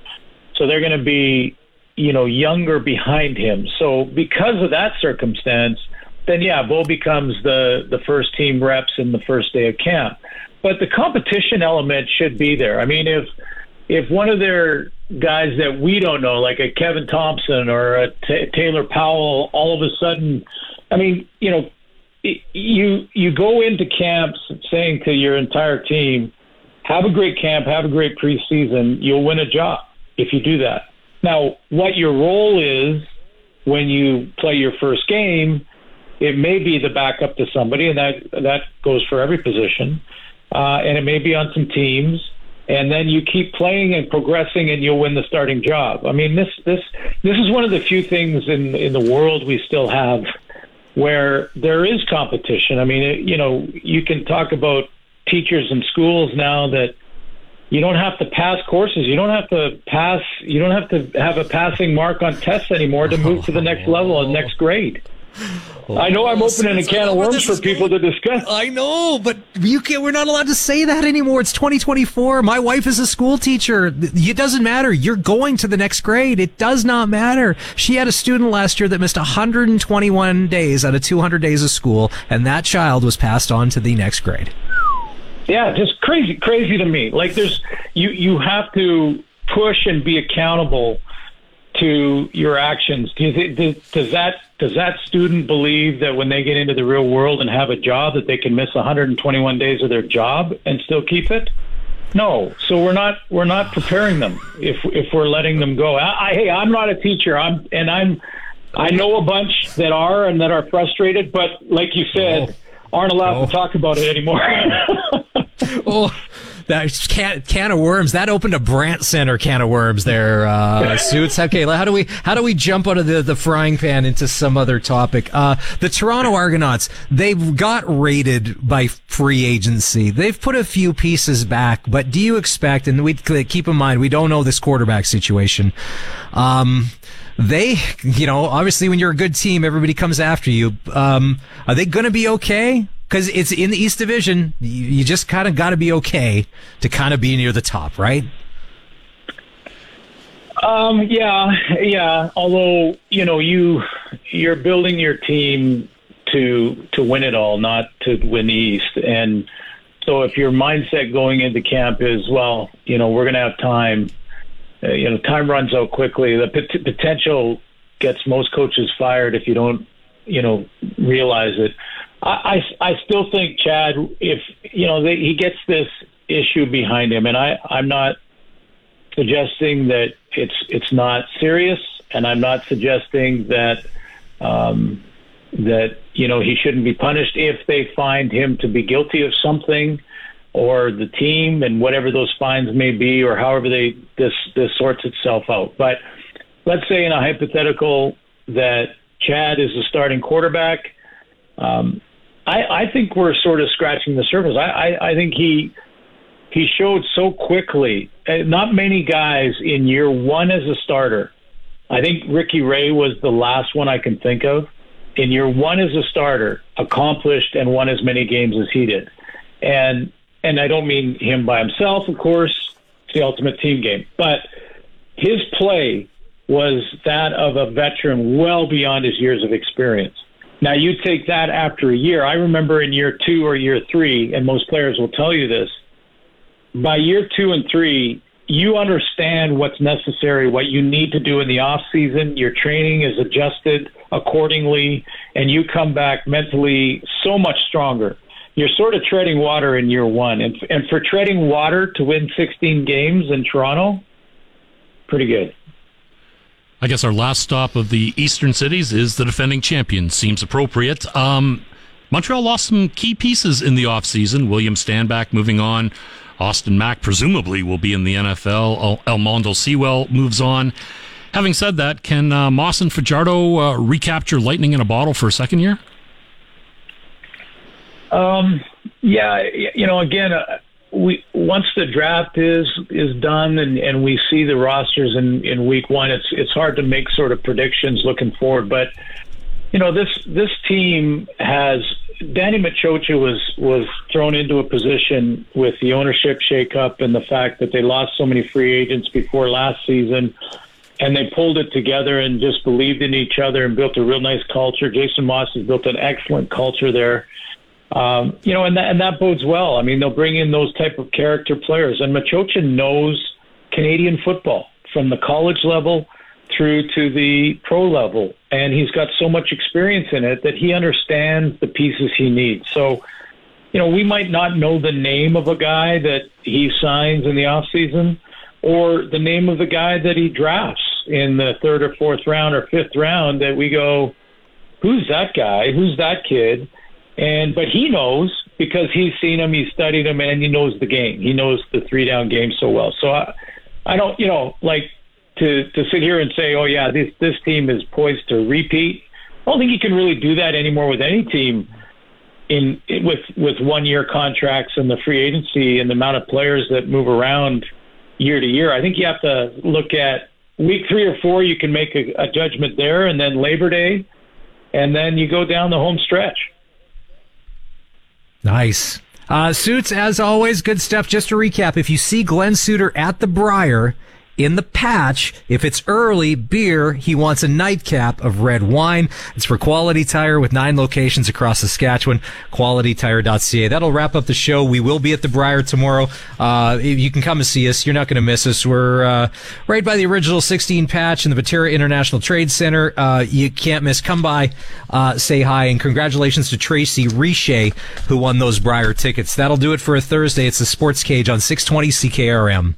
So they're going to be, you know, younger behind him. So because of that circumstance, then yeah, Bo becomes the the first team reps in the first day of camp. But the competition element should be there. I mean, if if one of their guys that we don't know, like a Kevin Thompson or a T- Taylor Powell, all of a sudden, I mean, you know, you you go into camps saying to your entire team, have a great camp, have a great preseason, you'll win a job if you do that. Now, what your role is when you play your first game, it may be the backup to somebody, and that that goes for every position, uh, and it may be on some teams. And then you keep playing and progressing, and you'll win the starting job. I mean, this this this is one of the few things in in the world we still have where there is competition. I mean, it, you know, you can talk about teachers and schools now that you don't have to pass courses. You don't have to pass. You don't have to have a passing mark on tests anymore to move to the next level and next grade. I know I'm opening a can of worms for people to discuss. I know, but you can't. We're not allowed to say that anymore. It's 2024. My wife is a school teacher. It doesn't matter. You're going to the next grade. It does not matter. She had a student last year that missed 121 days out of 200 days of school, and that child was passed on to the next grade. Yeah, just crazy, crazy to me. Like there's you you have to push and be accountable to your actions. Do you th- does that does that student believe that when they get into the real world and have a job that they can miss 121 days of their job and still keep it? No. So we're not we're not preparing them if if we're letting them go. I, I, hey, I'm not a teacher. I'm and I'm I know a bunch that are and that are frustrated, but like you said, oh. aren't allowed oh. to talk about it anymore. (laughs) oh, that can, can of worms that opened a Brandt Center can of worms there. Uh, (laughs) suits. Okay, how do we how do we jump out of the, the frying pan into some other topic? Uh, the Toronto Argonauts they've got rated by free agency. They've put a few pieces back, but do you expect? And we keep in mind we don't know this quarterback situation. Um, they, you know, obviously when you're a good team, everybody comes after you. Um, are they going to be okay? Because it's in the East Division. You, you just kind of got to be okay to kind of be near the top, right? Um, yeah, yeah. Although you know you you're building your team to to win it all, not to win the East. And so if your mindset going into camp is, well, you know, we're going to have time. Uh, you know, time runs out quickly. The pot- potential gets most coaches fired if you don't, you know, realize it. I, I, still think Chad, if you know they, he gets this issue behind him, and I, I'm not suggesting that it's it's not serious, and I'm not suggesting that um, that you know he shouldn't be punished if they find him to be guilty of something, or the team and whatever those fines may be, or however they this this sorts itself out. But let's say in a hypothetical that Chad is the starting quarterback. Um, I, I think we're sort of scratching the surface. I, I, I think he he showed so quickly. Uh, not many guys in year one as a starter. I think Ricky Ray was the last one I can think of. In year one as a starter, accomplished and won as many games as he did. And and I don't mean him by himself, of course. It's the ultimate team game. But his play was that of a veteran well beyond his years of experience. Now, you take that after a year. I remember in year two or year three, and most players will tell you this, by year two and three, you understand what's necessary, what you need to do in the off season. Your training is adjusted accordingly, and you come back mentally so much stronger. You're sort of treading water in year one, and and for treading water to win 16 games in Toronto, pretty good. I guess our last stop of the Eastern cities is the defending champion. Seems appropriate. Um, Montreal lost some key pieces in the offseason. William Stanback moving on. Austin Mack presumably will be in the NFL. Almondo Sewell moves on. Having said that, can uh, Moss and Fajardo uh, recapture lightning in a bottle for a second year? Um, yeah, you know, again, uh, we once the draft is is done and, and we see the rosters in, in week one, it's it's hard to make sort of predictions looking forward. But you know this this team has Danny Maciocia was was thrown into a position with the ownership shakeup and the fact that they lost so many free agents before last season, and they pulled it together and just believed in each other and built a real nice culture. Jason Moss has built an excellent culture there um, you know, and that, and that bodes well. I mean, they'll bring in those type of character players, and Maciocia knows Canadian football from the college level through to the pro level, and he's got so much experience in it that he understands the pieces he needs. So, you know, we might not know the name of a guy that he signs in the off season, or the name of the guy that he drafts in the third or fourth round or fifth round. That we go, who's that guy? Who's that kid? And but he knows because he's seen him, he's studied him, and he knows the game. He knows the three down game so well. So I, I don't, you know, like to to sit here and say, oh yeah, this this team is poised to repeat. I don't think you can really do that anymore with any team. In with with one year contracts and the free agency and the amount of players that move around year to year, I think you have to look at week three or four. You can make a, a judgment there, and then Labor Day, and then you go down the home stretch. Nice. Uh, Suits, as always, good stuff. Just to recap, if you see Glen Suitor at the Brier, in the patch. If it's early beer, he wants a nightcap of red wine. It's for Quality Tire with nine locations across Saskatchewan. QualityTire.ca. That'll wrap up the show. We will be at the Brier tomorrow. Uh, you can come and see us. You're not going to miss us. We're uh, right by the original 16 patch in the Batera International Trade Center. Uh, you can't miss. Come by, uh, say hi, and congratulations to Tracy Riche who won those Brier tickets. That'll do it for a Thursday. It's the Sports Cage on 620 CKRM.